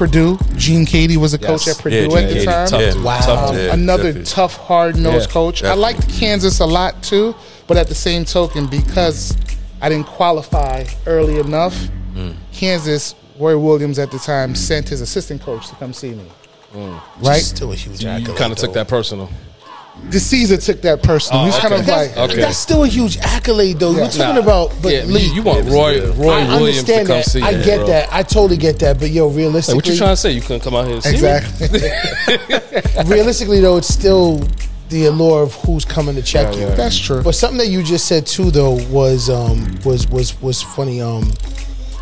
[SPEAKER 6] Purdue, Gene Keady was a coach at Purdue
[SPEAKER 2] Yeah,
[SPEAKER 6] at the
[SPEAKER 2] Keady,
[SPEAKER 6] time.
[SPEAKER 3] Tough
[SPEAKER 2] Yeah.
[SPEAKER 5] Wow.
[SPEAKER 3] Tough.
[SPEAKER 2] Yeah,
[SPEAKER 6] Another
[SPEAKER 2] definitely.
[SPEAKER 6] tough, hard nosed
[SPEAKER 3] Yeah,
[SPEAKER 6] coach. I liked Kansas a lot too, but at the same token, because I didn't qualify early enough,
[SPEAKER 2] Mm.
[SPEAKER 6] Kansas, Roy Williams at the time sent his assistant coach to come see me.
[SPEAKER 2] Mm.
[SPEAKER 6] Right?
[SPEAKER 5] Still a huge
[SPEAKER 3] You kind of took that personal.
[SPEAKER 6] The Caesar took that personal.
[SPEAKER 3] Oh,
[SPEAKER 6] He's kind of like,
[SPEAKER 3] Okay.
[SPEAKER 5] That's still a huge accolade, though. You're talking
[SPEAKER 3] Nah.
[SPEAKER 5] about, but
[SPEAKER 3] yeah,
[SPEAKER 5] Lee,
[SPEAKER 3] you, you want Roy. Roy
[SPEAKER 5] I
[SPEAKER 3] Williams to come
[SPEAKER 5] that.
[SPEAKER 3] see you.
[SPEAKER 5] I get
[SPEAKER 3] bro.
[SPEAKER 5] that. I totally get that. But yo,
[SPEAKER 3] Like,
[SPEAKER 5] realistically,
[SPEAKER 3] what you trying to say? You couldn't come out here and see me?
[SPEAKER 6] exactly.
[SPEAKER 5] realistically though, it's still the allure of who's coming to check you.
[SPEAKER 6] That's true.
[SPEAKER 5] But something that you just said too, though, was um, was was was funny. Um,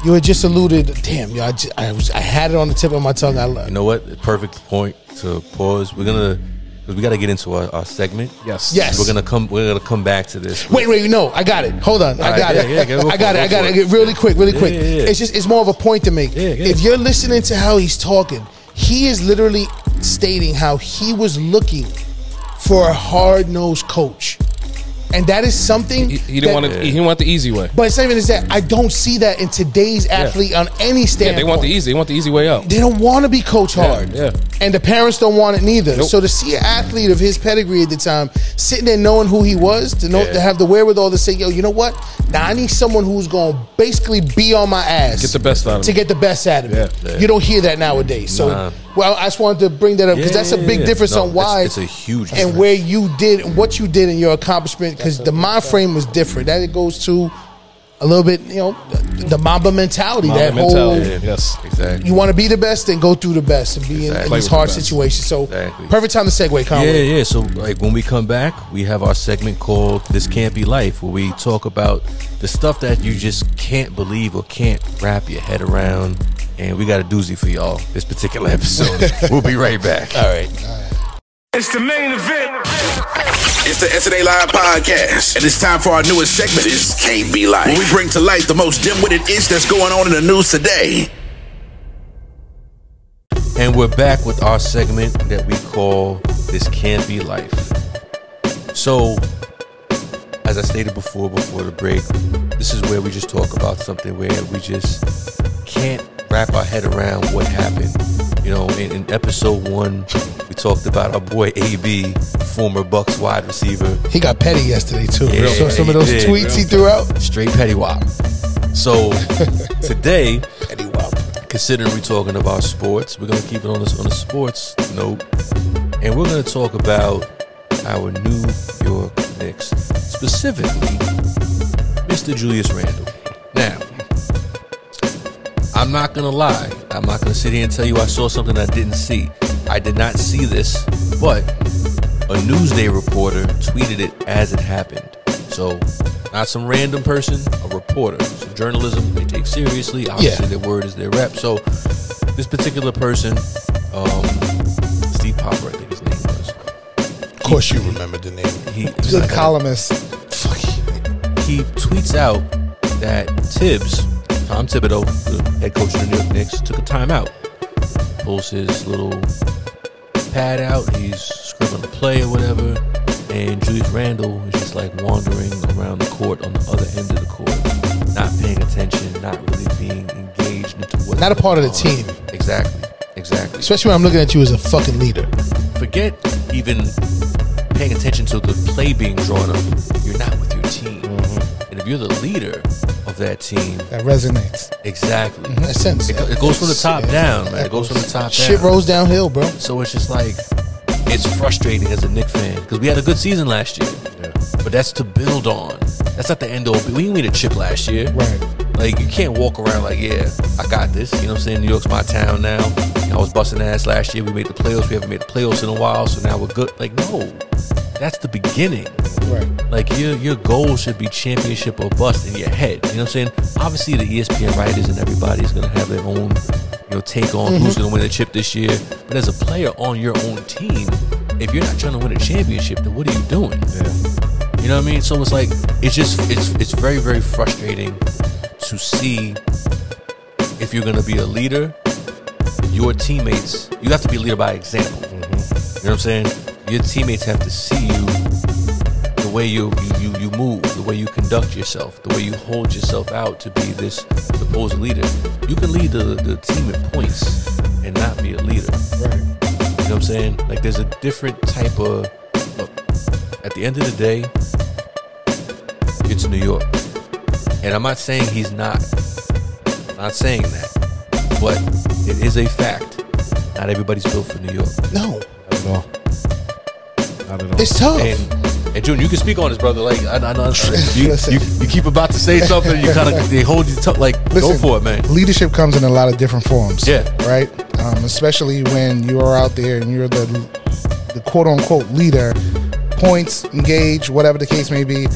[SPEAKER 5] you had just alluded. Damn, yo, I, ju- I was I had it on the tip of my tongue. I love You
[SPEAKER 2] know what? Perfect point to pause. We're gonna because we got to get into our, our segment.
[SPEAKER 3] Yes.
[SPEAKER 5] Yes.
[SPEAKER 2] We're gonna come. We're gonna come back to this.
[SPEAKER 5] Wait, wait, no, I got it. Hold on, I
[SPEAKER 2] All right,
[SPEAKER 5] got
[SPEAKER 2] yeah,
[SPEAKER 5] it.
[SPEAKER 2] yeah, go
[SPEAKER 5] I got
[SPEAKER 2] it,
[SPEAKER 5] it. I
[SPEAKER 2] go
[SPEAKER 5] got
[SPEAKER 2] for
[SPEAKER 5] it.
[SPEAKER 2] it.
[SPEAKER 5] Really quick, really
[SPEAKER 2] Yeah,
[SPEAKER 5] quick.
[SPEAKER 2] yeah, yeah.
[SPEAKER 5] It's just it's more of a point to make.
[SPEAKER 2] Yeah, yeah.
[SPEAKER 5] If you're listening to how he's talking, he is literally stating how he was looking for a hard nosed coach, and that is something
[SPEAKER 3] He, he didn't want to. He want the easy way.
[SPEAKER 5] But it's not even just that. I don't see that in today's athlete on any standpoint.
[SPEAKER 3] Yeah, they want the easy. They want the easy way out.
[SPEAKER 5] They don't want to be coach hard.
[SPEAKER 3] yeah.
[SPEAKER 5] And the parents don't want it neither.
[SPEAKER 3] Nope.
[SPEAKER 5] So to see an athlete of his pedigree at the time sitting there knowing who he was, to know
[SPEAKER 2] Yeah.
[SPEAKER 5] to have the wherewithal to say, yo, you know what? Now I need someone who's gonna basically be on my ass.
[SPEAKER 3] Get the best out of
[SPEAKER 5] to
[SPEAKER 3] me.
[SPEAKER 5] get the best out of me.
[SPEAKER 3] Yeah.
[SPEAKER 2] Yeah.
[SPEAKER 5] You don't hear that nowadays. So
[SPEAKER 2] Nah.
[SPEAKER 5] Well, I just wanted to bring that up because
[SPEAKER 2] Yeah,
[SPEAKER 5] that's a big
[SPEAKER 2] yeah.
[SPEAKER 5] difference
[SPEAKER 2] No,
[SPEAKER 5] on why
[SPEAKER 2] it's- it's a huge
[SPEAKER 5] and where you did what you did in your accomplishment because the mind frame was different. That it goes to a little bit, you know, the Mamba mentality.
[SPEAKER 3] Mamba
[SPEAKER 5] that
[SPEAKER 3] mentality.
[SPEAKER 5] whole
[SPEAKER 3] Yes.
[SPEAKER 2] Exactly.
[SPEAKER 5] you want to be the best, then go through the best and be in, in these hard
[SPEAKER 3] the
[SPEAKER 5] situations. So
[SPEAKER 2] Exactly.
[SPEAKER 5] perfect time to segue, Conway.
[SPEAKER 2] Yeah, yeah. So like when we come back, we have our segment called "This Can't Be Life," where we talk about the stuff that you just can't believe or can't wrap your head around. And we got a doozy for y'all this particular episode. we'll be right back.
[SPEAKER 5] All right.
[SPEAKER 1] It's the main event. It's the SNA Live podcast, and it's time for our newest segment. This can't be life. Where we bring to light the most dim-witted ish that's going on in the news today.
[SPEAKER 2] And we're back with our segment that we call This Can't Be Life. So, as I stated before, before the break, this is where we just talk about something where we just can't wrap our head around what happened. You know, in, in episode one, we talked about our boy AB, former Bucs wide receiver,
[SPEAKER 5] He got petty yesterday too.
[SPEAKER 2] Yeah,
[SPEAKER 5] so some of those
[SPEAKER 2] did.
[SPEAKER 5] tweets he threw out.
[SPEAKER 2] straight petty wop. So, today,
[SPEAKER 5] Petty wop.
[SPEAKER 2] considering we're talking about sports, we're gonna keep it on this on a sports note, and we're gonna talk about our New York Knicks, specifically Mr. Julius Randle. Now, I'm not gonna lie. I'm not gonna sit here and tell you I saw something I didn't see. I did not see this, but a Newsday reporter tweeted it as it happened. So, not some random person, a reporter. So, journalism they take seriously. Obviously,
[SPEAKER 5] Yeah.
[SPEAKER 2] their word is their rep. So, this particular person, um, Steve Popper, I think his name was.
[SPEAKER 5] Of course, you remember the name.
[SPEAKER 2] He
[SPEAKER 6] Good columnist.
[SPEAKER 2] he tweets out that Thibs, Tom Thibodeau, the head coach of the New York Knicks, took a timeout. Pulls his little pad out, he's scribbling a play or whatever, and Julius Randle is just like wandering around the court on the other end of the court, not paying attention, not really being engaged into what
[SPEAKER 5] Not a part of the team.
[SPEAKER 2] Exactly, exactly.
[SPEAKER 5] Especially when I'm looking at you as a fucking leader.
[SPEAKER 2] Forget even paying attention to the play being drawn up. You're not you're the leader of that team,
[SPEAKER 6] That resonates.
[SPEAKER 2] exactly. Mm-hmm.
[SPEAKER 5] Makes sense.
[SPEAKER 2] It, it goes from the top down, man. It goes from the top
[SPEAKER 5] Shit
[SPEAKER 2] down.
[SPEAKER 5] rolls downhill, bro.
[SPEAKER 2] So it's just like it's frustrating as a Knick fan because we had a good season last year, but that's to build on. That's not the end all. We didn't win a chip last year,
[SPEAKER 6] Right.
[SPEAKER 2] Like you can't walk around like, yeah, I got this. You know what I'm saying? New York's my town now. I was busting ass last year. We made the playoffs. We haven't made the playoffs in a while, so now we're good. Like no, that's the beginning.
[SPEAKER 6] Right.
[SPEAKER 2] Like your your goal should be championship or bust in your head. You know what I'm saying? Obviously, the ESPN writers and everybody is gonna have their own you know take on who's mm-hmm. gonna win the chip this year. But as a player on your own team, if you're not trying to win a championship, then what are you doing? You know what I mean? So it's like it's just it's it's very very frustrating to see if you're gonna be a leader, your teammates. You have to be a leader by example. Mm-hmm. You know what I'm saying? Your teammates have to see you the way you, you, you, you move, the way you conduct yourself, the way you hold yourself out to be this supposed leader. You can lead the, the team in points and not be a leader.
[SPEAKER 6] Right.
[SPEAKER 2] You know what I'm saying? Like there's a different type of look. At the end of the day, it's New York. And I'm not saying he's not. I'm not saying that. But it is a fact. Not everybody's built for New York.
[SPEAKER 5] No,
[SPEAKER 3] Not at all. Not at all.
[SPEAKER 5] it's tough.
[SPEAKER 2] And and June, you can speak on this, brother. Like I, I know you, you, you keep about to say something, you kind of they hold you to, like go for it, man.
[SPEAKER 6] Leadership comes in a lot of different forms.
[SPEAKER 2] Yeah.
[SPEAKER 6] Right. Um, especially when you are out there and you're the the quote unquote leader, points, engage, whatever the case may be.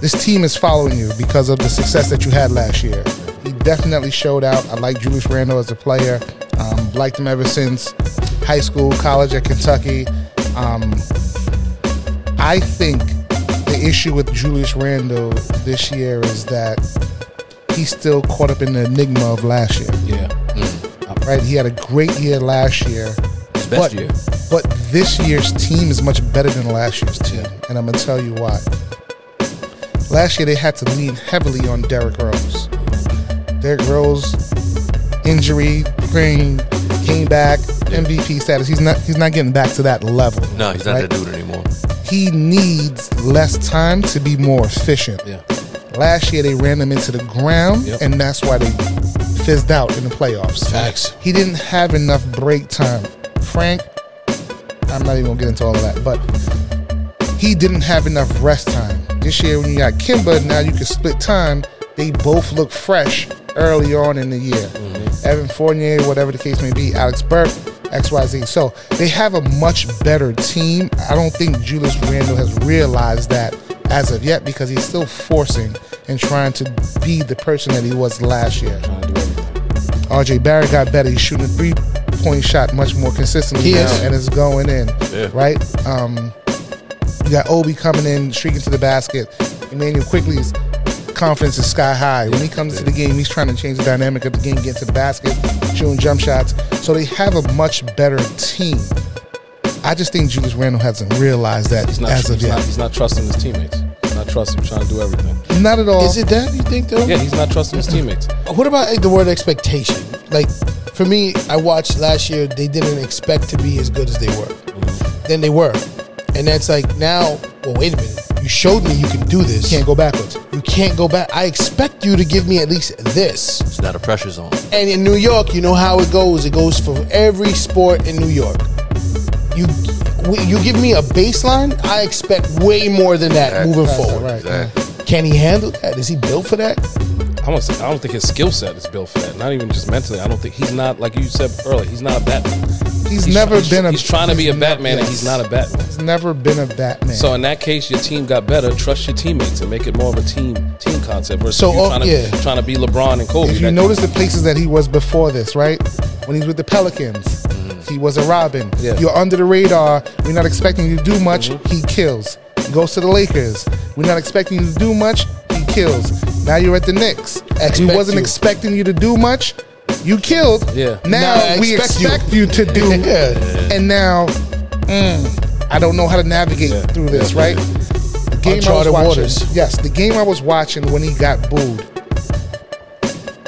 [SPEAKER 6] This team is following you because of the success that you had last year. He definitely showed out. I like Julius Randle as a player. Um, liked him ever since high school, college at Kentucky. Um, I think the issue with Julius Randle this year is that he's still caught up in the enigma of last year.
[SPEAKER 3] Yeah. Mm.
[SPEAKER 6] Right? He had a great year last year.
[SPEAKER 2] His best
[SPEAKER 6] but,
[SPEAKER 2] year.
[SPEAKER 6] But this year's team is much better than last year's team, and I'm gonna tell you why. Last year they had to lean heavily on Derrick Rose. Derrick Rose injury, sprain, came back, MVP status. He's not he's not getting back to that level.
[SPEAKER 2] No, he's not
[SPEAKER 6] right?
[SPEAKER 2] that dude anymore.
[SPEAKER 6] He needs less time to be more efficient.
[SPEAKER 3] Yeah.
[SPEAKER 6] Last year they ran him into the ground,
[SPEAKER 3] Yep.
[SPEAKER 6] and that's why they fizzed out in the playoffs.
[SPEAKER 5] Facts.
[SPEAKER 6] He didn't have enough break time. Frank, I'm not even gonna get into all of that, but he didn't have enough rest time. This year, when you got Kemba, now you can split time. They both look fresh early on in the year. Mm-hmm. Evan Fournier, whatever the case may be, Alec Burks, XYZ. So they have a much better team. I don't think Julius Randle has realized that as of yet because he's still forcing and trying to be the person that he was last year.
[SPEAKER 3] Trying to do everything.
[SPEAKER 6] RJ Barrett got better. He's shooting a three point shot much more consistently now,
[SPEAKER 5] is.
[SPEAKER 6] and it's going in.
[SPEAKER 2] Yeah.
[SPEAKER 6] Right? Um, you got Obi coming in, streaking to the basket. Immanuel Quickley's confidence is sky high. When he comes to the game, he's trying to change the dynamic of the game, get to the basket, shooting jump shots. So they have a much better team. I just think Julius Randle hasn't realized that
[SPEAKER 3] He's not,
[SPEAKER 6] as of
[SPEAKER 3] he's,
[SPEAKER 6] yet.
[SPEAKER 3] not, he's not trusting his teammates. He's not trusting, trying to do everything.
[SPEAKER 6] Not at all.
[SPEAKER 5] Is it that you think though?
[SPEAKER 3] Yeah, he's not trusting his teammates.
[SPEAKER 5] What about like, the word expectation? Like for me, I watched last year. They didn't expect to be as good as they were. Mm-hmm. Then they were, and that's like now. Well, wait a minute. You showed me you can do this.
[SPEAKER 6] You can't go backwards.
[SPEAKER 5] You can't go back. I expect you to give me at least this.
[SPEAKER 2] It's not a pressure zone.
[SPEAKER 5] And in New York, you know how it goes. It goes for every sport in New York. You you give me a baseline, I expect way more than that moving forward.
[SPEAKER 6] right.
[SPEAKER 2] Exactly.
[SPEAKER 5] Can he handle that? Is he built for that?
[SPEAKER 3] I don't, I don't think his skill set is built for that. Not even just mentally. I don't think he's not like you said earlier. He's not a Batman.
[SPEAKER 6] He's, never
[SPEAKER 3] he's,
[SPEAKER 6] been a.
[SPEAKER 3] He's trying to be a
[SPEAKER 6] he's
[SPEAKER 3] Batman, and he's not a Batman.
[SPEAKER 6] He's never been a Batman.
[SPEAKER 3] So in that case, your team got better. Trust your teammates and make it more of a team team concept versus
[SPEAKER 5] So,
[SPEAKER 3] you
[SPEAKER 5] oh,
[SPEAKER 3] trying, to,
[SPEAKER 5] yeah.
[SPEAKER 3] trying to be LeBron and Kobe.
[SPEAKER 6] if you notice the places that he was before this, right? When he's with the Pelicans, he was a Robin.
[SPEAKER 3] Mm-hmm. Yeah. Mm-hmm.
[SPEAKER 6] You're under the radar. We're not expecting you to do much. He kills. Goes to the Lakers. We're not expecting you to do much. He kills. Now you're at the Knicks. he
[SPEAKER 5] Expect
[SPEAKER 6] wasn't
[SPEAKER 5] you.
[SPEAKER 6] expecting you to do much. You killed.
[SPEAKER 3] Yeah.
[SPEAKER 6] Now,
[SPEAKER 5] Now
[SPEAKER 6] we
[SPEAKER 5] expect you.
[SPEAKER 6] expect you, to do.
[SPEAKER 5] Yeah.
[SPEAKER 6] And now, mm, I don't know how to navigate through this,
[SPEAKER 3] Yeah.
[SPEAKER 6] right? The game I was watching.
[SPEAKER 5] waters.
[SPEAKER 6] Yes, the game I was watching when he got booed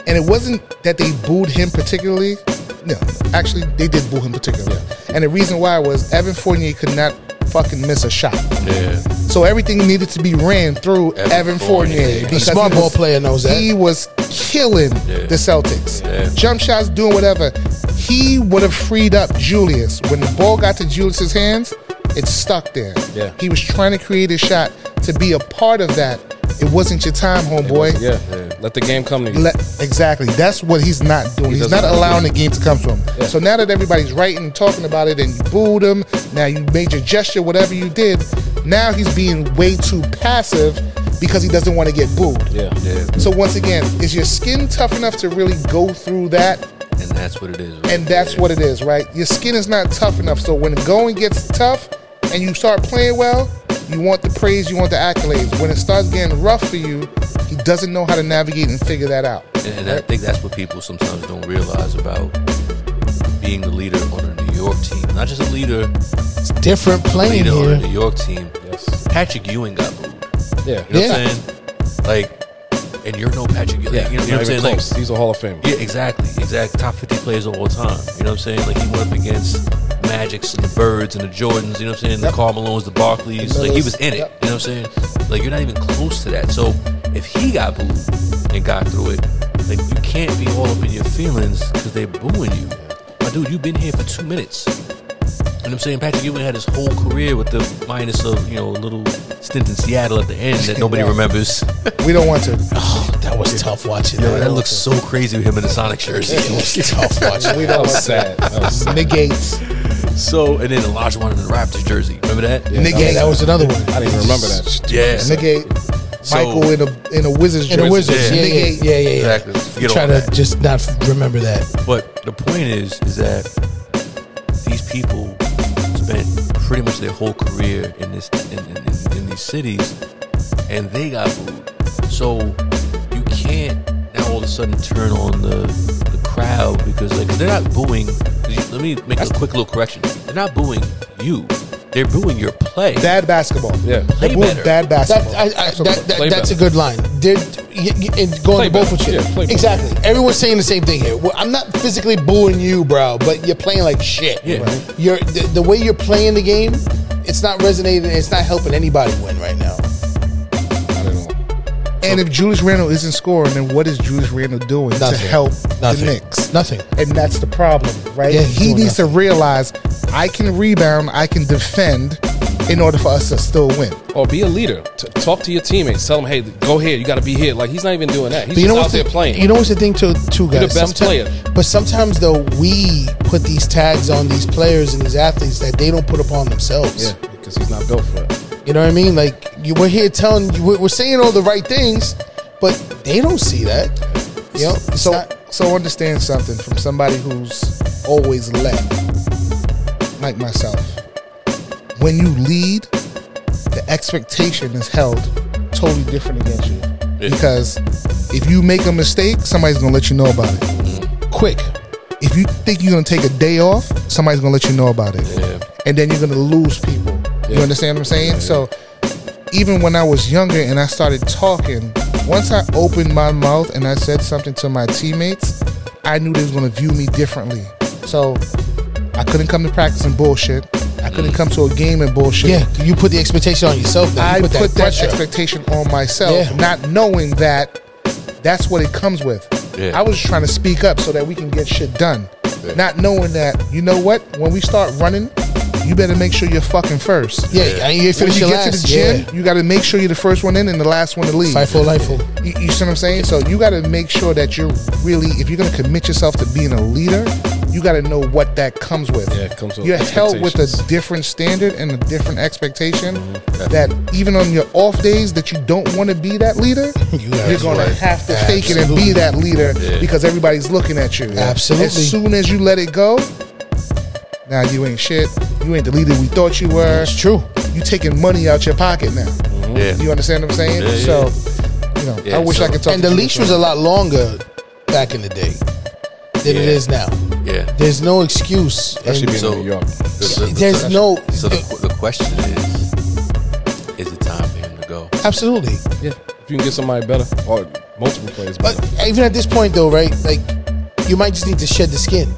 [SPEAKER 6] and it wasn't that they booed him particularly. No, actually, they did boo him particularly. And the reason why was Evan Fournier could not fucking miss a shot.
[SPEAKER 2] Yeah.
[SPEAKER 6] So everything needed to be ran through
[SPEAKER 2] Evan
[SPEAKER 6] Evan,
[SPEAKER 2] Fournier.
[SPEAKER 6] Fournier.
[SPEAKER 2] A
[SPEAKER 6] because
[SPEAKER 5] smart
[SPEAKER 6] he
[SPEAKER 5] ball
[SPEAKER 6] was-
[SPEAKER 5] player knows that.
[SPEAKER 6] He was killing
[SPEAKER 2] Yeah.
[SPEAKER 6] the Celtics.
[SPEAKER 2] Yeah.
[SPEAKER 6] Jump shots, doing whatever. He would have freed up Julius. When the ball got to Julius's hands, it stuck there.
[SPEAKER 3] Yeah.
[SPEAKER 6] He was trying to create a shot to be a part of that. It wasn't your time, homeboy.
[SPEAKER 3] yeah, yeah. Let the game come to you.
[SPEAKER 6] Let, exactly. That's what he's not doing.
[SPEAKER 3] He
[SPEAKER 6] he's
[SPEAKER 3] doesn't
[SPEAKER 6] allowing the game to come to him.
[SPEAKER 3] Yeah.
[SPEAKER 6] So now that everybody's writing and talking about it and you booed him, now you made your gesture, whatever you did, now he's being way too passive because he doesn't want to get booed.
[SPEAKER 3] yeah.
[SPEAKER 2] Yeah.
[SPEAKER 6] So once again, is your skin tough enough to really go through that?
[SPEAKER 2] And that's what it is. Right
[SPEAKER 6] And that's
[SPEAKER 2] there.
[SPEAKER 6] what it is, right? Your skin is not tough enough. So when going gets tough and you start playing well, you want the praise, you want the accolades. When it starts getting rough for you, he doesn't know how to navigate and figure that out.
[SPEAKER 2] And, and I think that's what people sometimes don't realize about being the leader on a New York team. Not just a leader,
[SPEAKER 5] It's different playing
[SPEAKER 2] leader on a. New York team.
[SPEAKER 3] Yes.
[SPEAKER 2] Patrick Ewing got booed.
[SPEAKER 3] Yeah.
[SPEAKER 2] You know
[SPEAKER 5] Yeah.
[SPEAKER 2] what I'm saying? Like, and you're no Patrick Ewing.
[SPEAKER 3] Yeah.
[SPEAKER 2] You know, you know
[SPEAKER 3] Not
[SPEAKER 2] what I'm saying? Like.
[SPEAKER 3] He's a Hall of Fame.
[SPEAKER 2] yeah, exactly, exactly. Top 50 players of all time. You know what I'm saying? Like he went up against Magics and the Birds and the Jordans. You know what I'm saying? The Karl Malones, the
[SPEAKER 6] Barkleys.
[SPEAKER 2] Like he was in it.
[SPEAKER 6] Yep.
[SPEAKER 2] You know what I'm saying? Like you're not even close to that. So if he got booed and got through it, like you can't be all up in your feelings because they're booing you. My dude, you've been here for two minutes. You know what I'm saying? Patrick Ewing had his whole career with the minus of, you know, a little stint in Seattle at the end that nobody
[SPEAKER 6] Yeah.
[SPEAKER 2] remembers.
[SPEAKER 6] We don't want to.
[SPEAKER 5] Oh, that was tough watching.
[SPEAKER 2] Yo,
[SPEAKER 5] that.
[SPEAKER 2] that looks so crazy with him in the Sonic jersey.
[SPEAKER 5] It was tough watching.
[SPEAKER 6] We don't
[SPEAKER 3] was
[SPEAKER 6] want
[SPEAKER 3] sad. That was
[SPEAKER 6] to.
[SPEAKER 3] sad.
[SPEAKER 6] Negates.
[SPEAKER 2] So, and then Olajuwon in the Raptors jersey. Remember that?
[SPEAKER 3] Yeah,
[SPEAKER 5] Yeah, that was another one.
[SPEAKER 3] I didn't even remember that.
[SPEAKER 2] Yeah.
[SPEAKER 6] Negate.
[SPEAKER 2] So-
[SPEAKER 6] Michael in a in a Wizards
[SPEAKER 5] And the
[SPEAKER 6] jersey.
[SPEAKER 5] Wizards, yeah,
[SPEAKER 6] Big
[SPEAKER 5] yeah, yeah, yeah, yeah.
[SPEAKER 2] Exactly. Forget
[SPEAKER 5] Try to just not remember that.
[SPEAKER 2] But the point is, is that these people spent pretty much their whole career in this in, in, in, in these cities, and they got booed. So you can't now all of a sudden turn on the the crowd because like they're not booing. Let me make a quick little correction. They're not booing you. They're booing your play.
[SPEAKER 6] Bad basketball.
[SPEAKER 3] Yeah.
[SPEAKER 2] Play
[SPEAKER 6] They're booing
[SPEAKER 2] better.
[SPEAKER 6] Bad
[SPEAKER 5] That,
[SPEAKER 6] basketball.
[SPEAKER 5] I, I, that, that,
[SPEAKER 3] Play
[SPEAKER 5] that's a good line. They're, y- y- and going
[SPEAKER 3] Play
[SPEAKER 5] to both
[SPEAKER 3] better.
[SPEAKER 5] with you.
[SPEAKER 3] Yeah, play better.
[SPEAKER 5] exactly. Everyone's saying the same thing here. Well, I'm not physically booing you, bro, but you're playing like shit.
[SPEAKER 2] Yeah.
[SPEAKER 5] Right? You're the, the way you're playing the game. It's not resonating. It's not helping anybody win right now.
[SPEAKER 3] Not at all.
[SPEAKER 6] and if Julius Randle isn't scoring, then what is Julius Randle doing to help
[SPEAKER 5] Nothing.
[SPEAKER 6] the Knicks?
[SPEAKER 5] Nothing.
[SPEAKER 6] And that's the problem, right?
[SPEAKER 5] Yeah,
[SPEAKER 6] he
[SPEAKER 5] doing
[SPEAKER 6] needs to realize I can rebound, I can defend in order for us to still win.
[SPEAKER 3] Or be a leader. T- talk to your teammates. Tell them, hey, go here. You got to be here. Like he's not even doing that. He's
[SPEAKER 5] But you know
[SPEAKER 3] just
[SPEAKER 5] what's
[SPEAKER 3] out
[SPEAKER 5] the,
[SPEAKER 3] there playing.
[SPEAKER 5] You know what's the thing too, too
[SPEAKER 3] the
[SPEAKER 5] guys.
[SPEAKER 3] best
[SPEAKER 5] Sometime-
[SPEAKER 3] player.
[SPEAKER 5] But sometimes though, we put these tags on these players and these athletes that they don't put upon themselves.
[SPEAKER 3] yeah, because he's not built for it.
[SPEAKER 5] You know what I mean? Like you, we're here telling you, we're, we're saying all the right things, but they don't see that. You know,
[SPEAKER 6] So,
[SPEAKER 5] not-
[SPEAKER 6] so understand something from somebody who's always led, like myself. When you lead, the expectation is held totally different against you.
[SPEAKER 2] Yeah.
[SPEAKER 6] Because if you make a mistake, somebody's gonna let you know about it. Mm-hmm.
[SPEAKER 5] quick.
[SPEAKER 6] If you think you're gonna take a day off, somebody's gonna let you know about it.
[SPEAKER 2] Yeah.
[SPEAKER 6] And then you're gonna lose people. You understand what I'm saying? So even when I was younger and I started talking, once I opened my mouth and I said something to my teammates, I knew they was gonna view me differently. So I couldn't come to practice in bullshit. I couldn't mm. come to a game in bullshit.
[SPEAKER 5] Yeah, you put the expectation on yourself. Then.
[SPEAKER 6] I
[SPEAKER 5] You
[SPEAKER 6] put,
[SPEAKER 5] put,
[SPEAKER 6] that,
[SPEAKER 5] that,
[SPEAKER 6] expectation on myself,
[SPEAKER 5] Yeah.
[SPEAKER 6] not knowing that that's what it comes with.
[SPEAKER 2] Yeah.
[SPEAKER 6] I was trying to speak up so that we can get shit done. Not knowing that, you know what? When we start running, you better make sure you're fucking first.
[SPEAKER 5] yeah, and you
[SPEAKER 6] When
[SPEAKER 5] finish
[SPEAKER 6] you
[SPEAKER 5] your
[SPEAKER 6] get
[SPEAKER 5] last.
[SPEAKER 6] to the gym,
[SPEAKER 5] yeah.
[SPEAKER 6] you got to make sure you're the first one in and the last one to leave.
[SPEAKER 5] Fight for life.
[SPEAKER 6] You, you see what I'm saying? So you got to make sure that you're really, if you're going to commit yourself to being a leader, you got to know what that comes with.
[SPEAKER 3] Yeah, it comes with
[SPEAKER 6] You're held with a different standard and a different expectation
[SPEAKER 5] Mm-hmm.
[SPEAKER 6] that even on your off days that you don't want to be that leader,
[SPEAKER 5] You
[SPEAKER 6] are going
[SPEAKER 5] right.
[SPEAKER 6] to have to fake it and be that leader because everybody's looking at you.
[SPEAKER 5] Absolutely.
[SPEAKER 6] As soon as you let it go, now you ain't shit. You ain't the leader we thought you were.
[SPEAKER 5] It's true.
[SPEAKER 6] You taking money out your pocket now. Mm-hmm.
[SPEAKER 2] Yeah.
[SPEAKER 6] You understand what I'm saying?
[SPEAKER 2] Yeah, yeah.
[SPEAKER 6] So, you know,
[SPEAKER 2] Yeah,
[SPEAKER 6] I wish
[SPEAKER 2] so-
[SPEAKER 6] I could talk.
[SPEAKER 5] And
[SPEAKER 6] to
[SPEAKER 5] the leash was a lot longer back in the day than it
[SPEAKER 2] Yeah.
[SPEAKER 5] is now.
[SPEAKER 2] Yeah.
[SPEAKER 5] There's no excuse.
[SPEAKER 3] Especially
[SPEAKER 5] And
[SPEAKER 3] being
[SPEAKER 2] So-
[SPEAKER 3] in New York.
[SPEAKER 2] The- the- the-
[SPEAKER 5] there's no.
[SPEAKER 2] So the, the question is, is it time for him to go?
[SPEAKER 5] absolutely.
[SPEAKER 3] Yeah. If you can get somebody better or multiple players
[SPEAKER 5] But even at this point, though, right? Like, you might just need to shed the skin.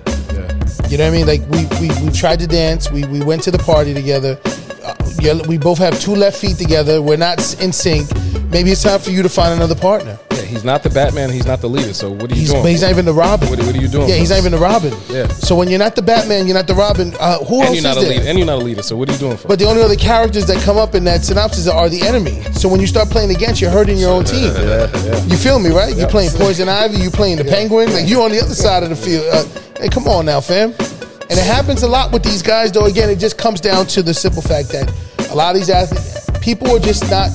[SPEAKER 3] Yeah.
[SPEAKER 5] You know what I mean? Like we we we tried to dance. We we went to the party together. Uh, yeah, we both have two left feet together. We're not in sync. Maybe it's time for you to find another partner.
[SPEAKER 3] Yeah, he's not the Batman. He's not the leader. So what are you
[SPEAKER 5] He's,
[SPEAKER 3] doing?
[SPEAKER 5] but he's not even the Robin.
[SPEAKER 3] What, what are you doing?
[SPEAKER 5] yeah, he's not even the Robin.
[SPEAKER 3] Yeah.
[SPEAKER 5] So when you're not the Batman, you're not the Robin. Uh, who
[SPEAKER 3] and
[SPEAKER 5] else
[SPEAKER 3] you're not
[SPEAKER 5] is
[SPEAKER 3] a
[SPEAKER 5] there?
[SPEAKER 3] leader. And you're not a leader. So what are you doing for?
[SPEAKER 5] But the only other characters that come up in that synopsis are the enemy. So when you start playing against, you're hurting your own team. You feel me, right? You're playing Poison Ivy. You're playing the Penguin. Like you're on the other side of the field. Uh, hey, come on now, fam. And it happens a lot with these guys, though. Again, it just comes down to the simple fact that a lot of these athletes, people are just not.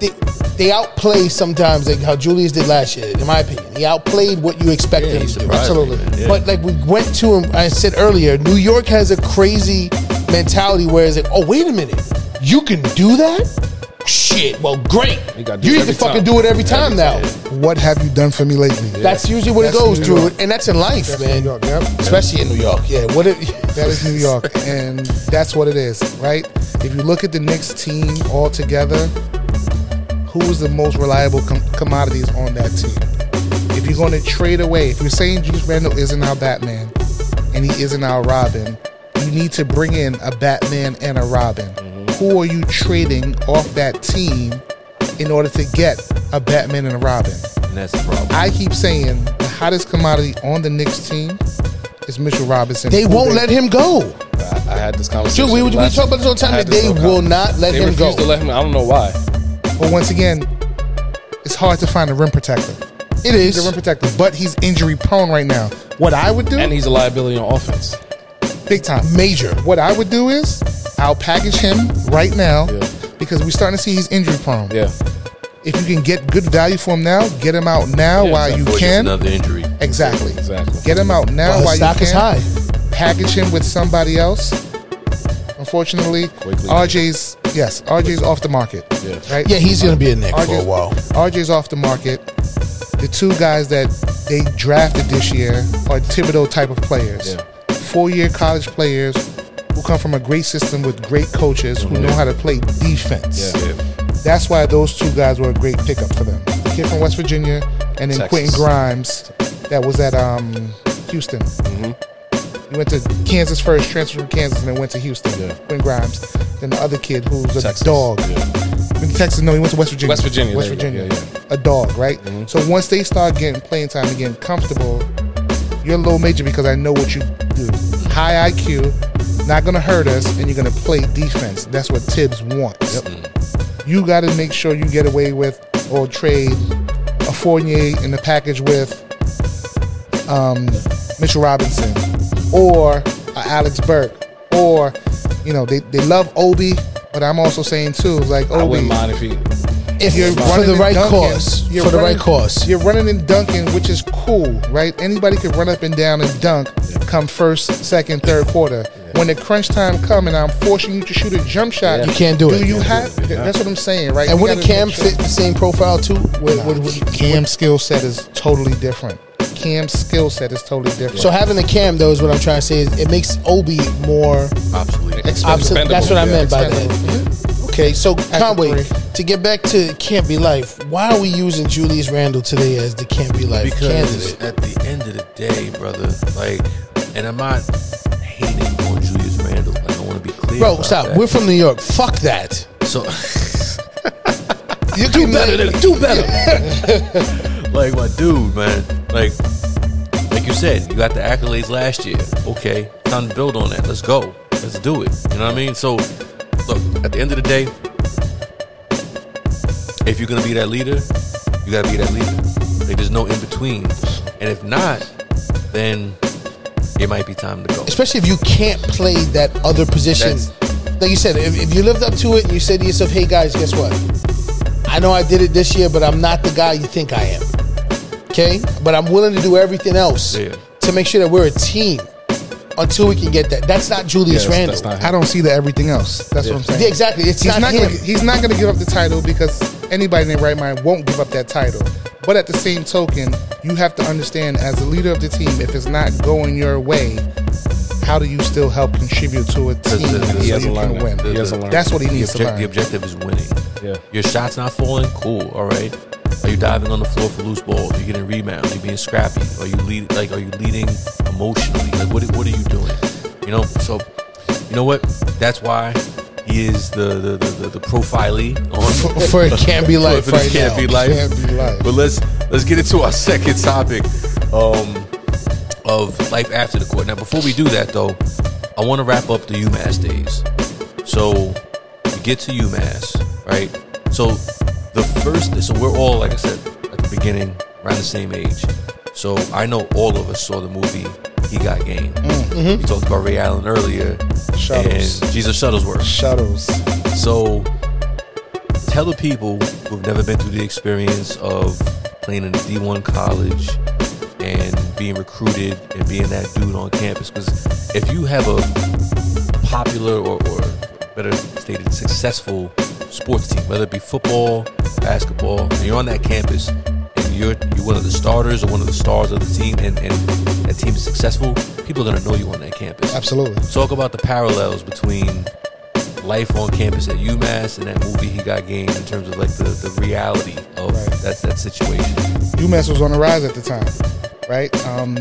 [SPEAKER 5] They, they outplay sometimes, like how Julius did last year. In my opinion, he outplayed what you expected
[SPEAKER 2] Yeah,
[SPEAKER 5] him to do.
[SPEAKER 2] man. Yeah.
[SPEAKER 5] But like we went to him, I said earlier, New York has a crazy mentality where it's like, oh wait a minute, you can do that? Shit, well great.
[SPEAKER 3] You gotta do
[SPEAKER 5] You
[SPEAKER 3] it
[SPEAKER 5] need to fucking
[SPEAKER 3] time.
[SPEAKER 5] do it every time now.
[SPEAKER 3] time,
[SPEAKER 6] What have you done for me lately?
[SPEAKER 5] That's usually what
[SPEAKER 6] That's
[SPEAKER 5] it goes
[SPEAKER 6] New
[SPEAKER 5] through,
[SPEAKER 6] York.
[SPEAKER 5] and that's in life,
[SPEAKER 6] That's
[SPEAKER 5] man.
[SPEAKER 6] New York, yep.
[SPEAKER 5] Especially in New York. Yeah, what? It,
[SPEAKER 6] That is New York, and that's what it is, right? If you look at the Knicks team all together, who is the most reliable com- commodities on that team? If you're going to trade away, if you're saying Julius Randle isn't our Batman and he isn't our Robin, you need to bring in a Batman and a Robin. Who are you trading off that team in order to get a Batman and a Robin?
[SPEAKER 2] And that's the problem.
[SPEAKER 6] I keep saying the hottest commodity on the Knicks team is Mitchell Robinson.
[SPEAKER 5] they won't let him go.
[SPEAKER 3] I, I had this conversation.
[SPEAKER 5] Dude, we, we
[SPEAKER 3] last-
[SPEAKER 5] talk about this all the time. That they will not let
[SPEAKER 3] they
[SPEAKER 5] him go.
[SPEAKER 3] refuse to let him. I don't know why.
[SPEAKER 6] But once again, it's hard to find a rim protector.
[SPEAKER 5] It is
[SPEAKER 6] He's a rim protector, but he's injury prone right now. What I would do,
[SPEAKER 3] And he's a liability on offense.
[SPEAKER 6] Big time.
[SPEAKER 5] Major.
[SPEAKER 6] What I would do is, I'll package him right now
[SPEAKER 3] Yeah.
[SPEAKER 6] because we're starting to see he's injury prone.
[SPEAKER 3] Yeah.
[SPEAKER 6] if you can get good value for him now, get him out now
[SPEAKER 3] Yeah,
[SPEAKER 6] while you can.
[SPEAKER 2] another injury.
[SPEAKER 6] Exactly.
[SPEAKER 3] Exactly.
[SPEAKER 6] Get him out now
[SPEAKER 5] Well, his
[SPEAKER 6] while
[SPEAKER 5] stock
[SPEAKER 6] you
[SPEAKER 5] is high.
[SPEAKER 6] Package him with somebody else. Unfortunately,
[SPEAKER 3] Quickley.
[SPEAKER 6] RJ's yes, RJ's off the market.
[SPEAKER 3] Yeah.
[SPEAKER 6] Right.
[SPEAKER 5] Yeah, he's gonna be a Knick for a while.
[SPEAKER 6] RJ's off the market. The two guys that they drafted this year are Thibodeau type of players.
[SPEAKER 3] Yeah.
[SPEAKER 6] Four year college players who come from a great system with great coaches who know how to play defense.
[SPEAKER 3] Yeah.
[SPEAKER 6] That's why those two guys were a great pickup for them. The kid from West Virginia and then
[SPEAKER 3] Texas.
[SPEAKER 6] Quentin Grimes that was at um, Houston.
[SPEAKER 3] Mm-hmm.
[SPEAKER 6] He went to Kansas first, transferred from Kansas, and then went to Houston.
[SPEAKER 3] Yeah.
[SPEAKER 6] Quentin Grimes. Then the other kid who's a
[SPEAKER 3] Texas.
[SPEAKER 6] dog.
[SPEAKER 3] Yeah.
[SPEAKER 6] In Texas, no, he went to West Virginia.
[SPEAKER 3] West Virginia,
[SPEAKER 6] West
[SPEAKER 3] there you
[SPEAKER 6] Virginia.
[SPEAKER 3] Yeah, Mm-hmm.
[SPEAKER 6] A dog, right? So once they start getting playing time and getting comfortable, you're a low major because I know what you do. High IQ, not gonna hurt us, and you're gonna play defense. That's what Thibs wants. You got to make sure you get away with or trade a Fournier in the package with um, Mitchell Robinson or Alec Burks or you know they, they love Obi, but I'm also saying too like
[SPEAKER 3] I
[SPEAKER 6] Obi.
[SPEAKER 3] wouldn't mind if he.
[SPEAKER 5] If
[SPEAKER 6] You're
[SPEAKER 5] for
[SPEAKER 6] running
[SPEAKER 5] the
[SPEAKER 6] and
[SPEAKER 5] right
[SPEAKER 6] dunking.
[SPEAKER 5] cause,
[SPEAKER 6] You're
[SPEAKER 5] for the right cause.
[SPEAKER 6] You're running and dunking, which is cool, right? Anybody can run up and down and dunk come first, second, third quarter. When the crunch time come and I'm forcing you to shoot a jump shot,
[SPEAKER 5] You can't do it.
[SPEAKER 6] Do you have? That's what I'm saying, right?
[SPEAKER 5] And
[SPEAKER 6] You
[SPEAKER 5] wouldn't Cam fit the same profile too? With, with, with-
[SPEAKER 6] Cam's skill set is totally different. Cam's skill set is totally different.
[SPEAKER 5] so having the Cam though is what I'm trying to say is it makes Obi more
[SPEAKER 2] Obsolete.
[SPEAKER 5] obsolete. That's what I meant by
[SPEAKER 6] Expendable.
[SPEAKER 5] that. Okay, so Conway, to get back to Can't Be Life, why are we using Julius Randle today as the Can't Be Life
[SPEAKER 2] Because
[SPEAKER 5] candidate?
[SPEAKER 2] at the end of the day, brother, like, and I'm not hating on Julius Randle. I don't want to be clear.
[SPEAKER 5] Bro, stop.
[SPEAKER 2] that.
[SPEAKER 5] We're from New York. Fuck that.
[SPEAKER 2] so
[SPEAKER 5] You do better.
[SPEAKER 2] do better. like my dude, man. Like, like you said, you got the accolades last year. Okay, time to build on that. Let's go. Let's do it. You know what I mean? So, look, at the end of the day, if you're gonna be that leader, you gotta be that leader. Like, there's no in between. And if not, then it might be time to go.
[SPEAKER 5] Especially if you can't play that other position. like you said, if, if you lived up to it and you said to yourself, hey guys, guess what? I know I did it this year, but I'm not the guy you think I am. Okay? But I'm willing to do everything else
[SPEAKER 2] Yeah.
[SPEAKER 5] to make sure that we're a team until we can get that. That's not Julius
[SPEAKER 3] Yeah,
[SPEAKER 5] Randle.
[SPEAKER 3] that's not
[SPEAKER 6] I don't see the everything else. That's what I'm saying.
[SPEAKER 5] Yeah, exactly. It's
[SPEAKER 6] He's
[SPEAKER 5] not,
[SPEAKER 6] not,
[SPEAKER 5] him.
[SPEAKER 6] gonna, he's not gonna give up the title because anybody in their right mind won't give up that title. But at the same token, you have to understand as a leader of the team, if it's not going your way, how do you still help contribute to a team
[SPEAKER 2] the- the-
[SPEAKER 6] so
[SPEAKER 2] he
[SPEAKER 6] you
[SPEAKER 3] hasn't
[SPEAKER 6] can
[SPEAKER 3] learned
[SPEAKER 6] win?
[SPEAKER 3] that. He.
[SPEAKER 6] That's what he
[SPEAKER 2] the,
[SPEAKER 6] needs to learn.
[SPEAKER 2] the objective is winning.
[SPEAKER 3] Yeah.
[SPEAKER 2] Your shot's not falling, cool, all right. Are you diving on the floor for loose balls? Are you getting rebounds? Are you being scrappy? Are you lead like are you leading emotionally? Like what what are you doing? You know, so you know what? That's why he is the the the, the, the profilee on
[SPEAKER 5] For it can't be life
[SPEAKER 2] for this
[SPEAKER 5] right
[SPEAKER 2] can't
[SPEAKER 5] now.
[SPEAKER 2] be life.
[SPEAKER 6] Can't be life.
[SPEAKER 2] But let's let's get into our second topic um, of life after the court. Now, before we do that, though, I want to wrap up the UMass days. So we get to UMass, right? So the first, so we're all, like I said at the beginning, around the same age. So I know all of us saw the movie He Got Game. Mm-hmm. We talked about Ray Allen earlier,
[SPEAKER 6] Shuttles.
[SPEAKER 2] and Jesus Shuttlesworth.
[SPEAKER 6] Shuttles.
[SPEAKER 2] So tell the people who've never been through the experience of playing in a D1 college and being recruited and being that dude on campus. Because if you have a popular or, or better stated, successful sports team, whether it be football, basketball, and you're on that campus and you're you're one of the starters or one of the stars of the team and, and that team is successful, people are gonna know you on that campus.
[SPEAKER 6] Absolutely.
[SPEAKER 2] Talk about the parallels between life on campus at UMass and that movie he got game in terms of like the, the reality of
[SPEAKER 6] Right.
[SPEAKER 2] that that situation.
[SPEAKER 6] UMass was on the rise at the time, right? Um,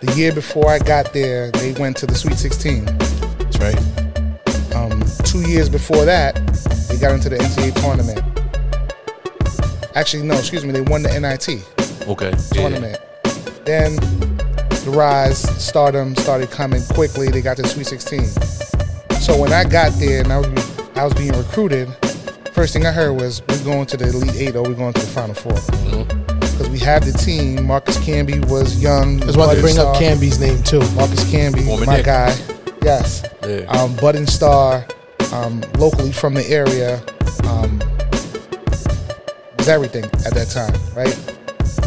[SPEAKER 6] the year before I got there, they went to the Sweet 16.
[SPEAKER 5] That's right.
[SPEAKER 6] Two years before that, they got into the NCAA tournament. Actually, no, excuse me, they won the NIT
[SPEAKER 2] Okay.
[SPEAKER 6] tournament. Then the rise, stardom started coming quickly. They got to the Sweet 16. So when I got there and I was I was being recruited, first thing I heard was we're going to the Elite Eight or we're going to the Final 4 Because we have the team. Marcus Camby was young.
[SPEAKER 5] That's why they
[SPEAKER 6] budding
[SPEAKER 5] bring up
[SPEAKER 6] star.
[SPEAKER 5] Camby's name too.
[SPEAKER 6] Marcus Camby,
[SPEAKER 2] Former
[SPEAKER 6] my
[SPEAKER 2] Knick.
[SPEAKER 6] guy. Yes.
[SPEAKER 2] Yeah.
[SPEAKER 6] Um, budding star, um, locally from the area. Um, was everything at that time, right?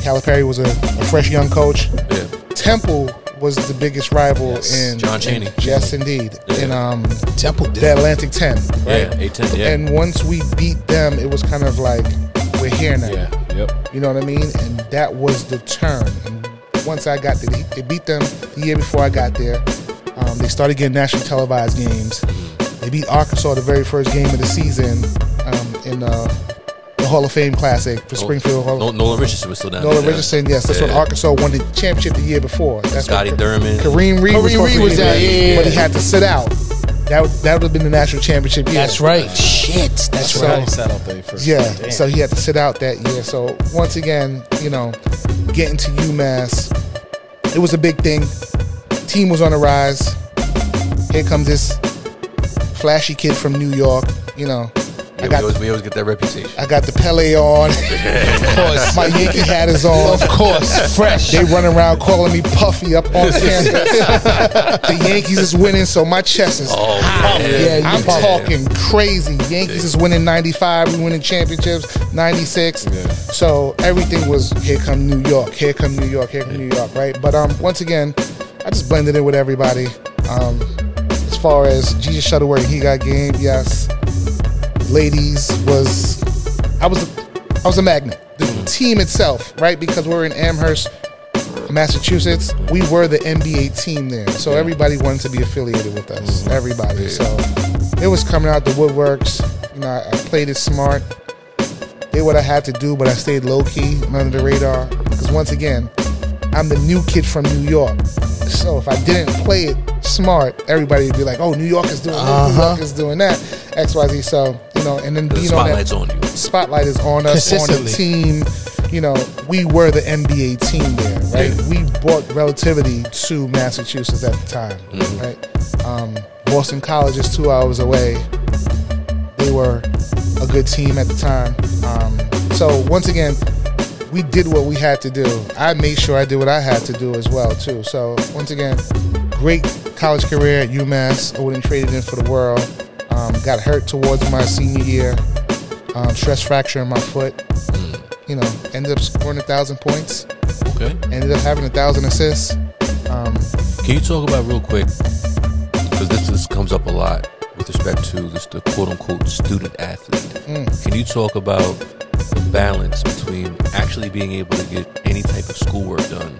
[SPEAKER 6] Calipari was a, a fresh young coach.
[SPEAKER 2] Yeah.
[SPEAKER 6] Temple was the biggest rival in
[SPEAKER 2] John Chaney.
[SPEAKER 6] in- yes, indeed. In um,
[SPEAKER 5] Temple did.
[SPEAKER 6] the Atlantic Ten, right?
[SPEAKER 2] Yeah, A10, yeah.
[SPEAKER 6] And once we beat them, it was kind of like we're here now.
[SPEAKER 3] Yeah. Yep.
[SPEAKER 6] You know what I mean? And that was the turn. And once I got there, they beat them the year before I got there. Um, they started getting nationally televised games. They beat Arkansas the very first game of the season um, in uh, the Hall of Fame Classic for Springfield. Hall
[SPEAKER 2] No, Nolan Richardson was still down
[SPEAKER 6] Nolan
[SPEAKER 2] there.
[SPEAKER 6] Richardson, yes, that's when Arkansas won the championship the year before. That's
[SPEAKER 2] Scotty
[SPEAKER 6] what,
[SPEAKER 2] Thurman.
[SPEAKER 6] Kareem Reid was,
[SPEAKER 5] Kareem
[SPEAKER 6] supposed Reid
[SPEAKER 5] was
[SPEAKER 6] be
[SPEAKER 5] there,
[SPEAKER 6] there,
[SPEAKER 5] yeah, yeah,
[SPEAKER 6] but he had to sit out. That would- that would have been the national championship year.
[SPEAKER 5] That's right. Shit. That's
[SPEAKER 6] So-
[SPEAKER 5] right.
[SPEAKER 3] Sat out there first.
[SPEAKER 6] Yeah,
[SPEAKER 3] Damn.
[SPEAKER 6] so he had to sit out that year. So once again, you know, getting to UMass, it was a big thing. Team was on the rise. Here comes this flashy kid from New York. You know,
[SPEAKER 2] Yeah,
[SPEAKER 6] I
[SPEAKER 2] we, always, we always get that reputation.
[SPEAKER 6] I got the Pele on.
[SPEAKER 5] Of course.
[SPEAKER 6] My Yankee hat is on.
[SPEAKER 5] Of course. Fresh.
[SPEAKER 6] They run around calling me Puffy up on campus. the Yankees is winning, so my chest is
[SPEAKER 2] Oh,
[SPEAKER 6] hot.
[SPEAKER 5] Yeah,
[SPEAKER 6] I'm talking crazy. Yankees is winning 95. We winning championships 96. So everything was here come New York, here come New York, here come New York, right? But um, once again, I just blended in with everybody. Um, far as Jesus Shuttlesworth, he got game, yes. Ladies was I was a, I was a magnet. The mm. team itself, right? Because we're in Amherst, Massachusetts, we were the NBA team there. So everybody wanted to be affiliated with us. Mm. Everybody. So it was coming out the woodworks. You know, I, I played it smart. Did what I had to do, but I stayed low key, under the radar. Because once again, I'm the new kid from New York. So if I didn't play it smart, everybody would be like, "Oh, New York is doing this, New York is doing that, X, Y, Z." So you know, and then
[SPEAKER 2] The
[SPEAKER 6] being on that
[SPEAKER 2] spotlight's on you.
[SPEAKER 6] spotlight is on us on the team. You know, we were the NBA team there, right?
[SPEAKER 2] Yeah.
[SPEAKER 6] We brought relativity to Massachusetts at the time,
[SPEAKER 2] Mm-hmm.
[SPEAKER 6] right? Um, Boston College is two hours away. They were a good team at the time. Um, so once again, we did what we had to do. I made sure I did what I had to do as well too. So once again, great college career at UMass. I wouldn't trade it in for the world. Um, got hurt towards my senior year. Um, stress fracture in my foot. You know, ended up scoring a thousand points.
[SPEAKER 2] Okay.
[SPEAKER 6] Ended up having a thousand assists. Um,
[SPEAKER 2] Can you talk about real quick? Because this, this comes up a lot with respect to this, the quote unquote student athlete.
[SPEAKER 6] Mm.
[SPEAKER 2] Can you talk about the balance between actually being able to get any type of schoolwork done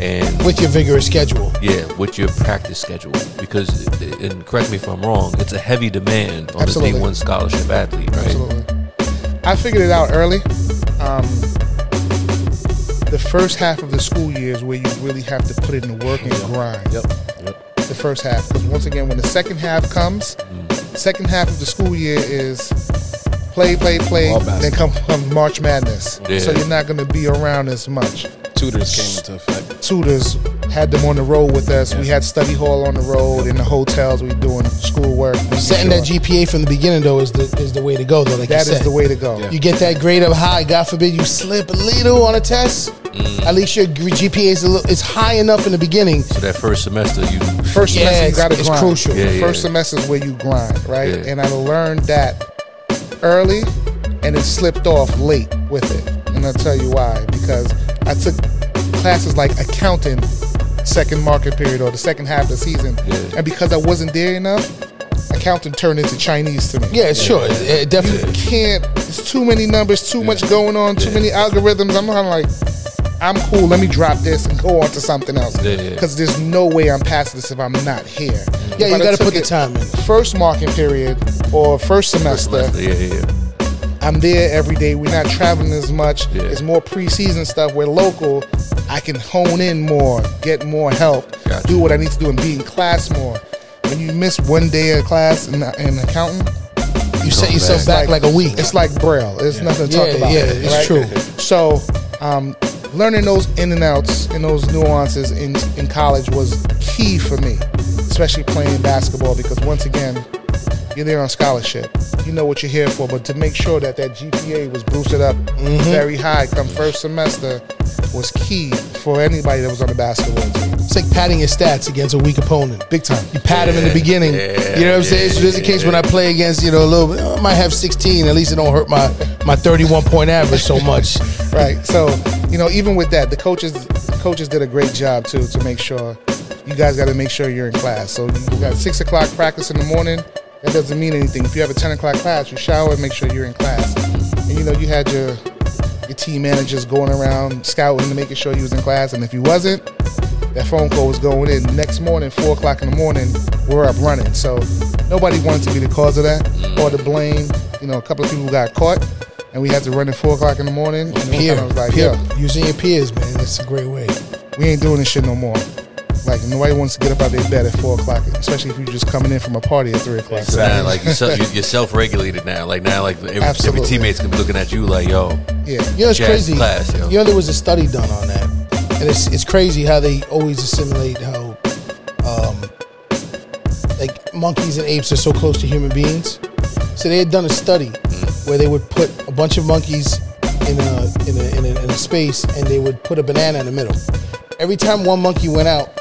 [SPEAKER 2] and
[SPEAKER 5] With your vigorous schedule.
[SPEAKER 2] yeah, with your practice schedule? Because, and correct me if I'm wrong, it's a heavy demand on
[SPEAKER 6] Absolutely.
[SPEAKER 2] the D1 scholarship athlete, right?
[SPEAKER 6] Absolutely. I figured it out early. Um, the first half of the school year is where you really have to put in the work and grind.
[SPEAKER 3] Yep. Yep.
[SPEAKER 6] The first half, because once again, when the second half comes, second half of the school year is play, play, play. Then come, come March Madness.
[SPEAKER 2] Yeah.
[SPEAKER 6] So you're not going to be around as much.
[SPEAKER 3] Tutors came into effect.
[SPEAKER 6] Tutors had them on the road with us. We had study hall on the road in the hotels. We were doing schoolwork. making
[SPEAKER 5] Setting that GPA from the beginning though is the is the way to go though. Like
[SPEAKER 6] That
[SPEAKER 5] you
[SPEAKER 6] is the way to go.
[SPEAKER 3] Yeah.
[SPEAKER 5] You get that grade up high. God forbid you slip a little on a test. Mm. At least your GPA is a little, it's high enough in the beginning.
[SPEAKER 2] So that first semester, you
[SPEAKER 6] First
[SPEAKER 5] Yeah,
[SPEAKER 6] semester, you got to
[SPEAKER 5] it's
[SPEAKER 6] grind.
[SPEAKER 5] crucial.
[SPEAKER 2] Yeah, yeah.
[SPEAKER 6] First semester is where you grind, right?
[SPEAKER 2] Yeah.
[SPEAKER 6] And I learned that early, and it slipped off late with it. And I'll tell you why. Because I took classes like accounting, second market period or the second half of the season,
[SPEAKER 2] Yeah.
[SPEAKER 6] and because I wasn't there enough, accounting turned into Chinese to me.
[SPEAKER 5] Yeah, sure. It, it
[SPEAKER 6] You
[SPEAKER 5] definitely.
[SPEAKER 6] can't. It's too many numbers, too much going on, too
[SPEAKER 2] Yeah.
[SPEAKER 6] many algorithms. I'm kind of like, I'm cool. Let me drop this and go on to something else.
[SPEAKER 2] Yeah, yeah.
[SPEAKER 6] Because there's no way I'm passing this if I'm not here. Mm.
[SPEAKER 5] Yeah,
[SPEAKER 6] If
[SPEAKER 5] you got to put the time in.
[SPEAKER 6] First marking period or first semester,
[SPEAKER 2] semester, yeah, yeah, yeah.
[SPEAKER 6] I'm there every day. We're not traveling as much.
[SPEAKER 2] Yeah.
[SPEAKER 6] It's more preseason stuff. We're local. I can hone in more, get more help,
[SPEAKER 2] Gotcha.
[SPEAKER 6] do what I need to do, and be in class more. When you miss one day of class in, in accounting,
[SPEAKER 5] You set
[SPEAKER 2] Come
[SPEAKER 5] yourself
[SPEAKER 2] back.
[SPEAKER 5] back like a week.
[SPEAKER 6] it's like braille. There's nothing to talk
[SPEAKER 5] Yeah,
[SPEAKER 6] about.
[SPEAKER 5] yeah, it's
[SPEAKER 6] right?
[SPEAKER 5] true.
[SPEAKER 6] So, um, learning those in and outs and those nuances in in college was key for me, especially playing basketball because once again, you're there on scholarship. You know what you're here for, but to make sure that that GPA was boosted up
[SPEAKER 5] Mm-hmm.
[SPEAKER 6] very high come first semester was key for anybody that was on the basketball team.
[SPEAKER 5] It's like padding your stats against a weak opponent.
[SPEAKER 6] Big time.
[SPEAKER 5] You pat him in the beginning.
[SPEAKER 2] yeah,
[SPEAKER 5] you know what I'm saying? So there's a case when I play against, you know, a little bit, oh, I might have 16. At least it don't hurt my, my 31 point average so much.
[SPEAKER 6] right. So, you know, even with that, the coaches the coaches did a great job too to make sure you guys got to make sure you're in class. So you got six o'clock practice in the morning. That doesn't mean anything. If you have a ten o'clock class, you shower and make sure you're in class. And you know, you had your your team managers going around scouting to making sure you was in class. And if you wasn't, that phone call was going in. Next morning, four o'clock in the morning, we're up running. So nobody wanted to be the cause of that or to blame. You know, a couple of people got caught, and we had to run at four o'clock in the morning. And
[SPEAKER 5] Peer,
[SPEAKER 6] of was like,
[SPEAKER 5] peer,
[SPEAKER 6] yo,
[SPEAKER 5] using your peers, man. It's a great way.
[SPEAKER 6] we ain't doing this shit no more. Like nobody wants to get up out of their bed at four o'clock, especially if you're just coming in from a party at three o'clock.
[SPEAKER 2] Now, like you're, self, you're self-regulated now. Like now, like every, every teammate's gonna be looking at you like, yo,
[SPEAKER 6] yeah,
[SPEAKER 5] You know, it's crazy.
[SPEAKER 2] class, yo.
[SPEAKER 5] You know, there was a study done on that, and it's it's crazy how they always assimilate how, um, like monkeys and apes are so close to human beings. So they had done a study where they would put a bunch of monkeys in a in a, in a in a space, and they would put a banana in the middle. Every time one monkey went out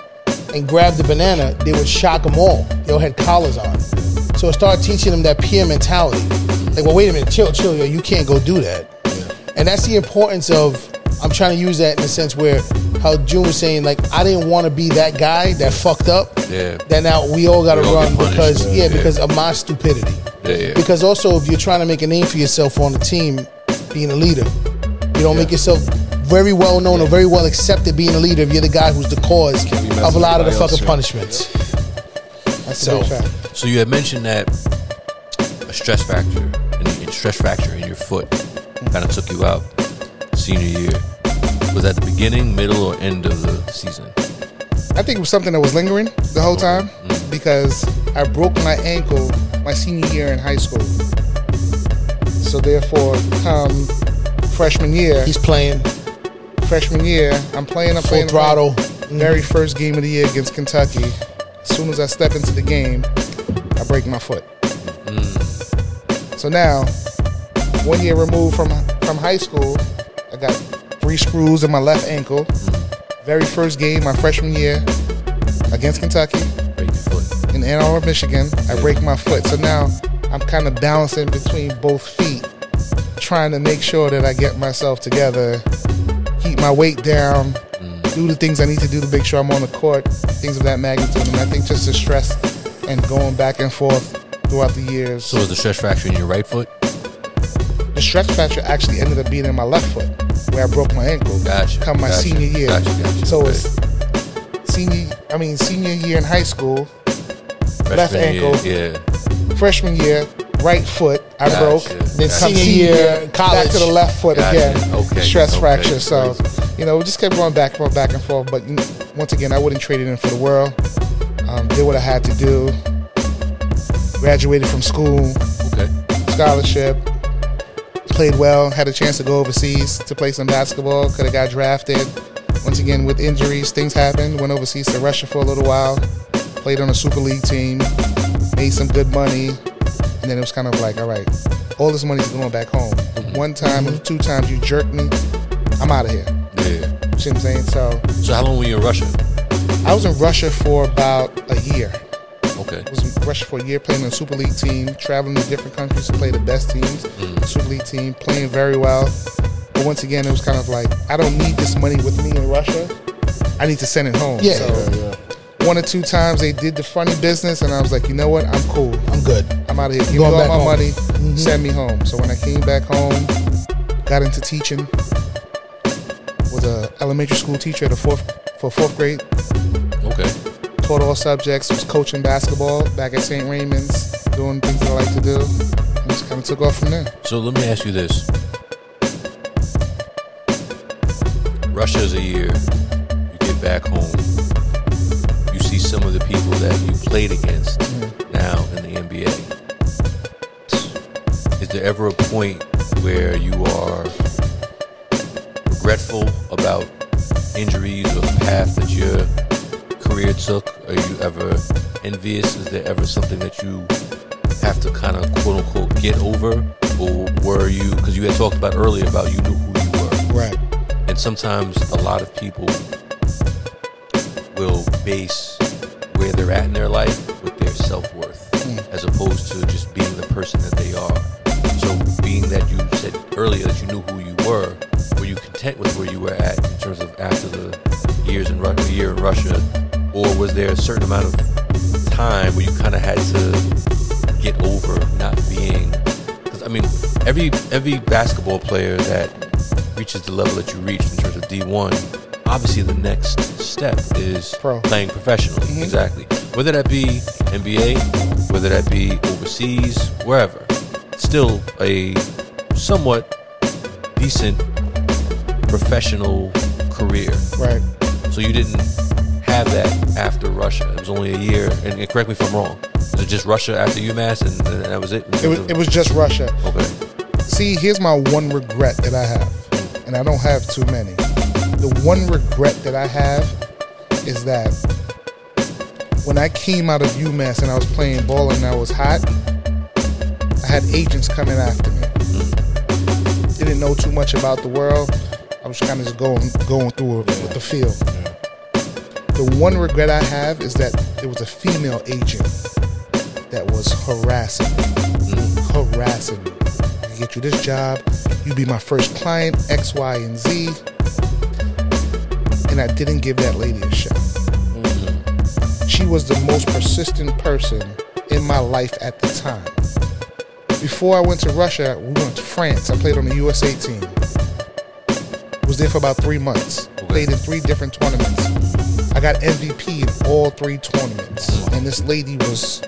[SPEAKER 5] and grabbed the banana, they would shock them all. They all had collars on. So I started teaching them that peer mentality. Like, well, wait a minute, chill, chill, yo, you can't go do that. And that's the importance of I'm trying to use that in the sense where how June was saying, like, I didn't want to be that guy that fucked up.
[SPEAKER 2] Yeah.
[SPEAKER 5] That now we all gotta run
[SPEAKER 2] punished.
[SPEAKER 5] because
[SPEAKER 2] Yeah,
[SPEAKER 5] yeah,
[SPEAKER 2] yeah.
[SPEAKER 5] because of my stupidity.
[SPEAKER 2] Yeah, yeah.
[SPEAKER 5] Because also if you're trying to make a name for yourself on the team, being a leader, you don't make yourself very well known or very well accepted being a leader if you're the guy who's the cause of a lot of the fucking
[SPEAKER 3] else,
[SPEAKER 5] punishments.
[SPEAKER 6] that's
[SPEAKER 5] So-.
[SPEAKER 2] So you had mentioned that a stress fracture, a stress fracture in your foot, kind of took you out senior year. Was that the beginning, middle, or end of the season?
[SPEAKER 6] I think it was something that was lingering the whole time mm. because I broke my ankle my senior year in high school. So therefore, come freshman year,
[SPEAKER 5] He's playing
[SPEAKER 6] freshman year, I'm playing, I'm
[SPEAKER 5] full
[SPEAKER 6] playing, I'm
[SPEAKER 5] throttle.
[SPEAKER 6] playing. Very first game of the year against Kentucky. As soon as I step into the game, I break my foot. Hmm. So now, one year removed from from high school, I got three screws in my left ankle. Hmm. Very first game, my freshman year against Kentucky
[SPEAKER 2] Break your foot.
[SPEAKER 6] in Ann Arbor, Michigan. I break my foot. So now I'm kind of balancing between both feet, trying to make sure that I get myself together, keep my weight down, mm. do the things I need to do to make sure I'm on the court, things of that magnitude. And I think just the stress and going back and forth throughout the years.
[SPEAKER 2] So was the stress fracture in your right foot?
[SPEAKER 6] the stress fracture actually ended up being in my left foot, where I broke my ankle.
[SPEAKER 2] Gotcha,
[SPEAKER 6] Come my
[SPEAKER 2] gotcha,
[SPEAKER 6] senior year.
[SPEAKER 2] gotcha, gotcha,
[SPEAKER 6] So it's senior. I mean senior year in high school. Left
[SPEAKER 2] Freshman year,
[SPEAKER 6] ankle.
[SPEAKER 2] Yeah.
[SPEAKER 6] freshman year, right foot, I
[SPEAKER 2] Gotcha.
[SPEAKER 6] broke.
[SPEAKER 2] Then
[SPEAKER 6] Come
[SPEAKER 5] senior year, college.
[SPEAKER 6] back to the left foot
[SPEAKER 2] Gotcha.
[SPEAKER 6] again.
[SPEAKER 2] Okay,
[SPEAKER 6] Stress
[SPEAKER 2] okay,
[SPEAKER 6] fracture. So, you know, we just kept going back and forth, back and forth. But once again, I wouldn't trade it in for the world. Um, did what I had to do. Graduated from school,
[SPEAKER 2] Okay.
[SPEAKER 6] scholarship. Played well. Had a chance to go overseas to play some basketball. Could have got drafted. Once again, with injuries, things happened. Went overseas to Russia for a little while. Played on a Super League team. Made some good money. And then it was kind of like, all right, all this money's going back home. The one time or two times you jerked me, I'm out of here.
[SPEAKER 2] Yeah.
[SPEAKER 6] You see what I'm saying? So
[SPEAKER 2] So how long were you in Russia?
[SPEAKER 6] I was in Russia for about a year.
[SPEAKER 2] Okay.
[SPEAKER 6] I was in Russia for a year playing on a Super League team, traveling to different countries to play the best teams. Mm. Super League team, playing very well. But once again, it was kind of like, I don't need this money with me in Russia. I need to send it home.
[SPEAKER 5] Yeah.
[SPEAKER 6] So one or two times they did the funny business, and I was like, you know what? I'm cool.
[SPEAKER 5] I'm good.
[SPEAKER 6] I'm out of here. Give me
[SPEAKER 5] Going
[SPEAKER 6] all my
[SPEAKER 5] home.
[SPEAKER 6] money. Mm-hmm. Send me home. So when I came back home, got into teaching. Was a elementary school teacher at a fourth for fourth grade.
[SPEAKER 2] Okay.
[SPEAKER 6] Taught all subjects. Was coaching basketball back at St. Raymond's, doing things that I like to do. And just kind of took off from there.
[SPEAKER 2] So let me ask you this. Russia's a year. You get back home. See some of the people that you played against now in the NBA. Is there ever a point where you are regretful about injuries or the path that your career took? Are you ever envious? Is there ever something that you have to kind of quote unquote get over? Or were you, because you had talked about earlier about you knew who you were.
[SPEAKER 6] Right.
[SPEAKER 2] And sometimes a lot of people will base where they're at in their life with their self worth, hmm. as opposed to just being the person that they are. So, being that you said earlier that you knew who you were, were you content with where you were at in terms of after the years in Ru- the year in Russia, or was there a certain amount of time where you kind of had to get over not being? Because I mean, every every basketball player that reaches the level that you reached in terms of D one, obviously the next step is
[SPEAKER 6] Pro.
[SPEAKER 2] playing professionally. Mm-hmm. Exactly. Whether that be NBA, whether that be overseas, wherever, still a somewhat decent professional career.
[SPEAKER 6] Right.
[SPEAKER 2] So you didn't have that after Russia. It was only a year. And, and correct me if I'm wrong. Was it just Russia after UMass, and, and that was it?
[SPEAKER 6] It was, it was just Russia.
[SPEAKER 2] okay.
[SPEAKER 6] See, here's my one regret that I have, and I don't have too many. The one regret that I have is that when I came out of UMass and I was playing ball and I was hot, I had agents coming after me. Didn't know too much about the world. I was kind of just going going through it with the feel. The one regret I have is that there was a female agent that was harassing me. Harassing me. I get you this job. You be my first client, X, Y, and Z. And I didn't give that lady a shot. Mm-hmm. She was the most persistent person in my life at the time. Before I went to Russia, we went to France. I played on the USA team. Was there for about three months. Played in three different tournaments. I got MVP in all three tournaments. Mm-hmm. And this lady was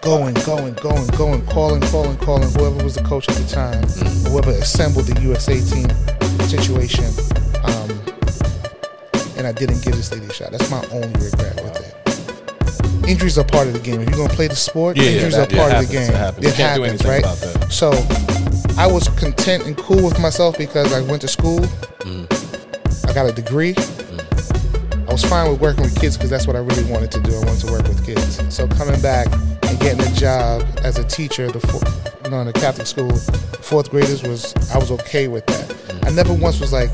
[SPEAKER 6] going, going, going, going, calling, calling, calling, whoever was the coach at the time, mm-hmm. whoever assembled the USA team situation. And I didn't give this lady a shot. That's my only regret with it. Injuries are part of the game. If you're gonna play the sport,
[SPEAKER 3] Yeah, yeah,
[SPEAKER 6] injuries
[SPEAKER 3] that-
[SPEAKER 6] are
[SPEAKER 3] yeah,
[SPEAKER 6] part
[SPEAKER 3] it
[SPEAKER 6] of the game.
[SPEAKER 3] it happens. Can't do
[SPEAKER 6] right?
[SPEAKER 3] about that.
[SPEAKER 6] So I was content and cool with myself because I went to school. Mm. I got a degree. Mm. I was fine with working with kids because that's what I really wanted to do. I wanted to work with kids. So coming back and getting a job as a teacher, the four, you know, in a Catholic school, fourth graders was I was okay with that. Mm. I never once was like,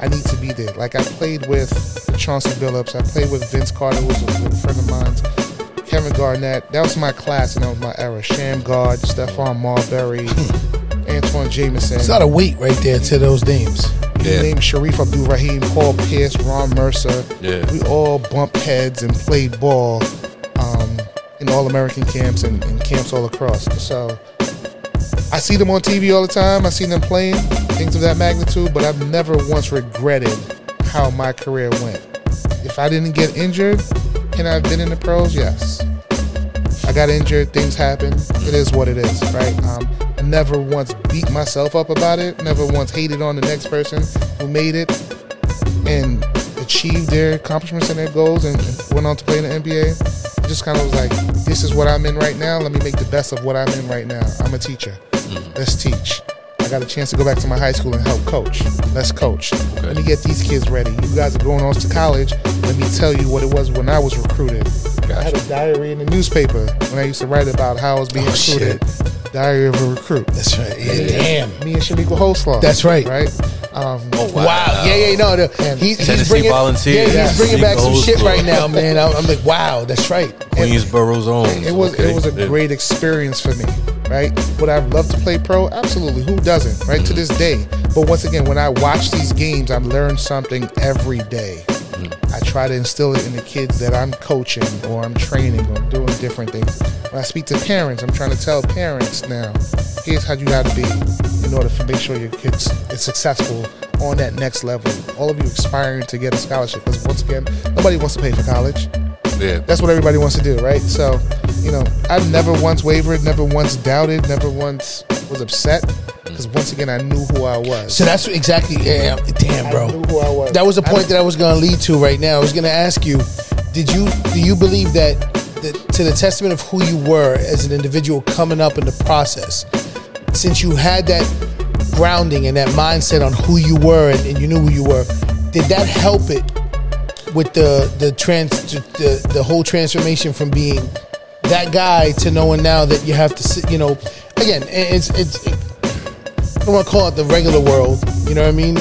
[SPEAKER 6] I need to be there. Like I played with Chauncey Billups. I played with Vince Carter, who was a good friend of mine. Kevin Garnett. That was my class and that was my era. Shammgod, Stephon Marbury, Antawn Jamison.
[SPEAKER 5] It's a lot of weight right there to those names.
[SPEAKER 6] You
[SPEAKER 2] Yeah.
[SPEAKER 6] name Shareef Abdur-Rahim, Paul Pierce, Ron Mercer.
[SPEAKER 2] Yeah.
[SPEAKER 6] We all bumped heads and played ball um, in all American camps and, and camps all across. So I see them on TV all the time. I see them playing things of that magnitude, but I've never once regretted how my career went. If I didn't get injured, can I have been in the pros? Yes. I got injured, things happen. It is what it is, right? Um, I never once beat myself up about it, never once hated on the next person who made it and achieved their accomplishments and their goals and, and went on to play in the NBA. I just kind of was like, this is what I'm in right now. Let me make the best of what I'm in right now. I'm a teacher. Let's teach. I got a chance to go back to my high school and help coach. Let's coach. Let me get these kids ready. You guys are going off to college. Let me tell you what it was when I was recruited. I had a diary in the newspaper when I used to write about how I was being
[SPEAKER 5] Oh,
[SPEAKER 6] recruited. Diary of a recruit.
[SPEAKER 5] That's right. Yeah, damn.
[SPEAKER 6] Me and Chamique Holdsclaw.
[SPEAKER 5] That's right.
[SPEAKER 6] Right? Um,
[SPEAKER 5] Wow. Yeah, yeah, no. The, he, he's
[SPEAKER 2] Tennessee
[SPEAKER 5] bringing,
[SPEAKER 2] Volunteer.
[SPEAKER 5] Yeah,
[SPEAKER 6] Yeah.
[SPEAKER 5] he's bringing back some shit right now, man. I'm, I'm like, wow, that's right.
[SPEAKER 2] Queensborough's own.
[SPEAKER 6] it was
[SPEAKER 2] Okay.
[SPEAKER 6] it was a great experience for me, right? Would I love to play pro? Absolutely. Who doesn't, right? To this day. But once again, when I watch these games, I learn something every day. Hmm. I try to instill it in the kids that I'm coaching or I'm training or I'm doing different things. When I speak to parents, I'm trying to tell parents now, here's how you got to be in order to make sure your kids is successful on that next level. All of you aspiring to get a scholarship because once again, nobody wants to pay for college.
[SPEAKER 2] Yeah.
[SPEAKER 6] That's what everybody wants to do, right? So, you know, I never once wavered, never once doubted, never once was upset because once again, I knew who I was.
[SPEAKER 5] So that's exactly, yeah, damn, bro.
[SPEAKER 6] I knew who I was.
[SPEAKER 5] That was a
[SPEAKER 6] I-
[SPEAKER 5] point that I was going to lead to right now. I was going to ask you, did you do you believe that, that to the testament of who you were as an individual coming up in the process, since you had that grounding and that mindset on who you were and, and you knew who you were, did that help it with the the trans the, the whole transformation from being that guy to knowing now that you have to sit, you know, again, it's it's. I don't want to call it the regular world. You know what I mean?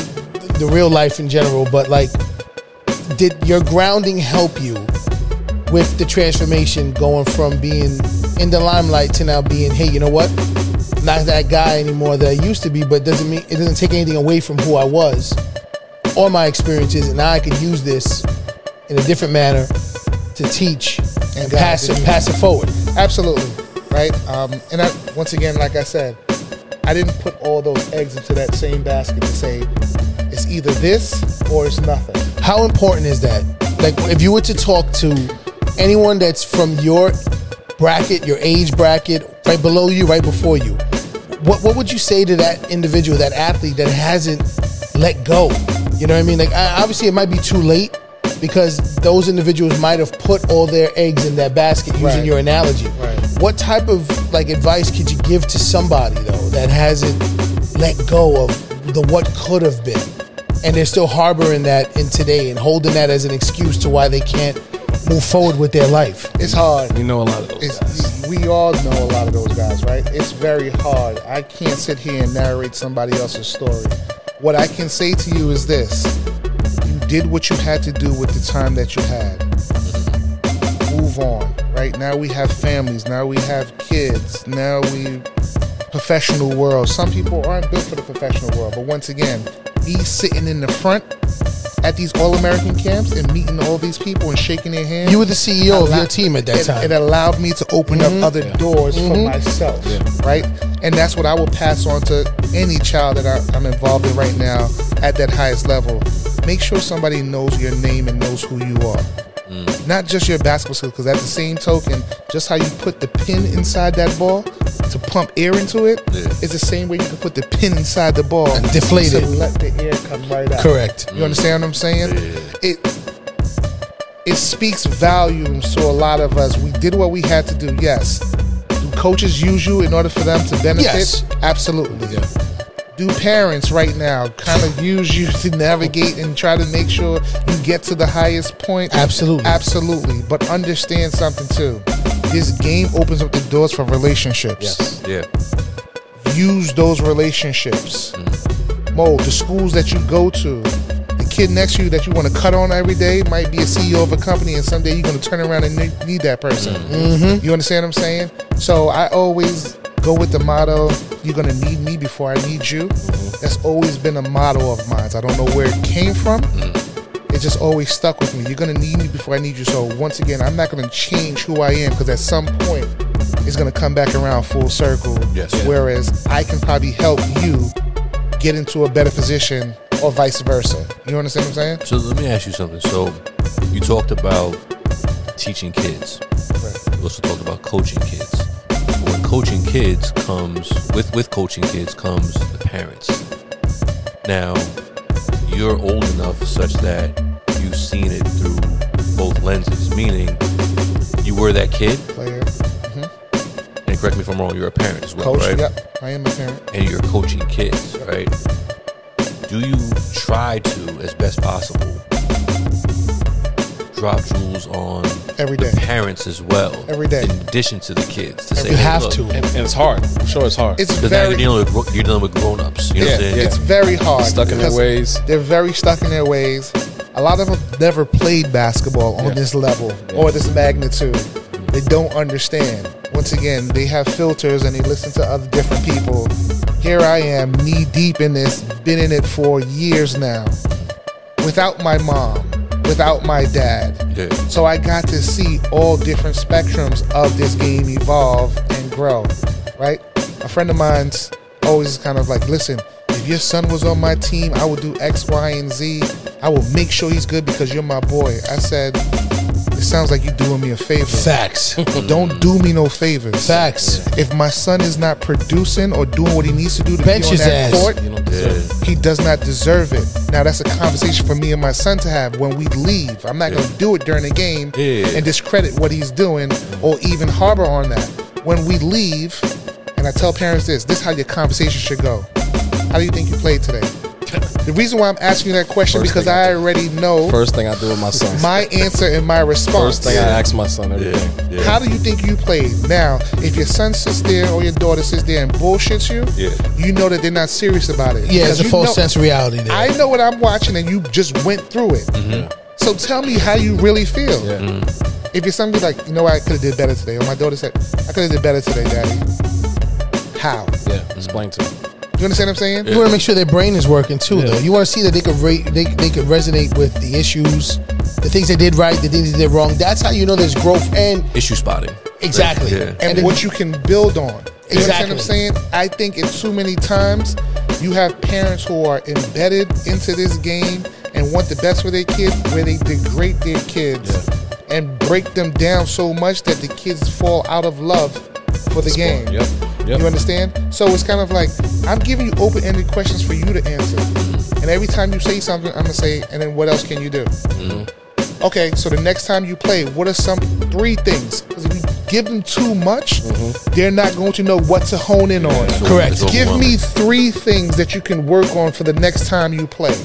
[SPEAKER 5] the real life in general, but like, did your grounding help you with the transformation going from being in the limelight to now being, hey, you know what? Not that guy anymore that I used to be, but doesn't mean it doesn't take anything away from who I was or my experiences, and now I can use this in a different manner to teach and pass it, pass it forward.
[SPEAKER 6] Absolutely, right? Um, and I, once again, like I said, I didn't put all those eggs into that same basket to say it's either this or it's nothing.
[SPEAKER 5] How important is that? Like, if you were to talk to anyone that's from your bracket, your age bracket, right below you, right before you, what what would you say to that individual, that athlete that hasn't let go? You know what I mean? Like, I- obviously, it might be too late because those individuals might have put all their eggs in that basket, using
[SPEAKER 6] Right.
[SPEAKER 5] your analogy.
[SPEAKER 6] Right.
[SPEAKER 5] What type of like advice could you give to somebody though that hasn't let go of the what could have been, and they're still harboring that in today and holding that as an excuse to why they can't move forward with their life?
[SPEAKER 6] It's hard.
[SPEAKER 3] You know a lot of those guys.
[SPEAKER 6] We all know a lot of those guys, right? It's very hard. I can't sit here and narrate somebody else's story. What I can say to you is this you did what you had to do with the time that you had. Move on, right? Now we have families, now we have kids, now we professional world. Some people aren't built for the professional world, but once again, me sitting in the front at these all American camps and meeting all these people and shaking their hands.
[SPEAKER 5] You were the CEO of your team at that
[SPEAKER 6] it,
[SPEAKER 5] time.
[SPEAKER 6] It allowed me to open up mm-hmm. other doors for mm-hmm. myself, right? And that's what I will pass on to any child that I, I'm involved in right now at that highest level. Make sure somebody knows your name and knows who you are. Mm. Not just your basketball skills, because at the same token, just how you put the pin inside that ball to pump air into it is
[SPEAKER 2] Yeah.
[SPEAKER 6] the same way you can put the pin inside the ball
[SPEAKER 5] And deflate
[SPEAKER 6] to
[SPEAKER 5] it.
[SPEAKER 6] let the air come right out.
[SPEAKER 5] Correct.
[SPEAKER 6] You understand what I'm saying? Yeah. It it speaks volumes to a lot of us. We did what we had to do. Yes. Do coaches use you in order for them to benefit?
[SPEAKER 5] Yes.
[SPEAKER 6] Absolutely. Do parents right now kind of use you to navigate and try to make sure you get to the highest point?
[SPEAKER 5] Absolutely.
[SPEAKER 6] Absolutely. But understand something too. This game opens up the doors for relationships Yes.
[SPEAKER 2] Yeah.
[SPEAKER 6] use those relationships. Mo, the schools that you go to, the kid next to you that you want to cut on every day might be a CEO of a company, and someday you're going to turn around and need that person. Mm-hmm. You understand what I'm saying? So I always go with the motto: "You're going to need me before I need you." That's always been a motto of mine. I don't know where it came from. Mm. It just always stuck with me. You're gonna need me before I need you. So once again, I'm not gonna change who I am because at some point it's gonna come back around full circle.
[SPEAKER 2] Yes.
[SPEAKER 6] Whereas I can probably help you get into a better position or vice versa. You understand what I'm saying?
[SPEAKER 2] So let me ask you something. So you talked about teaching kids. You also talked about coaching kids. When coaching kids comes with with coaching kids comes the parents. Now you're old enough such that you've seen it through both lenses, meaning you were that kid,
[SPEAKER 6] Player, mm-hmm.
[SPEAKER 2] and correct me if I'm wrong, you're a parent as well,
[SPEAKER 6] coach.
[SPEAKER 2] right?
[SPEAKER 6] Yep, I am a parent.
[SPEAKER 2] and you're coaching kids, right? Do you try to, as best possible, drop jewels on
[SPEAKER 6] Every
[SPEAKER 2] the parents as well?
[SPEAKER 6] Every day.
[SPEAKER 2] in addition to the kids, to say
[SPEAKER 5] You
[SPEAKER 2] hey,
[SPEAKER 5] have
[SPEAKER 2] look,
[SPEAKER 5] to.
[SPEAKER 3] And, and it's hard. I'm sure it's hard.
[SPEAKER 6] It's
[SPEAKER 2] Because now
[SPEAKER 6] very
[SPEAKER 2] you're dealing with gro- you're dealing with grown ups. You know what I'm
[SPEAKER 3] Yeah,
[SPEAKER 2] saying?
[SPEAKER 3] yeah.
[SPEAKER 6] It's very hard.
[SPEAKER 3] Stuck in their ways.
[SPEAKER 6] They're very stuck in their ways. A lot of them never played basketball on
[SPEAKER 3] Yeah.
[SPEAKER 6] this level or this magnitude. They don't understand. Once again, they have filters and they listen to other different people. Here I am, knee deep in this, been in it for years now, without my mom, without my dad.
[SPEAKER 2] Yeah.
[SPEAKER 6] So I got to see all different spectrums of this game evolve and grow, right? A friend of mine's always kind of like, listen, if your son was on my team, I would do X, Y, and Z. I will make sure he's good because you're my boy. I said, it sounds like you're doing me a favor.
[SPEAKER 5] Facts.
[SPEAKER 6] Don't do me no favors.
[SPEAKER 5] Facts.
[SPEAKER 6] If my son is not producing or doing what he needs to do to
[SPEAKER 5] Bench
[SPEAKER 6] be on
[SPEAKER 5] his
[SPEAKER 6] that
[SPEAKER 5] ass.
[SPEAKER 6] court,
[SPEAKER 3] you don't deserve it.
[SPEAKER 6] he does not deserve it. Now that's a conversation for me and my son to have when we leave. I'm not going to do it during the game
[SPEAKER 2] Yeah.
[SPEAKER 6] and discredit what he's doing or even harbor on that. When we leave, and I tell parents this, this is how your conversation should go. How do you think you played today? The reason why I'm asking you that question
[SPEAKER 3] First
[SPEAKER 6] because
[SPEAKER 3] I
[SPEAKER 6] I already know
[SPEAKER 3] First thing I do with my son.
[SPEAKER 6] my answer and my response.
[SPEAKER 3] First thing I ask my son every day.
[SPEAKER 2] Yeah, yeah.
[SPEAKER 6] How do you think you played? Now, if your son sits there or your daughter sits there and bullshits you,
[SPEAKER 2] Yeah.
[SPEAKER 6] you know that they're not serious about it.
[SPEAKER 5] Yeah, it's a
[SPEAKER 6] you
[SPEAKER 5] false
[SPEAKER 6] know-
[SPEAKER 5] sense of reality there.
[SPEAKER 6] I know what I'm watching, and you just went through it. Mm-hmm. So tell me how you really feel.
[SPEAKER 3] Yeah. Mm-hmm.
[SPEAKER 6] If your son be like, you know what, I could have did better today, or my daughter said, I could have did better today, Daddy. How?
[SPEAKER 3] Yeah. Explain to me.
[SPEAKER 6] You understand what I'm saying?
[SPEAKER 5] You want to make sure their brain is working too, though. You want to see that they could rate, they, they could resonate with the issues, the things they did right, the things they did wrong. That's how you know there's growth and
[SPEAKER 2] Issue spotting.
[SPEAKER 5] exactly.
[SPEAKER 2] Yeah.
[SPEAKER 6] and
[SPEAKER 5] then-
[SPEAKER 6] what you can build on. You understand what I'm saying? I think it's too many times you have parents who are embedded into this game and want the best for their kids, where they degrade their kids and break them down so much that the kids fall out of love for the game.
[SPEAKER 3] Yep. Yep.
[SPEAKER 6] You understand? So it's kind of like I'm giving you open-ended questions for you to answer, and every time you say something, I'm gonna say, and then what else can you do? Okay, so the next time you play, what are some three things? Because if you give them too much, they're not going to know what to hone in on.
[SPEAKER 5] Correct.
[SPEAKER 6] Give me three things that you can work on for the next time you play.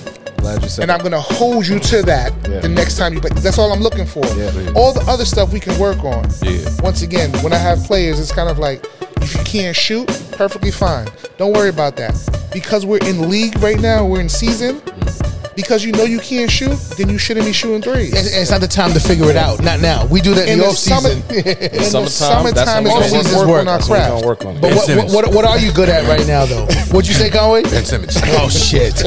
[SPEAKER 3] Glad you said
[SPEAKER 6] And I'm going to hold you to that
[SPEAKER 3] Yeah.
[SPEAKER 6] the next time you play. That's all I'm looking for.
[SPEAKER 3] Yeah.
[SPEAKER 6] All the other stuff we can work on.
[SPEAKER 2] Yeah.
[SPEAKER 6] Once again, when I have players, it's kind of like if you can't shoot, perfectly fine. Don't worry about that. Because we're in league right now, we're in season. Because you know you can't shoot, then you shouldn't be shooting threes.
[SPEAKER 5] And it's not the time to figure it out. Not now. We do that in,
[SPEAKER 6] In
[SPEAKER 5] the
[SPEAKER 6] the
[SPEAKER 5] off
[SPEAKER 6] summer-
[SPEAKER 5] season.
[SPEAKER 6] in the
[SPEAKER 3] Summertime,
[SPEAKER 6] summertime
[SPEAKER 3] that's
[SPEAKER 6] is
[SPEAKER 3] when
[SPEAKER 6] when
[SPEAKER 3] we
[SPEAKER 6] we
[SPEAKER 5] Off-season's
[SPEAKER 6] work
[SPEAKER 5] work.
[SPEAKER 6] on our
[SPEAKER 3] That's we're
[SPEAKER 6] craft.
[SPEAKER 3] gonna work on. it.
[SPEAKER 5] But
[SPEAKER 2] Ben
[SPEAKER 5] what, what, what are you good at right now, though? What'd you say, Conway?
[SPEAKER 2] Ben Simmons.
[SPEAKER 5] Oh shit!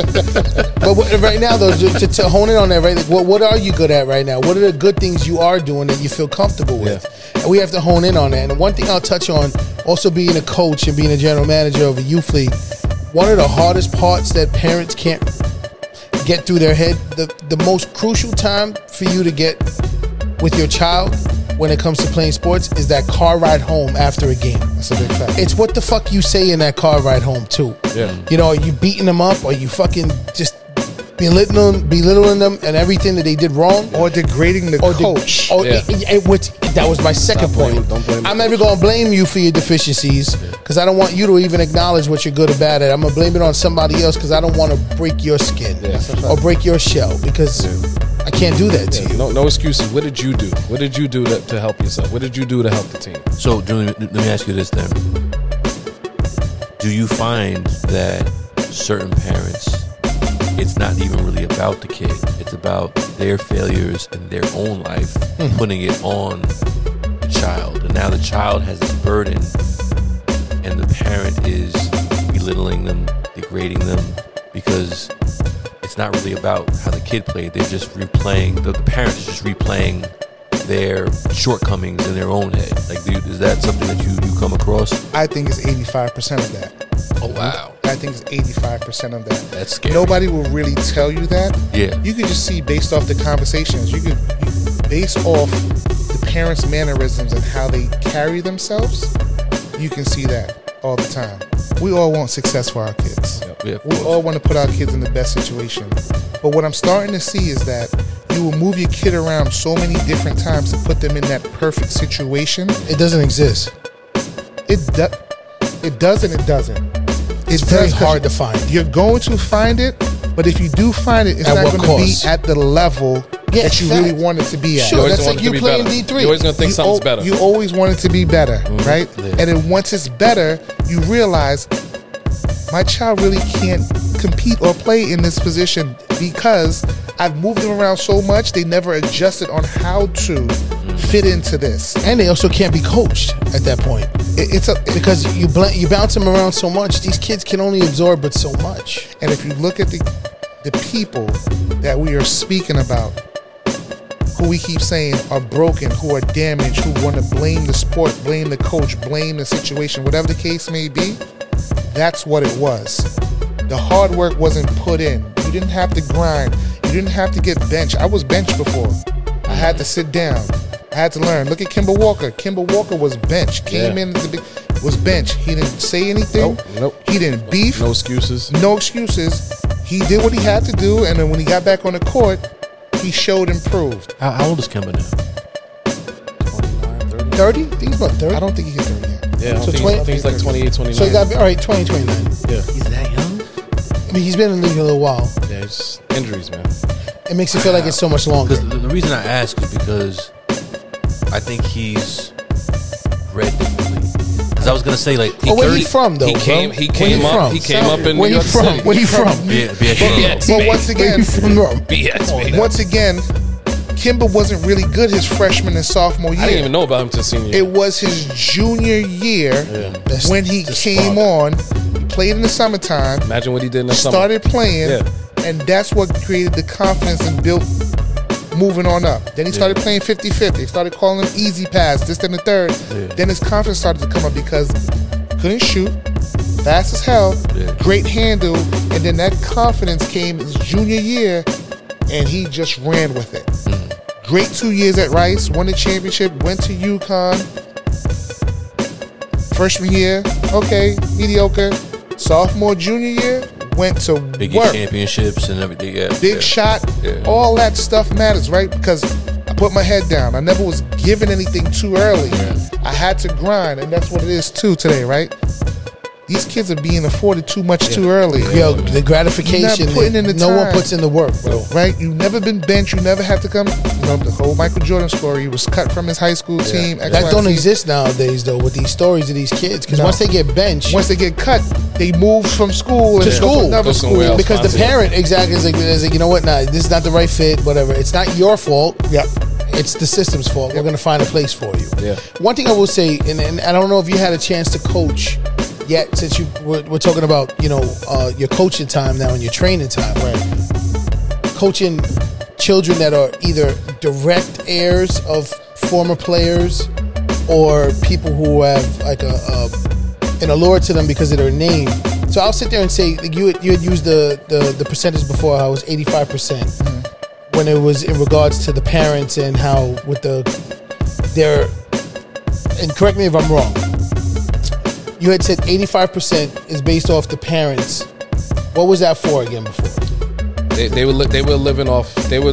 [SPEAKER 5] but what, right now, though, to, to, to hone in on that, right? Like, what what are you good at right now? What are the good things you are doing that you feel comfortable with? And we have to hone in on that. And one thing I'll touch on, also being a coach and being a general manager of a youth league, one of the hardest parts that parents can't get through their head, the the most crucial time for you to get with your child when it comes to playing sports is that car ride home after a game.
[SPEAKER 6] That's a big fact.
[SPEAKER 5] It's what the fuck you say in that car ride home too.
[SPEAKER 3] Yeah.
[SPEAKER 5] You know, are you beating them up? Are you fucking just belittling belittling them and everything that they did wrong?
[SPEAKER 6] or degrading the
[SPEAKER 5] Or the-
[SPEAKER 6] coach.
[SPEAKER 5] or
[SPEAKER 3] Yeah.
[SPEAKER 5] it- it- which that was my second
[SPEAKER 3] Stop blaming-
[SPEAKER 5] point.
[SPEAKER 3] don't blame the
[SPEAKER 5] I'm never gonna blame you for your deficiencies because I don't want you to even acknowledge what you're good or bad at. I'm gonna blame it on somebody else because I don't want to break your skin
[SPEAKER 3] Yeah.
[SPEAKER 5] or break your shell because I can't do that to you.
[SPEAKER 3] No, no excuses. What did you do? What did you do to, to help yourself? What did you do to help the team?
[SPEAKER 2] So, Julian, let me ask you this then. Do you find that certain parents, it's not even really about the kid, it's about their failures and their own life, hmm. putting it on the child? And now the child has this burden, and the parent is belittling them, degrading them, because it's not really about how the kid played. They're just replaying, the, the parents are just replaying their shortcomings in their own head. Like, do, is that something that you, you come across?
[SPEAKER 6] I think it's 85% of that.
[SPEAKER 2] Oh, wow.
[SPEAKER 6] I think it's 85% of that.
[SPEAKER 2] That's scary.
[SPEAKER 6] Nobody will really tell you that.
[SPEAKER 2] Yeah.
[SPEAKER 6] You can just see based off the conversations. You can based off the parents' mannerisms and how they carry themselves. You can see that all the time. We all want success for our kids.
[SPEAKER 2] Yeah,
[SPEAKER 6] We all want to put our kids in the best situation. But what I'm starting to see is that you will move your kid around so many different times to put them in that perfect situation.
[SPEAKER 5] It doesn't exist.
[SPEAKER 6] It do, it does and it doesn't.
[SPEAKER 5] It's
[SPEAKER 6] It
[SPEAKER 5] very hard to find.
[SPEAKER 6] You're going to find it, but if you do find it, it's
[SPEAKER 5] At
[SPEAKER 6] not going to be at the level
[SPEAKER 5] Yeah,
[SPEAKER 6] that you
[SPEAKER 5] fact.
[SPEAKER 6] really want it to be at.
[SPEAKER 5] Sure,
[SPEAKER 3] always
[SPEAKER 5] that's like you
[SPEAKER 3] to be
[SPEAKER 5] playing
[SPEAKER 3] better.
[SPEAKER 5] D3.
[SPEAKER 3] You're always gonna think
[SPEAKER 6] you
[SPEAKER 3] something's
[SPEAKER 6] al-
[SPEAKER 3] better.
[SPEAKER 6] You always want it to be better, mm-hmm. right?
[SPEAKER 2] Yeah.
[SPEAKER 6] And then once it's better, you realize my child really can't compete or play in this position because I've moved them around so much they never adjusted on how to fit into this.
[SPEAKER 5] And they also can't be coached at that point
[SPEAKER 6] It- it's a
[SPEAKER 5] because you bl- you bounce them around so much. These kids can only absorb but so much.
[SPEAKER 6] And if you look at the the people that we are speaking about, who we keep saying are broken, who are damaged, who want to blame the sport, blame the coach, blame the situation, whatever the case may be, that's what it was. The hard work wasn't put in. You didn't have to grind. You didn't have to get benched. I was benched before. I had to sit down. I had to learn. Look at Kemba Walker. Kemba Walker was benched. Came
[SPEAKER 3] Yeah.
[SPEAKER 6] in the big, was benched. He didn't say anything.
[SPEAKER 3] Nope, nope.
[SPEAKER 6] He didn't beef
[SPEAKER 3] No excuses.
[SPEAKER 6] no excuses. He did what he had to do, and then when he got back on the court, he showed improved.
[SPEAKER 2] How, how old is Kemba now?
[SPEAKER 5] 30? I think he's about 30.
[SPEAKER 6] I don't think he hit 30 yet.
[SPEAKER 3] Yeah, I don't
[SPEAKER 5] So
[SPEAKER 3] think,
[SPEAKER 5] 20
[SPEAKER 3] I think he's like 28, 29.
[SPEAKER 5] so he got all right, 20, 29.
[SPEAKER 3] yeah.
[SPEAKER 2] He's that young?
[SPEAKER 5] I he's been in the league a little while.
[SPEAKER 3] yeah. It's injuries, man.
[SPEAKER 5] It makes you feel like it's so much longer.
[SPEAKER 2] Because the, the reason I ask is because I think he's bred differently. Because I was gonna say like he
[SPEAKER 5] Oh, where he
[SPEAKER 2] 30
[SPEAKER 5] from though?
[SPEAKER 3] He came. He
[SPEAKER 5] Where
[SPEAKER 3] came
[SPEAKER 5] he
[SPEAKER 3] up.
[SPEAKER 5] from?
[SPEAKER 3] He came up in
[SPEAKER 5] Where
[SPEAKER 3] New
[SPEAKER 5] he
[SPEAKER 3] York
[SPEAKER 5] from?
[SPEAKER 3] City.
[SPEAKER 5] Where he from?
[SPEAKER 2] Yeah, BX
[SPEAKER 3] Yes.
[SPEAKER 6] But once again,
[SPEAKER 5] he from?
[SPEAKER 3] BS, baby.
[SPEAKER 6] once again, Kemba wasn't really good his freshman and sophomore year.
[SPEAKER 3] I didn't even know about him till senior. year.
[SPEAKER 6] It was his junior year
[SPEAKER 5] That's
[SPEAKER 6] when he
[SPEAKER 5] the
[SPEAKER 6] came
[SPEAKER 5] spark.
[SPEAKER 6] on. Played in the summertime,
[SPEAKER 3] Imagine what he did in the summer.
[SPEAKER 6] started playing,
[SPEAKER 3] Yeah.
[SPEAKER 6] and that's what created the confidence and built moving on up. Then he started playing 50 50. Started calling him easy pass, this, then the third. Then his confidence started to come up because couldn't shoot, fast as hell,
[SPEAKER 2] Yeah.
[SPEAKER 6] great handle, and then that confidence came his junior year, and he just ran with it. Mm. Great two years at Rice, won the championship, went to UConn. Freshman year, okay, mediocre. Sophomore, junior year, went to
[SPEAKER 2] Big
[SPEAKER 6] work.
[SPEAKER 2] championships and everything. Yeah,
[SPEAKER 6] Big
[SPEAKER 2] yeah.
[SPEAKER 6] shot,
[SPEAKER 2] Yeah.
[SPEAKER 6] all that stuff matters, right? Because I put my head down. I never was given anything too early. I had to grind, and that's what it is too today, right? These kids are being afforded too much too early.
[SPEAKER 5] Yo, the gratification.
[SPEAKER 6] You're not putting in the
[SPEAKER 5] no one puts in the work, bro.
[SPEAKER 6] right? You've never been benched. You never had to come. You know the whole Michael Jordan story. He was cut from his high school team. X,
[SPEAKER 5] That
[SPEAKER 6] Y,
[SPEAKER 5] don't
[SPEAKER 6] Z.
[SPEAKER 5] exist nowadays, though, with these stories of these kids. Because
[SPEAKER 6] No.
[SPEAKER 5] once they get benched
[SPEAKER 6] Once they get cut, they move from school
[SPEAKER 5] to school,
[SPEAKER 6] to another school.
[SPEAKER 3] else.
[SPEAKER 5] because the parent exactly is like, is like, you know what? Nah, this is not the right fit. Whatever. It's not your fault.
[SPEAKER 6] Yep.
[SPEAKER 5] It's the system's fault. We're going to find a place for you.
[SPEAKER 3] Yeah.
[SPEAKER 5] One thing I will say, and, and I don't know if you had a chance to coach yet, since you we're, we're talking about you know uh, your coaching time now and your training time, right? Coaching children that are either direct heirs of former players or people who have like a, a an allure to them because of their name. So I'll sit there and say like, you had, you had used the, the the percentage before. It was eighty five percent when it was in regards to the parents and how with the their and correct me if I'm wrong. You had said 85% is based off the parents. What was that for again before?
[SPEAKER 3] They, they were li- they were living off. They were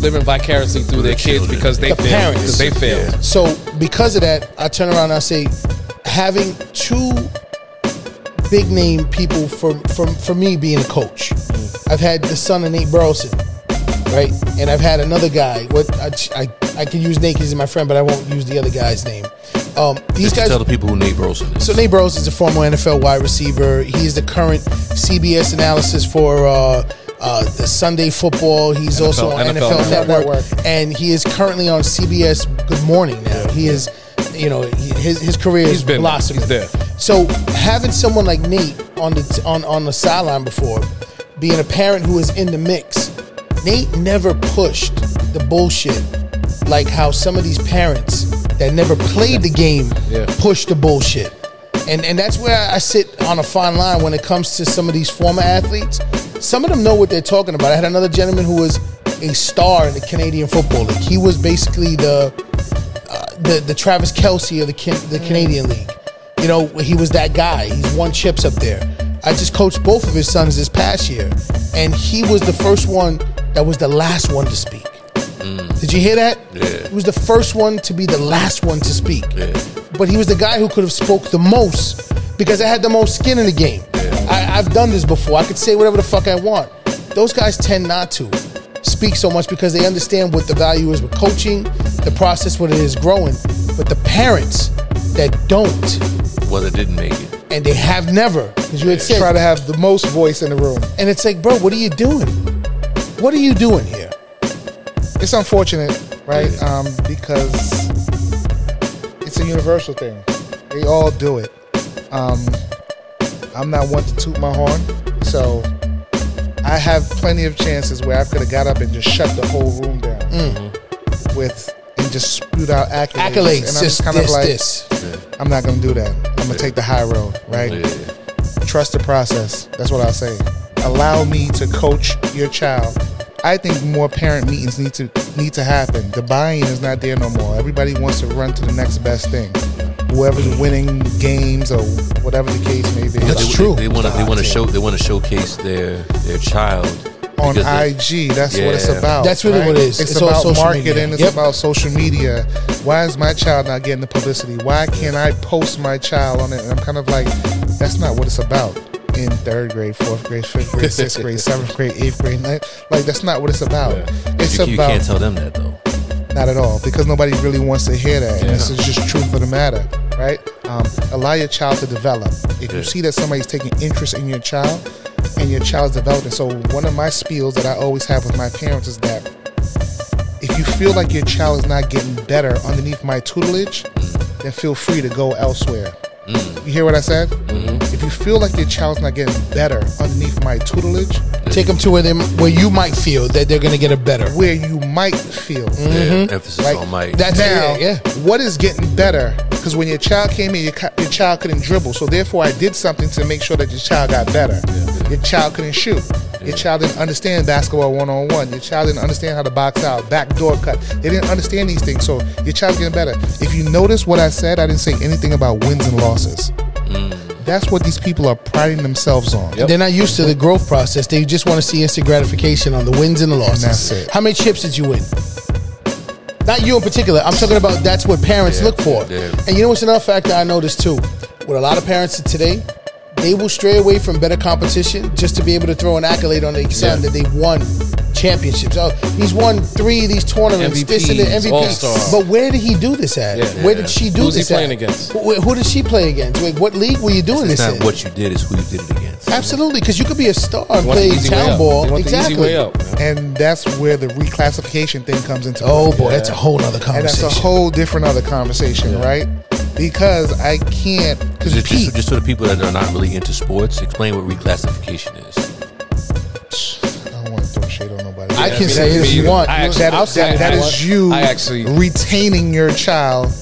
[SPEAKER 3] living vicariously through their kids because they
[SPEAKER 5] The
[SPEAKER 3] failed.
[SPEAKER 5] parents.
[SPEAKER 3] Because they failed.
[SPEAKER 5] So because of that, I turn around and I say having two big name people for for, for me being a coach. Mm. I've had the son of Nate Burleson, right? And I've had another guy. What I I, I can use Nate 'cause he's my friend, but I won't use the other guy's name. Um, these
[SPEAKER 2] Just
[SPEAKER 5] guys
[SPEAKER 2] tell the people who Nate Burleson is.
[SPEAKER 5] So Nate Burleson is a former NFL wide receiver. He is the current CBS analysis for uh, uh, the Sunday Football. He's also on
[SPEAKER 3] NFL
[SPEAKER 5] NFL, Network,
[SPEAKER 6] Network.
[SPEAKER 5] and he is currently on CBS Good Morning now. He is, you know, he, his his career
[SPEAKER 3] He's
[SPEAKER 5] is
[SPEAKER 3] been
[SPEAKER 5] blossoming.
[SPEAKER 3] He's there.
[SPEAKER 5] So having someone like Nate on the on on the sideline before, being a parent who is in the mix, Nate never pushed the bullshit like how some of these parents that never played the game
[SPEAKER 3] Yeah.
[SPEAKER 5] push the bullshit. And and that's where I sit on a fine line when it comes to some of these former athletes. Some of them know what they're talking about. I had another gentleman who was a star in the Canadian Football League. He was basically the uh, the the Travis Kelce of the Can- the Canadian League. You know, he was that guy. He's won chips up there. I just coached both of his sons this past year, and he was the first one that was the last one to speak. Mm. Did you hear that?
[SPEAKER 2] Yeah.
[SPEAKER 5] He was the first one to be the last one to speak.
[SPEAKER 2] Yeah.
[SPEAKER 5] But he was the guy who could have spoke the most because I had the most skin in the game. I, I've done this before. I could say whatever the fuck I want. Those guys tend not to speak so much because they understand what the value is with coaching, the process, what it is growing. But the parents that don't,
[SPEAKER 2] well, they didn't make it.
[SPEAKER 5] and they have never, because you had said,
[SPEAKER 6] Try to have the most voice in the room.
[SPEAKER 5] and it's like, bro, what are you doing? What are you doing here?
[SPEAKER 6] It's unfortunate, right? Um, because it's a universal thing. They all do it. Um, I'm not one to toot my horn, so I have plenty of chances where I could have got up and just shut the whole room down with and just spewed out accolades.
[SPEAKER 5] Accolades,
[SPEAKER 6] and I'm
[SPEAKER 5] just
[SPEAKER 6] kind of like,
[SPEAKER 5] this.
[SPEAKER 6] I'm not gonna do that. I'm gonna take the high road, right?
[SPEAKER 2] Yeah.
[SPEAKER 6] Trust the process. That's what I'll say. Allow me to coach your child. I think more parent meetings need to need to happen. The buy-in is not there no more. Everybody wants to run to the next best thing. Whoever's winning games or whatever the case may be.
[SPEAKER 2] That's they,
[SPEAKER 5] true.
[SPEAKER 2] They want to. They want to show. They want to showcase their their child
[SPEAKER 6] on IG. That's what it's about.
[SPEAKER 5] That's really what it is.
[SPEAKER 6] It's,
[SPEAKER 5] It's all
[SPEAKER 6] about
[SPEAKER 5] social
[SPEAKER 6] marketing.
[SPEAKER 5] media.
[SPEAKER 6] It's
[SPEAKER 5] Yep.
[SPEAKER 6] about social media. Why is my child not getting the publicity? Why can't I post my child on it? And I'm kind of like, that's not what it's about. In third grade, fourth grade, fifth grade, sixth grade, seventh grade, eighth grade. ninth- Like that's not what it's about. It's
[SPEAKER 2] You, you can't tell them that though.
[SPEAKER 6] not at all because nobody really wants to hear that. And this is just truth of the matter, right? Um, allow your child to develop. If you see that somebody's taking interest in your child and your child's developing, so one of my spiels that I always have with my parents is that if you feel like your child is not getting better underneath my tutelage, then feel free to go elsewhere. Mm-hmm. You hear what I said? Mm-hmm. If you feel like your child's not getting better underneath my tutelage,
[SPEAKER 5] Take them to where they where you might feel that they're gonna get a better.
[SPEAKER 6] where you might feel.
[SPEAKER 2] Yeah, mm-hmm. emphasis
[SPEAKER 6] Right.
[SPEAKER 2] on might.
[SPEAKER 5] That's
[SPEAKER 6] now,
[SPEAKER 5] yeah, yeah.
[SPEAKER 6] what is getting better? Because when your child came in, your, your child couldn't dribble. So therefore, I did something to make sure that your child got better. Your child couldn't shoot. Your child didn't understand basketball one on one. Your child didn't understand how to box out, backdoor cut. They didn't understand these things. So your child's getting better. If you notice what I said, I didn't say anything about wins and losses. Mm. That's what these people are priding themselves on.
[SPEAKER 3] Yep.
[SPEAKER 5] They're not used to the growth process. They just want to see instant gratification on the wins and the losses.
[SPEAKER 6] that's it.
[SPEAKER 5] How many chips did you win? Not you in particular. I'm talking about that's what parents
[SPEAKER 2] Yeah,
[SPEAKER 5] look for.
[SPEAKER 2] yeah.
[SPEAKER 5] And you know what's another factor I noticed too? With a lot of parents today, they will stray away from better competition just to be able to throw an accolade on their son
[SPEAKER 3] Yeah.
[SPEAKER 5] that they won championships. Oh, he's won three of these tournaments, this and the MVP.
[SPEAKER 3] All-Star.
[SPEAKER 5] But where did he do this at?
[SPEAKER 3] Yeah.
[SPEAKER 5] Where
[SPEAKER 2] Yeah.
[SPEAKER 5] did she do
[SPEAKER 3] Who's he
[SPEAKER 5] this
[SPEAKER 3] playing
[SPEAKER 5] at?
[SPEAKER 3] against?
[SPEAKER 5] Who, who did she play against? Wait, what league were you doing
[SPEAKER 2] It's
[SPEAKER 5] this
[SPEAKER 2] not
[SPEAKER 5] in?
[SPEAKER 2] what you did; it's who you did it against.
[SPEAKER 5] Absolutely, because you could be a star and play
[SPEAKER 3] the easy way
[SPEAKER 5] town ball.
[SPEAKER 3] You want
[SPEAKER 5] exactly.
[SPEAKER 3] the easy way out.
[SPEAKER 6] And that's where the reclassification thing comes into
[SPEAKER 5] Oh
[SPEAKER 6] play.
[SPEAKER 5] boy, that's a whole other
[SPEAKER 6] And
[SPEAKER 5] conversation.
[SPEAKER 6] that's a whole different other conversation, right? Because I can't. Because
[SPEAKER 2] Just,
[SPEAKER 6] Pete,
[SPEAKER 2] just, just for the people that are not really into sports, explain what reclassification is.
[SPEAKER 6] I
[SPEAKER 5] can say it if
[SPEAKER 3] either.
[SPEAKER 5] you want.
[SPEAKER 3] I actually-
[SPEAKER 6] that, that-
[SPEAKER 3] say
[SPEAKER 6] that
[SPEAKER 3] I-
[SPEAKER 6] is you
[SPEAKER 3] I actually-
[SPEAKER 6] retaining your child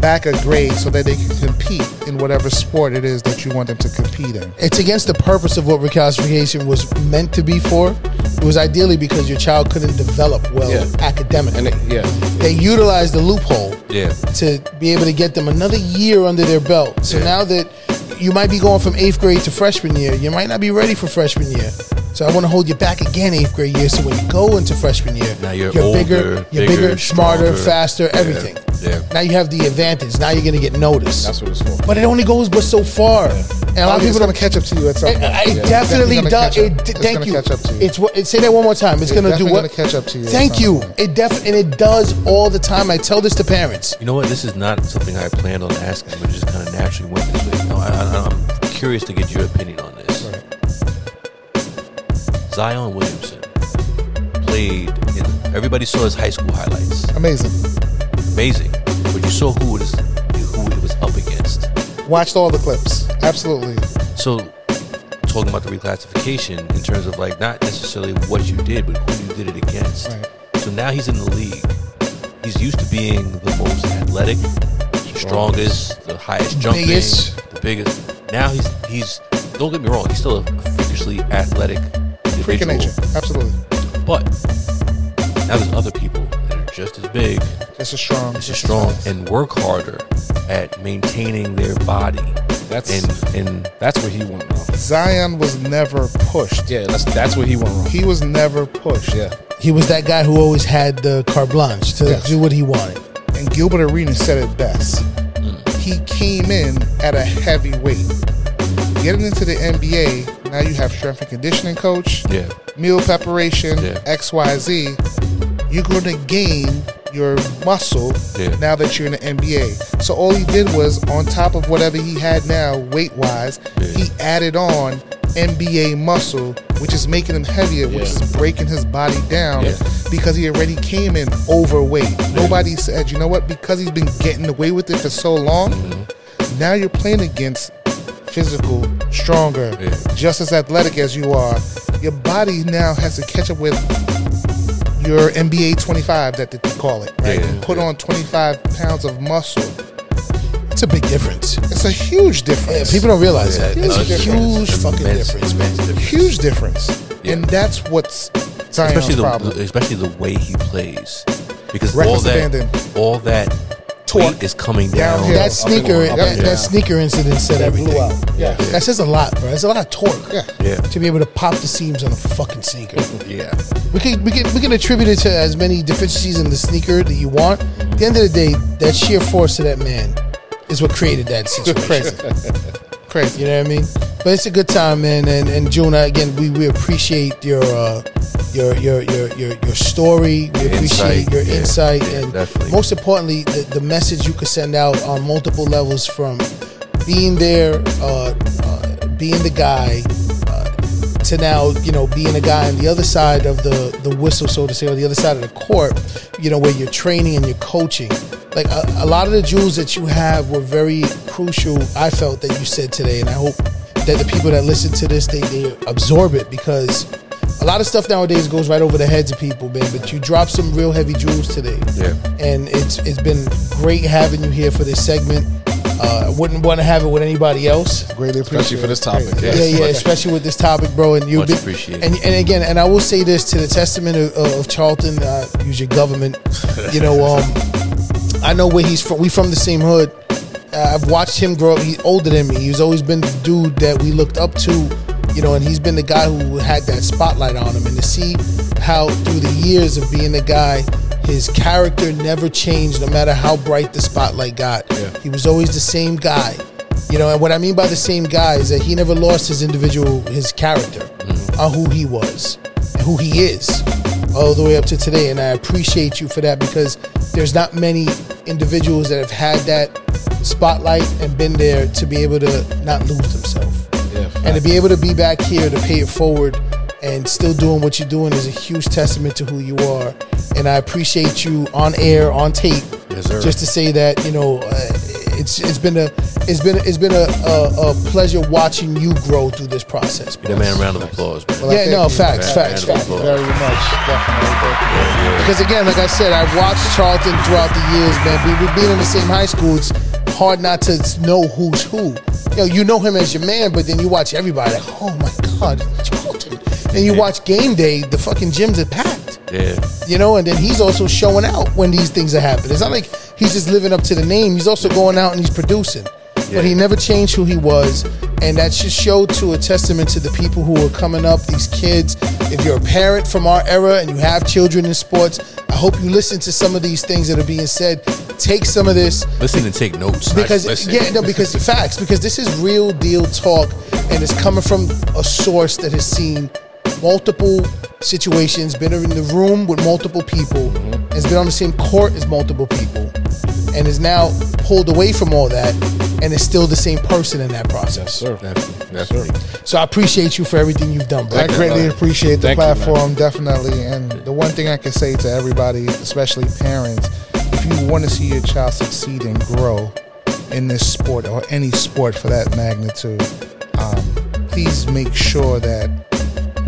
[SPEAKER 6] back a grade so that they can compete in whatever sport it is that you want them to compete in.
[SPEAKER 5] It's against the purpose of what reclassification was meant to be for. It was ideally because your child couldn't develop well
[SPEAKER 3] Yeah.
[SPEAKER 5] academically.
[SPEAKER 3] And it, yeah,
[SPEAKER 5] they utilized the loophole
[SPEAKER 2] Yeah,
[SPEAKER 5] to be able to get them another year under their belt. So
[SPEAKER 2] Yeah.
[SPEAKER 5] now that you might be going from eighth grade to freshman year, you might not be ready for freshman year. So I want to hold you back again eighth grade year. So when you go into freshman year,
[SPEAKER 2] Now you're
[SPEAKER 5] bigger,
[SPEAKER 2] older,
[SPEAKER 5] you're
[SPEAKER 2] bigger,
[SPEAKER 5] bigger, smarter,
[SPEAKER 2] stronger.
[SPEAKER 5] faster,
[SPEAKER 2] Yeah.
[SPEAKER 5] everything.
[SPEAKER 2] Yeah.
[SPEAKER 5] Now you have the advantage. Now you're going to get noticed.
[SPEAKER 3] that's what it's for.
[SPEAKER 5] but it only goes but so far. And a lot
[SPEAKER 6] Oh,
[SPEAKER 5] of
[SPEAKER 6] it's
[SPEAKER 5] people
[SPEAKER 6] going
[SPEAKER 5] don't
[SPEAKER 6] to catch up to you at some point.
[SPEAKER 5] it
[SPEAKER 6] It's
[SPEAKER 5] definitely
[SPEAKER 6] gonna
[SPEAKER 5] does.
[SPEAKER 6] catch up.
[SPEAKER 5] It,
[SPEAKER 6] It's
[SPEAKER 5] thank
[SPEAKER 6] gonna
[SPEAKER 5] you.
[SPEAKER 6] catch up to you.
[SPEAKER 5] It's what. It, say that one more time. It's,
[SPEAKER 6] It's
[SPEAKER 5] gonna do
[SPEAKER 6] definitely
[SPEAKER 5] what?
[SPEAKER 6] gonna catch up to you
[SPEAKER 5] Thank you. It definitely and it does all the time. I tell this to parents.
[SPEAKER 2] you know what? This is not something I planned on asking, but it just kind of naturally went this way. No, I, I, I'm curious to get your opinion on this. Zion Williamson played in. Everybody saw his high school highlights.
[SPEAKER 6] Amazing.
[SPEAKER 2] Amazing, but you saw who it was who it was up against.
[SPEAKER 6] Watched all the clips. Absolutely.
[SPEAKER 2] So, talking about the reclassification in terms of like not necessarily what you did, but who you did it against.
[SPEAKER 6] Right.
[SPEAKER 2] So now he's in the league. He's used to being the most athletic, strongest, the highest jumping,
[SPEAKER 5] Biggest.
[SPEAKER 2] the biggest. Now he's he's. Don't get me wrong. He's still a freakishly athletic individual.
[SPEAKER 6] Freak of nature. Absolutely.
[SPEAKER 2] But now there's other people that are just as big,
[SPEAKER 6] Just as strong.
[SPEAKER 2] just as strong, and work harder at maintaining their body.
[SPEAKER 3] That's
[SPEAKER 2] And and
[SPEAKER 3] that's where he went wrong.
[SPEAKER 6] Zion was never pushed.
[SPEAKER 3] Yeah, that's that's where he went wrong.
[SPEAKER 6] He was never pushed.
[SPEAKER 3] Yeah,
[SPEAKER 5] He was that guy who always had the carte blanche to
[SPEAKER 6] Yes.
[SPEAKER 5] do what he wanted.
[SPEAKER 6] And Gilbert Arenas said it best. Mm. He came in at a heavy weight. Getting into the NBA, now you have strength and conditioning coach,
[SPEAKER 2] yeah,
[SPEAKER 6] meal preparation,
[SPEAKER 2] Yeah.
[SPEAKER 6] XYZ. You're going to gain your muscle
[SPEAKER 2] Yeah.
[SPEAKER 6] now that you're in the NBA. So all he did was, on top of whatever he had now, weight wise, he added on NBA muscle, which is making him heavier, which is breaking his body down because he already came in overweight. Nobody said, you know what, because he's been getting away with it for so long,
[SPEAKER 2] Mm-hmm.
[SPEAKER 6] now you're playing against physical, stronger,
[SPEAKER 2] Yeah.
[SPEAKER 6] just as athletic as you are. Your body now has to catch up with your NBA 25 that they call it, right?
[SPEAKER 2] Yeah,
[SPEAKER 6] put
[SPEAKER 2] yeah.
[SPEAKER 6] on 25 pounds of muscle.
[SPEAKER 5] It's a big difference.
[SPEAKER 6] It's a huge
[SPEAKER 5] Yeah,
[SPEAKER 6] difference.
[SPEAKER 5] people don't realize
[SPEAKER 2] Yeah,
[SPEAKER 5] that.
[SPEAKER 2] no,
[SPEAKER 5] It's a
[SPEAKER 2] it's
[SPEAKER 5] huge
[SPEAKER 2] immense,
[SPEAKER 5] fucking
[SPEAKER 2] immense,
[SPEAKER 5] difference,
[SPEAKER 2] immense difference.
[SPEAKER 6] huge difference.
[SPEAKER 2] Yeah.
[SPEAKER 6] And that's what's Zion's
[SPEAKER 2] especially the
[SPEAKER 6] problem.
[SPEAKER 2] especially the way he plays because all that
[SPEAKER 6] abandon.
[SPEAKER 2] all that
[SPEAKER 6] Torque.
[SPEAKER 2] weight is coming down.
[SPEAKER 6] Downhill.
[SPEAKER 5] That sneaker,
[SPEAKER 2] up
[SPEAKER 5] that,
[SPEAKER 2] and
[SPEAKER 5] that sneaker incident said
[SPEAKER 6] That
[SPEAKER 5] everything.
[SPEAKER 6] blew out. Yeah.
[SPEAKER 5] That says a lot, bro. It's a lot of torque.
[SPEAKER 6] Yeah.
[SPEAKER 2] Yeah,
[SPEAKER 5] To be able to pop the seams on a fucking sneaker.
[SPEAKER 2] yeah,
[SPEAKER 5] We can we can we can attribute it to as many deficiencies in the sneaker that you want. At the end of the day, that sheer force of that man is what created that situation.
[SPEAKER 6] Crazy.
[SPEAKER 5] You know what I mean? But it's a good time, man. And and June, again, we, we appreciate your uh, your your your your your story. We appreciate
[SPEAKER 2] insight.
[SPEAKER 5] your
[SPEAKER 2] Yeah,
[SPEAKER 5] insight,
[SPEAKER 2] yeah,
[SPEAKER 5] and
[SPEAKER 2] definitely.
[SPEAKER 5] most importantly, the, the message you could send out on multiple levels from being there, uh, uh, being the guy. uh, To now, you know, being a guy on the other side of the the whistle, so to say, or the other side of the court, you know, where you're training and you're coaching. Like a, a lot of the jewels that you have were very crucial. I felt that you said today, and I hope that the people that listen to this they, they absorb it because a lot of stuff nowadays goes right over the heads of people, man. But you dropped some real heavy jewels today,
[SPEAKER 2] Yeah.
[SPEAKER 5] and it's it's been great having you here for this segment. Uh, I wouldn't want to have it with anybody else.
[SPEAKER 6] Greatly appreciate
[SPEAKER 3] Especially for this topic. Yeah.
[SPEAKER 5] Yeah, yeah, especially with this topic, bro. And you've
[SPEAKER 2] Much
[SPEAKER 5] been,
[SPEAKER 2] appreciated.
[SPEAKER 5] and, and again, and I will say this to the testament of, of Charlton, uh, use your government. You know, um, I know where he's from. We from the same hood. Uh, I've watched him grow up. He's older than me. He's always been the dude that we looked up to. You know, and he's been the guy who had that spotlight on him. And to see how through the years of being the guy, his character never changed, no matter how bright the spotlight got. He was always the same guy. You know, and what I mean by the same guy is that he never lost his individual, his character, on who he was and who he is, all the way up to today. And I appreciate you for that because there's not many individuals that have had that spotlight and been there to be able to not lose themselves.
[SPEAKER 3] Yeah,
[SPEAKER 5] And to be able to be back here to pay it forward and still doing what you're doing is a huge testament to who you are. And I appreciate you on air, on tape,
[SPEAKER 2] Yes,
[SPEAKER 5] just to say that you know uh, it's it's been a it's been it's been a, a, a pleasure watching you grow through this process.
[SPEAKER 2] Give that man a round of applause, man.
[SPEAKER 6] Well,
[SPEAKER 5] yeah, no, facts, facts, facts.
[SPEAKER 6] Very much, definitely.
[SPEAKER 5] Because again, like I said, I've watched Charlton throughout the years, man. We, we've been in the same high school. It's hard not to know who's who. You know, you know him as your man, but then you watch everybody. Like, oh my God, Charlton. And you watch game day, the fucking gyms are packed.
[SPEAKER 2] Yeah.
[SPEAKER 5] You know, and then he's also showing out when these things are happening. It's not like he's just living up to the name. He's also going out and he's producing. But he never changed who he was. And that just showed to a testament to the people who are coming up, these kids. If you're a parent from our era and you have children in sports, I hope you listen to some of these things that are being said. Take some of this
[SPEAKER 2] Listen and take notes.
[SPEAKER 5] because yeah, no, because facts. Because this is real deal talk, and it's coming from a source that has seen multiple situations, been in the room with multiple people, has been on the same court as multiple people, and is now pulled away from all that, and is still the same person in that process.
[SPEAKER 3] Sir.
[SPEAKER 2] Definitely. Definitely.
[SPEAKER 5] So I appreciate you for everything you've done, bro.
[SPEAKER 6] I greatly appreciate the
[SPEAKER 3] Thank you, man.
[SPEAKER 6] platform, definitely. And the one thing I can say to everybody, especially parents, if you want to see your child succeed and grow in this sport or any sport for that magnitude, um, please make sure that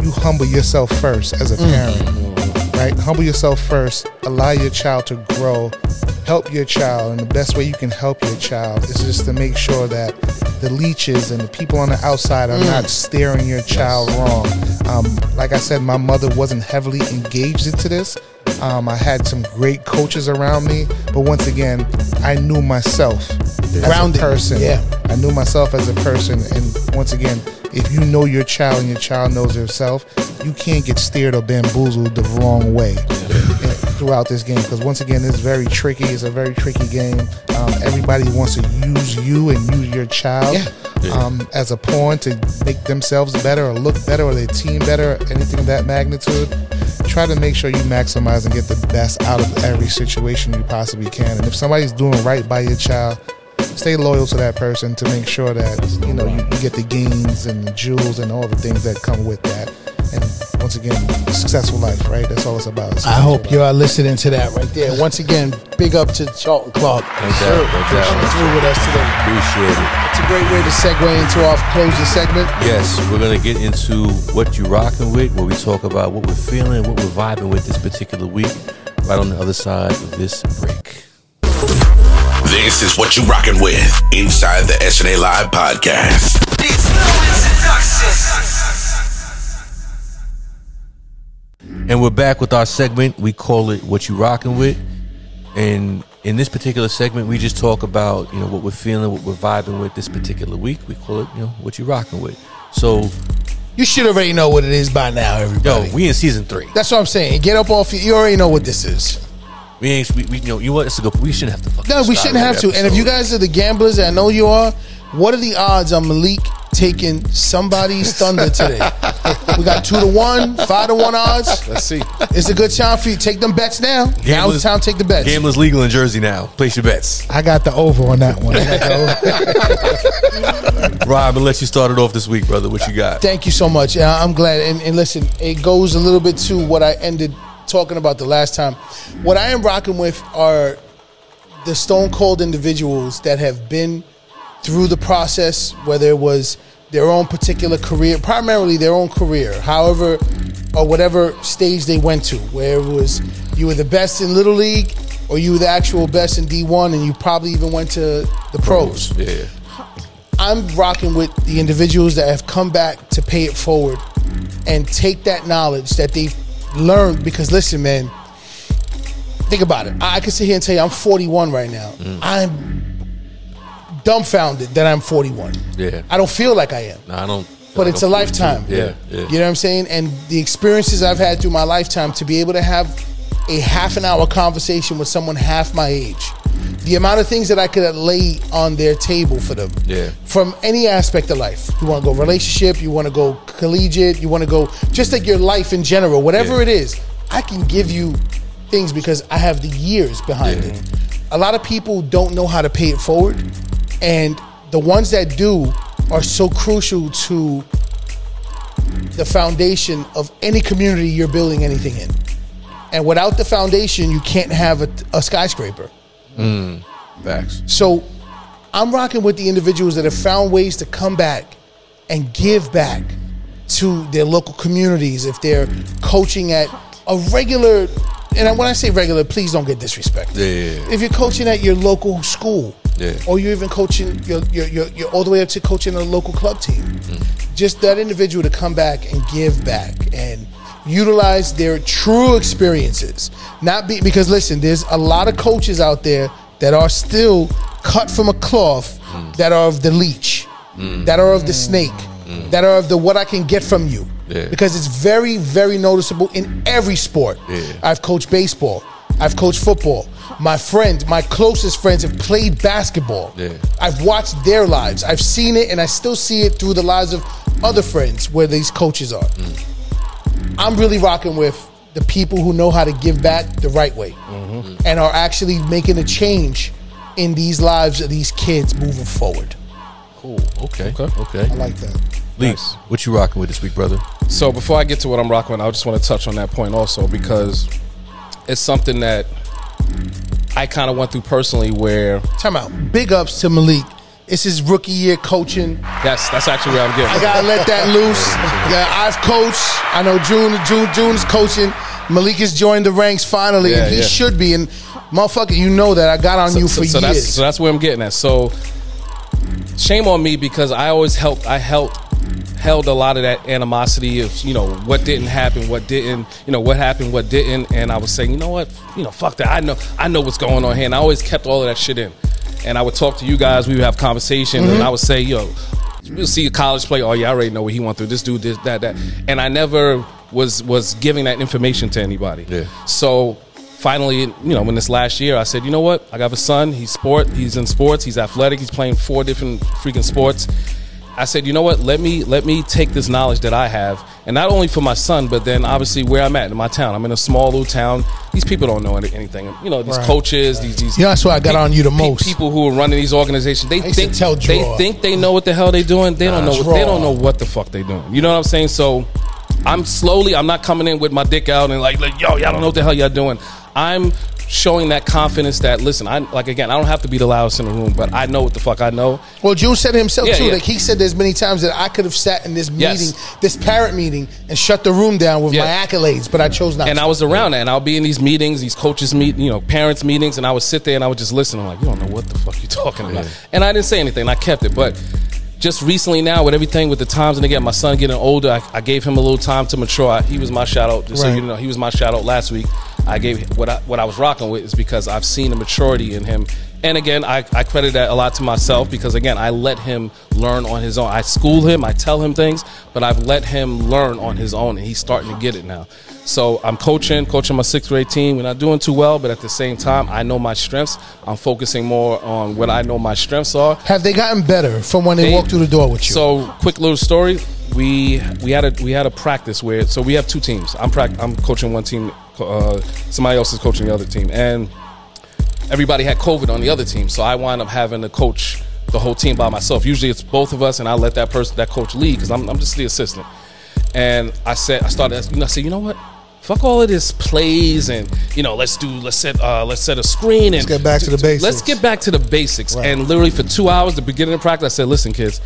[SPEAKER 6] you humble yourself first as a parent. Right? Humble yourself first. Allow your child to grow. Help your child. And the best way you can help your child is just to make sure that the leeches and the people on the outside are not steering your child wrong. Um, like I said, my mother wasn't heavily engaged into this. Um, I had some great coaches around me, but once again, I knew myself as
[SPEAKER 5] Grounded,
[SPEAKER 6] a person.
[SPEAKER 5] yeah.
[SPEAKER 6] I knew myself as a person, and once again, if you know your child and your child knows herself, you can't get steered or bamboozled the wrong way throughout this game. Because once again, it's very tricky. It's a very tricky game. Um, everybody wants to use you and use your child um, as a pawn to make themselves better or look better or their team better, anything of that magnitude. Try to make sure you maximize and get the best out of every situation you possibly can. And if somebody's doing right by your child, stay loyal to that person to make sure that you know you, you get the gains and the jewels and all the things that come with that. And once again, successful life, right? That's all it's about.
[SPEAKER 5] I hope you are listening to that right there. Once again, big up to Charlton Clarke.
[SPEAKER 2] No doubt, no doubt.
[SPEAKER 5] Coming through with us today.
[SPEAKER 2] Appreciate it.
[SPEAKER 5] It's a great way to segue into our closing segment.
[SPEAKER 2] Yes, we're gonna get into what you're rocking with, where we talk about what we're feeling, what we're vibing with this particular week, right on the other side of this break.
[SPEAKER 1] This is what you rocking with inside the SNA Live podcast.
[SPEAKER 2] And we're back with our segment. We call it "What You Rocking With," and in this particular segment, we just talk about you know what we're feeling, what we're vibing with this particular week. We call it you know "What You Rocking With." So,
[SPEAKER 5] You should already know what it is by now, everybody.
[SPEAKER 2] yo,
[SPEAKER 5] everybody.
[SPEAKER 2] we in season three.
[SPEAKER 5] That's what I'm saying. Get up off. your- You already know what this is.
[SPEAKER 2] We ain't we, we you know you want us to go. We shouldn't have to. fucking
[SPEAKER 5] No, we shouldn't have to. And if you guys are the gamblers, I know you are. What are the odds on Malik taking somebody's thunder today? we got two to one, five to one odds.
[SPEAKER 3] Let's see.
[SPEAKER 5] It's a good time for you. Take them bets now. now
[SPEAKER 2] Gamblers-
[SPEAKER 5] it's time to take the bets.
[SPEAKER 2] Gamblers legal in Jersey now. Place your bets.
[SPEAKER 6] I got the over on that one. I got the.
[SPEAKER 2] Rob, I'm gonna let you start it off this week, brother. What you got?
[SPEAKER 5] Thank you so much. Uh, I'm glad. And, and listen, it goes a little bit to what I ended talking about the last time. What I am rocking with are the stone cold individuals that have been through the process, whether it was their own particular career, primarily their own career, however, or whatever stage they went to, where it was you were the best in Little League or you were the actual best in D1 and you probably even went to the pros.
[SPEAKER 2] Yeah.
[SPEAKER 5] I'm rocking with the individuals that have come back to pay it forward and take that knowledge that they've learned. Because listen, man, think about it. I I can sit here and tell you I'm 41 right now. Mm. I'm dumbfounded that I'm 41.
[SPEAKER 2] Yeah.
[SPEAKER 5] I don't feel like I am,
[SPEAKER 2] Nah, I don't.
[SPEAKER 5] but
[SPEAKER 2] I
[SPEAKER 5] it's a
[SPEAKER 2] don't it
[SPEAKER 5] lifetime.
[SPEAKER 2] Yeah, yeah.
[SPEAKER 5] You know what I'm saying? And the experiences I've had through my lifetime to be able to have a half an hour conversation with someone half my age. The amount of things that I could lay on their table for them.
[SPEAKER 2] Yeah.
[SPEAKER 5] From any aspect of life. You want to go relationship, you want to go collegiate, you want to go just like your life in general, whatever
[SPEAKER 2] Yeah.
[SPEAKER 5] it is. I can give you things because I have the years behind
[SPEAKER 2] Yeah.
[SPEAKER 5] it. A lot of people don't know how to pay it forward. And the ones that do are so crucial to the foundation of any community you're building anything in. And without the foundation, you can't have a, a skyscraper.
[SPEAKER 2] Facts.
[SPEAKER 5] So I'm rocking with the individuals that have found ways to come back and give back to their local communities if they're coaching at a regular and when I say regular, please don't get disrespected.
[SPEAKER 2] Yeah, yeah, yeah.
[SPEAKER 5] If you're coaching at your local school,
[SPEAKER 2] Yeah.
[SPEAKER 5] or you're even coaching, you're, you're, you're, you're all the way up to coaching a local club team,
[SPEAKER 2] Mm.
[SPEAKER 5] just that individual to come back and give back and utilize their true experiences. Not be because listen, there's a lot of coaches out there that are still cut from a cloth
[SPEAKER 2] Mm.
[SPEAKER 5] that are of the leech, mm. that are of the mm. snake, mm. that are of the what I can get from you.
[SPEAKER 2] Yeah.
[SPEAKER 5] Because it's very, very noticeable in every sport.
[SPEAKER 2] Yeah.
[SPEAKER 5] I've coached baseball. I've coached football. My friends, my closest friends have played basketball.
[SPEAKER 2] Yeah.
[SPEAKER 5] I've watched their lives. I've seen it and I still see it through the lives of other friends where these coaches are. I'm really rocking with the people who know how to give back the right way mm-hmm. and are actually making a change in these lives of these kids moving forward.
[SPEAKER 2] Cool. Okay.
[SPEAKER 3] Okay.
[SPEAKER 2] Okay.
[SPEAKER 6] I like that.
[SPEAKER 2] Lee,
[SPEAKER 3] Nice.
[SPEAKER 2] what you rocking with this week, brother?
[SPEAKER 3] So before I get to what I'm rocking, with, I just want to touch on that point also mm-hmm. because it's something that I kind of went through personally. Where
[SPEAKER 5] Time out. Big ups to Malik. It's his rookie year coaching.
[SPEAKER 3] that's that's actually where I'm getting.
[SPEAKER 5] I gotta let that loose. Yeah, I've coached. I know June June June's coaching. Malik has joined the ranks finally,
[SPEAKER 3] Yeah,
[SPEAKER 5] and he
[SPEAKER 3] yeah.
[SPEAKER 5] should be. And motherfucker, you know that I got on you for
[SPEAKER 3] so
[SPEAKER 5] years.
[SPEAKER 3] That's, so that's where I'm getting at. So shame on me because I always helped. I helped held a lot of that animosity of you know what didn't happen, what didn't, you know what happened, what didn't, and I was saying, you know what, you know, fuck that. I know, I know what's going on here, and I always kept all of that shit in. And I would talk to you guys. We would have conversations,
[SPEAKER 5] Mm-hmm.
[SPEAKER 3] and I would say, yo. We'll see a college play. Oh, yeah, I already know what he went through. This dude, this, that, that, and I never was was giving that information to anybody.
[SPEAKER 2] Yeah.
[SPEAKER 3] So finally, you know, in this last year, I said, you know what? I got a son. He's sport. He's in sports. He's athletic. He's playing four different freaking sports. I said, you know what? Let me let me take this knowledge that I have, and not only for my son, but then obviously where I'm at in my town. I'm in a small little town. These people don't know any- anything. You know, these
[SPEAKER 6] Right.
[SPEAKER 3] coaches, these these.
[SPEAKER 5] Know, that's why I got
[SPEAKER 3] pe-
[SPEAKER 5] on you the
[SPEAKER 3] pe-
[SPEAKER 5] most.
[SPEAKER 3] People who are running these organizations, they think
[SPEAKER 5] tell
[SPEAKER 3] they think they know what the hell they're doing. They don't know. What, they don't know what the fuck they're doing. You know what I'm saying? So I'm slowly. I'm not coming in with my dick out and like, like, yo, y'all don't know what the hell y'all doing. I'm showing that confidence that listen, I like again, I don't have to be the loudest in the room, but I know what the fuck I know.
[SPEAKER 5] Well, June said himself
[SPEAKER 3] Yeah,
[SPEAKER 5] too.
[SPEAKER 3] yeah.
[SPEAKER 5] Like he said, there's many times that I could have sat in this meeting,
[SPEAKER 3] Yes.
[SPEAKER 5] this parent meeting, and shut the room down with
[SPEAKER 3] Yeah.
[SPEAKER 5] my accolades, but I chose not.
[SPEAKER 3] And
[SPEAKER 5] to.
[SPEAKER 3] I was around that, and I'll be in these meetings, these coaches meet, you know, parents meetings, and I would sit there and I would just listen. I'm like, you don't know what the fuck you're talking about, and I didn't say anything. I kept it, but just recently now with everything with the times and again, my son getting older, I, I gave him a little time to mature. I, he was my shout out, just so you know, he was my shout out last week. I gave what I, what I was rocking with is because I've seen the maturity in him And again, I, I credit that a lot to myself because again, I let him learn on his own. I school him, I tell him things, but I've let him learn on his own, and he's starting to get it now. So I'm coaching, coaching my sixth grade team. We're not doing too well, but at the same time, I know my strengths. I'm focusing more on what I know my strengths are.
[SPEAKER 5] Have they gotten better from when they,
[SPEAKER 3] They-
[SPEAKER 5] walked through the door with you?
[SPEAKER 3] So, quick little story. We we had a we had a practice where so we have two teams. I'm prac- I'm coaching one team. Uh, somebody else is coaching the other team, and everybody had COVID on the other team. So I wind up having to coach the whole team by myself. Usually it's both of us, and I let that person that coach lead because I'm I'm just the assistant. And I said I started. You know, I said you know what. Fuck all of this plays and you know let's do let's set uh, let's set a screen and
[SPEAKER 6] Let's get back to the basics.
[SPEAKER 3] Let's get back to the basics. And literally for two hours, the beginning of practice, I said, "Listen, kids,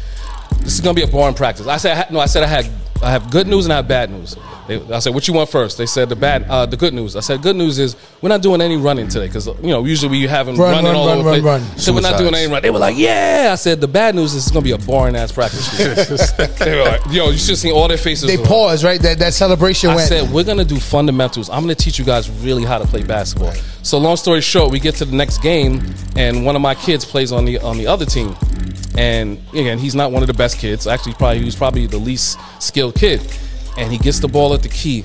[SPEAKER 3] this is gonna be a boring practice." I said, I had, "No, I said I had I have good news and I have bad news." They, I said, "What you want first? They said the bad, uh, the good news. I said, "Good news is we're not doing any running today because you know usually we have them
[SPEAKER 5] Run,
[SPEAKER 3] running
[SPEAKER 5] run,
[SPEAKER 3] all
[SPEAKER 5] run,
[SPEAKER 3] over the
[SPEAKER 5] run,
[SPEAKER 3] place."
[SPEAKER 5] run.
[SPEAKER 3] I "We're not doing any run." They were like, "Yeah." I said, "The bad news is it's gonna be a boring ass practice." they were like, "Yo, you should have seen all their faces."
[SPEAKER 5] they
[SPEAKER 3] were like-
[SPEAKER 5] paused, right? That that celebration
[SPEAKER 3] I
[SPEAKER 5] went.
[SPEAKER 3] said we're gonna do fundamentals. I'm gonna teach you guys really how to play basketball. So long story short, we get to the next game, and one of my kids plays on the on the other team, and again, he's not one of the best kids. Actually, probably he was probably the least skilled kid, and he gets the ball at the key,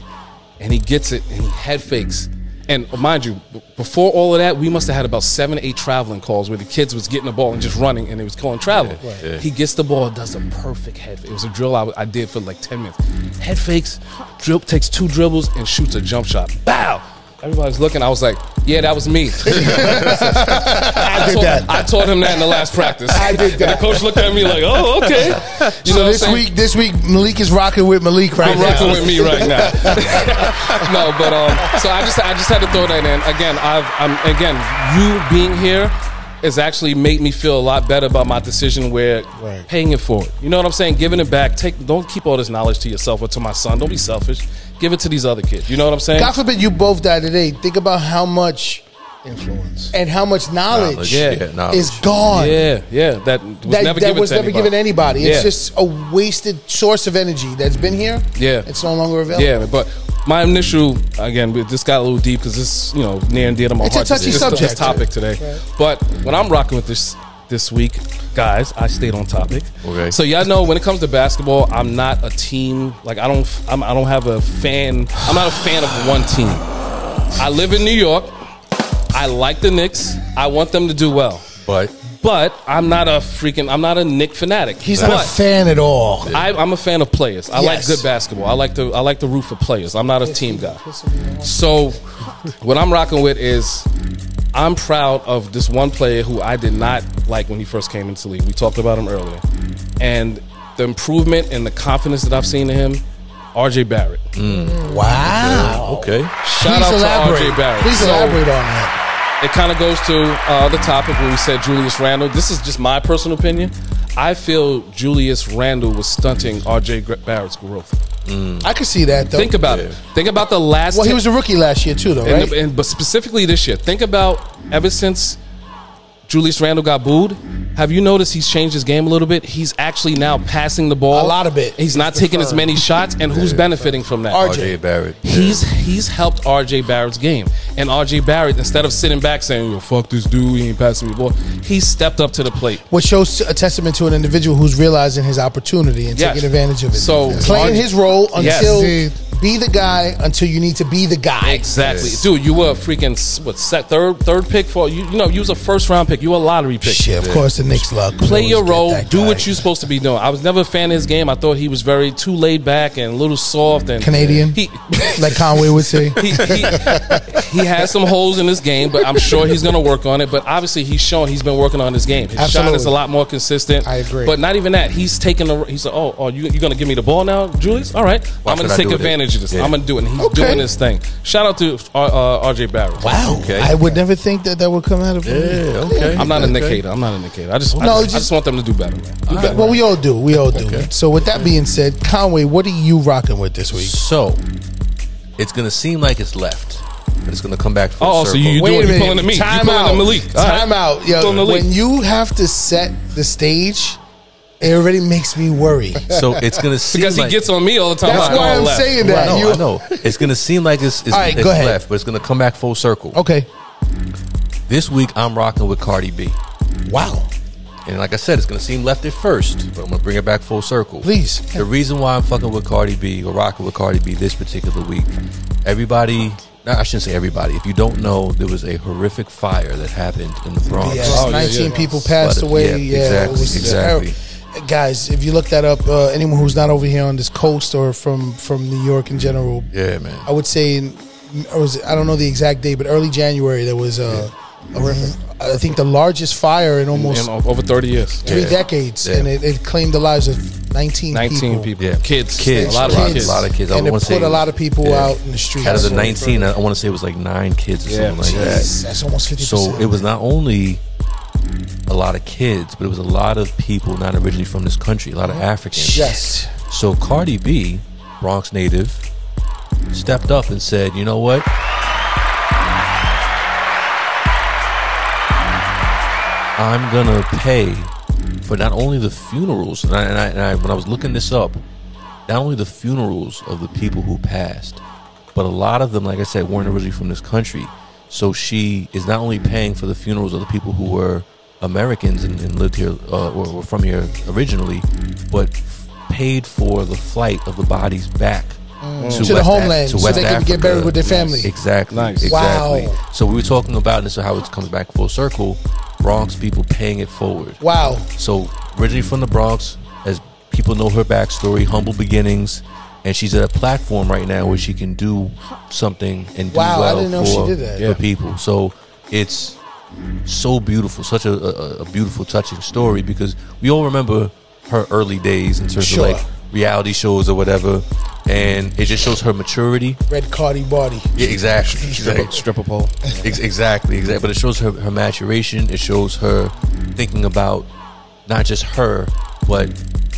[SPEAKER 3] and he gets it, and he head fakes. And mind you, before all of that, we must have had about seven, eight traveling calls where the kids was getting the ball and just running, and it was calling travel. He gets the ball, does a perfect head. Fake. It was a drill I, I did for like ten minutes. Head fakes, dribble takes two dribbles and shoots a jump shot. Bow. Everybody's looking. I was like, "Yeah, that was me." I,
[SPEAKER 5] did
[SPEAKER 3] taught,
[SPEAKER 5] that.
[SPEAKER 3] I taught him that in the last practice. I did that. And the coach looked at me like, "Oh, okay." You
[SPEAKER 5] so
[SPEAKER 3] know
[SPEAKER 5] this week, this week Malik is rocking with Malik right
[SPEAKER 3] I'm
[SPEAKER 5] now.
[SPEAKER 3] rocking with me right now. no, but um, so I just I just had to throw that in. Again, I've I'm again you being here has actually made me feel a lot better about my decision where
[SPEAKER 6] Right.
[SPEAKER 3] paying it forward. You know what I'm saying? Giving it back. Take don't keep all this knowledge to yourself or to my son. Don't be selfish. Give it to these other kids. You know what I'm saying?
[SPEAKER 5] God forbid you both die today. Think about how much
[SPEAKER 6] Influence.
[SPEAKER 5] and how much knowledge,
[SPEAKER 2] Knowledge,
[SPEAKER 3] Yeah.
[SPEAKER 2] yeah, knowledge.
[SPEAKER 5] is gone.
[SPEAKER 3] yeah, yeah. That was
[SPEAKER 5] That,
[SPEAKER 3] never
[SPEAKER 5] that
[SPEAKER 3] given
[SPEAKER 5] was
[SPEAKER 3] to
[SPEAKER 5] never
[SPEAKER 3] anybody.
[SPEAKER 5] given anybody. It's just a wasted source of energy that's been here.
[SPEAKER 3] Yeah.
[SPEAKER 5] It's no longer available.
[SPEAKER 3] Yeah, but my initial again, we- this got a little deep because this, you know, near and dear to my
[SPEAKER 5] It's a
[SPEAKER 3] heart.
[SPEAKER 5] touchy
[SPEAKER 3] this,
[SPEAKER 5] subject.
[SPEAKER 3] This topic today, but when I'm rocking with this this week, guys, I stayed on topic.
[SPEAKER 2] Okay.
[SPEAKER 3] So y'all know when it comes to basketball, I'm not a team. Like I don't, I'm, I don't have a fan. I'm not a fan of one team. I live in New York. I like the Knicks. I want them to do well.
[SPEAKER 2] But
[SPEAKER 3] But I'm not a freaking. I'm not a Knick fanatic.
[SPEAKER 5] He's not a fan at all.
[SPEAKER 3] I, I'm a fan of players. I like good basketball. I like the I like the root for players. I'm not a team guy. So what I'm rocking with is I'm proud of this one player who I did not like when he first came into the league. We talked about him earlier, and the improvement and the confidence that I've seen in him. R.J. Barrett. Mm.
[SPEAKER 5] Wow.
[SPEAKER 2] okay,
[SPEAKER 3] Shout
[SPEAKER 5] Please
[SPEAKER 3] out
[SPEAKER 5] elaborate.
[SPEAKER 3] to R.J. Barrett.
[SPEAKER 5] Please
[SPEAKER 3] So-
[SPEAKER 5] elaborate on that.
[SPEAKER 3] It kind of goes to uh, the topic where we said Julius Randle. This is just my personal opinion. I feel Julius Randle was stunting RJ Barrett's growth.
[SPEAKER 5] I could see that though.
[SPEAKER 3] Think about
[SPEAKER 2] Yeah.
[SPEAKER 3] it. Think about the last.
[SPEAKER 5] well, he was a rookie last year too, though,
[SPEAKER 3] and,
[SPEAKER 5] right?
[SPEAKER 3] and but specifically this year. Think about ever since Julius Randle got booed. Have you noticed he's changed his game a little bit? He's actually now passing the ball
[SPEAKER 5] A lot of it.
[SPEAKER 3] He's not taking as many shots, and who's benefiting from that?
[SPEAKER 5] RJ.
[SPEAKER 2] RJ Barrett.
[SPEAKER 3] He's he's helped RJ Barrett's game, and RJ Barrett instead of sitting back saying "Yo, fuck this dude, he ain't passing me the ball," he stepped up to the plate.
[SPEAKER 5] Which shows a testament to an individual who's realizing his opportunity and
[SPEAKER 3] Yes.
[SPEAKER 5] taking advantage of it.
[SPEAKER 3] So,
[SPEAKER 5] playing
[SPEAKER 3] RJ
[SPEAKER 5] his role until
[SPEAKER 6] Indeed.
[SPEAKER 5] Be the guy until you need to be the guy.
[SPEAKER 3] Exactly, dude. You were a freaking what set third third pick for you. You know, you was a first round pick. You were a lottery pick.
[SPEAKER 5] Shit, of course the Knicks luck.
[SPEAKER 3] play your role, do
[SPEAKER 5] guy.
[SPEAKER 3] what you're supposed to be doing. I was never a fan of his game. I thought he was very too laid back and a little soft and
[SPEAKER 5] Canadian?
[SPEAKER 3] He
[SPEAKER 5] like Conway would say.
[SPEAKER 3] he, he, he has some holes in his game, but I'm sure he's going to work on it. But obviously, he's shown he's been working on his game. His shot is
[SPEAKER 6] Absolutely.
[SPEAKER 3] a lot more consistent.
[SPEAKER 6] I agree.
[SPEAKER 3] But not even that. He's taking the. He's like, oh, oh, you you going to give me the ball now, Julius? All right,
[SPEAKER 2] Why
[SPEAKER 3] I'm going to take advantage of this.
[SPEAKER 2] Yeah.
[SPEAKER 3] I'm going to do it. And he's
[SPEAKER 5] Okay.
[SPEAKER 3] doing his thing. Shout out to uh, uh, RJ Barrett.
[SPEAKER 5] Wow,
[SPEAKER 2] Okay.
[SPEAKER 5] I would never think that that would come out of him.
[SPEAKER 2] Yeah, okay.
[SPEAKER 3] I'm not a
[SPEAKER 2] okay.
[SPEAKER 3] Knick hater. I'm not a Knick hater. I just, I,
[SPEAKER 5] No,
[SPEAKER 3] just, I
[SPEAKER 5] just-
[SPEAKER 3] just want them to do better, man. Do better.
[SPEAKER 5] Well, we all do. We all do. So, with that being said, Conway, what are you rocking with this week?
[SPEAKER 2] So it's gonna seem like it's left, but it's gonna come back full
[SPEAKER 3] Oh, so
[SPEAKER 2] circle.
[SPEAKER 3] you- you
[SPEAKER 5] Wait
[SPEAKER 3] doing-
[SPEAKER 5] a minute.
[SPEAKER 3] pulling the meat. You
[SPEAKER 5] Time
[SPEAKER 3] pulling
[SPEAKER 5] out.
[SPEAKER 3] Malik. All right.
[SPEAKER 5] Time out. Yo,
[SPEAKER 3] Pulling the Malik.
[SPEAKER 5] when you have to set the stage, it already makes me worry.
[SPEAKER 2] so it's gonna seem
[SPEAKER 3] Because he gets on me all the time.
[SPEAKER 5] That's
[SPEAKER 3] like,
[SPEAKER 5] why I'm
[SPEAKER 3] left.
[SPEAKER 5] saying
[SPEAKER 2] I
[SPEAKER 5] that.
[SPEAKER 2] know,
[SPEAKER 5] You-
[SPEAKER 2] I know. It's gonna seem like it's, it's,
[SPEAKER 5] All right,
[SPEAKER 2] it's
[SPEAKER 5] go ahead.
[SPEAKER 2] left, but it's gonna come back full circle.
[SPEAKER 5] Okay.
[SPEAKER 2] This week I'm rocking with Cardi B.
[SPEAKER 5] Wow.
[SPEAKER 2] And like I said, it's gonna seem left at first, but I'm gonna bring it back full circle.
[SPEAKER 5] Please.
[SPEAKER 2] The reason why I'm fucking with Cardi B or rocking with Cardi B this particular week, everybody. No, I shouldn't say everybody. If you don't know, there was a horrific fire that happened in the Bronx.
[SPEAKER 5] Yes,
[SPEAKER 3] Oh,
[SPEAKER 5] 19
[SPEAKER 3] yeah.
[SPEAKER 5] people passed
[SPEAKER 2] Flooded.
[SPEAKER 5] away.
[SPEAKER 2] Yeah,
[SPEAKER 5] Yeah,
[SPEAKER 2] exactly,
[SPEAKER 5] it was
[SPEAKER 2] exactly.
[SPEAKER 5] Terrible. Guys, if you look that up, uh, anyone who's not over here on this coast or from from New York in general,
[SPEAKER 2] Yeah, man.
[SPEAKER 5] I would say, in, or was it, I don't know the exact date, but early January there was a, a I think the largest fire in almost
[SPEAKER 3] In over 30 years.
[SPEAKER 5] three
[SPEAKER 2] Yeah.
[SPEAKER 5] decades,
[SPEAKER 2] Yeah.
[SPEAKER 5] and it, it claimed the lives of 19,
[SPEAKER 3] 19
[SPEAKER 5] people.
[SPEAKER 3] people.
[SPEAKER 2] Yeah.
[SPEAKER 3] Kids.
[SPEAKER 2] Kids.
[SPEAKER 3] A lot of
[SPEAKER 2] Kids.
[SPEAKER 3] kids.
[SPEAKER 2] A lot of kids. I
[SPEAKER 5] and it put
[SPEAKER 2] say-
[SPEAKER 5] a lot of people
[SPEAKER 2] yeah.
[SPEAKER 5] out in the streets.
[SPEAKER 2] Out of the 19, I want to say it was like nine kids or
[SPEAKER 3] Yeah.
[SPEAKER 2] something like that.
[SPEAKER 5] That's almost fifty
[SPEAKER 2] So it was not only a lot of kids, but it was a lot of people not originally from this country, a lot of Africans.
[SPEAKER 5] yes.
[SPEAKER 2] So Cardi B, Bronx native, stepped up and said, "You know what? I'm gonna pay for not only the funerals, and, I, and, I, and I, when I was looking this up, not only the funerals of the people who passed, but a lot of them, like I said, weren't originally from this country. So she is not only paying for the funerals of the people who were Americans and, and lived here uh, or were from here originally, but paid for the flight of the bodies back
[SPEAKER 5] Mm. To the
[SPEAKER 2] West
[SPEAKER 5] homeland,
[SPEAKER 2] to
[SPEAKER 5] so
[SPEAKER 2] West
[SPEAKER 5] they can get buried with their family.
[SPEAKER 2] Exactly.
[SPEAKER 3] Nice.
[SPEAKER 2] Exactly.
[SPEAKER 5] Wow.
[SPEAKER 2] So we were talking about this, how it comes back full circle. Bronx people paying it forward.
[SPEAKER 5] Wow.
[SPEAKER 2] So originally from the Bronx, as people know her backstory, humble beginnings, and she's at a platform right now where she can do something and do
[SPEAKER 5] Wow, I
[SPEAKER 2] well
[SPEAKER 5] didn't know
[SPEAKER 2] for,
[SPEAKER 5] she did that.
[SPEAKER 2] for
[SPEAKER 3] Yeah.
[SPEAKER 2] people. So it's so beautiful, such a, a, a beautiful, touching story because we all remember her early days in terms
[SPEAKER 5] Sure.
[SPEAKER 2] of like reality shows or whatever, and it just shows her maturity.
[SPEAKER 5] Red Cardi body.
[SPEAKER 2] Yeah, exactly. Exactly.
[SPEAKER 3] stripper pole.
[SPEAKER 2] Ex- exactly, exactly. But it shows her her maturation. It shows her thinking about not just her, but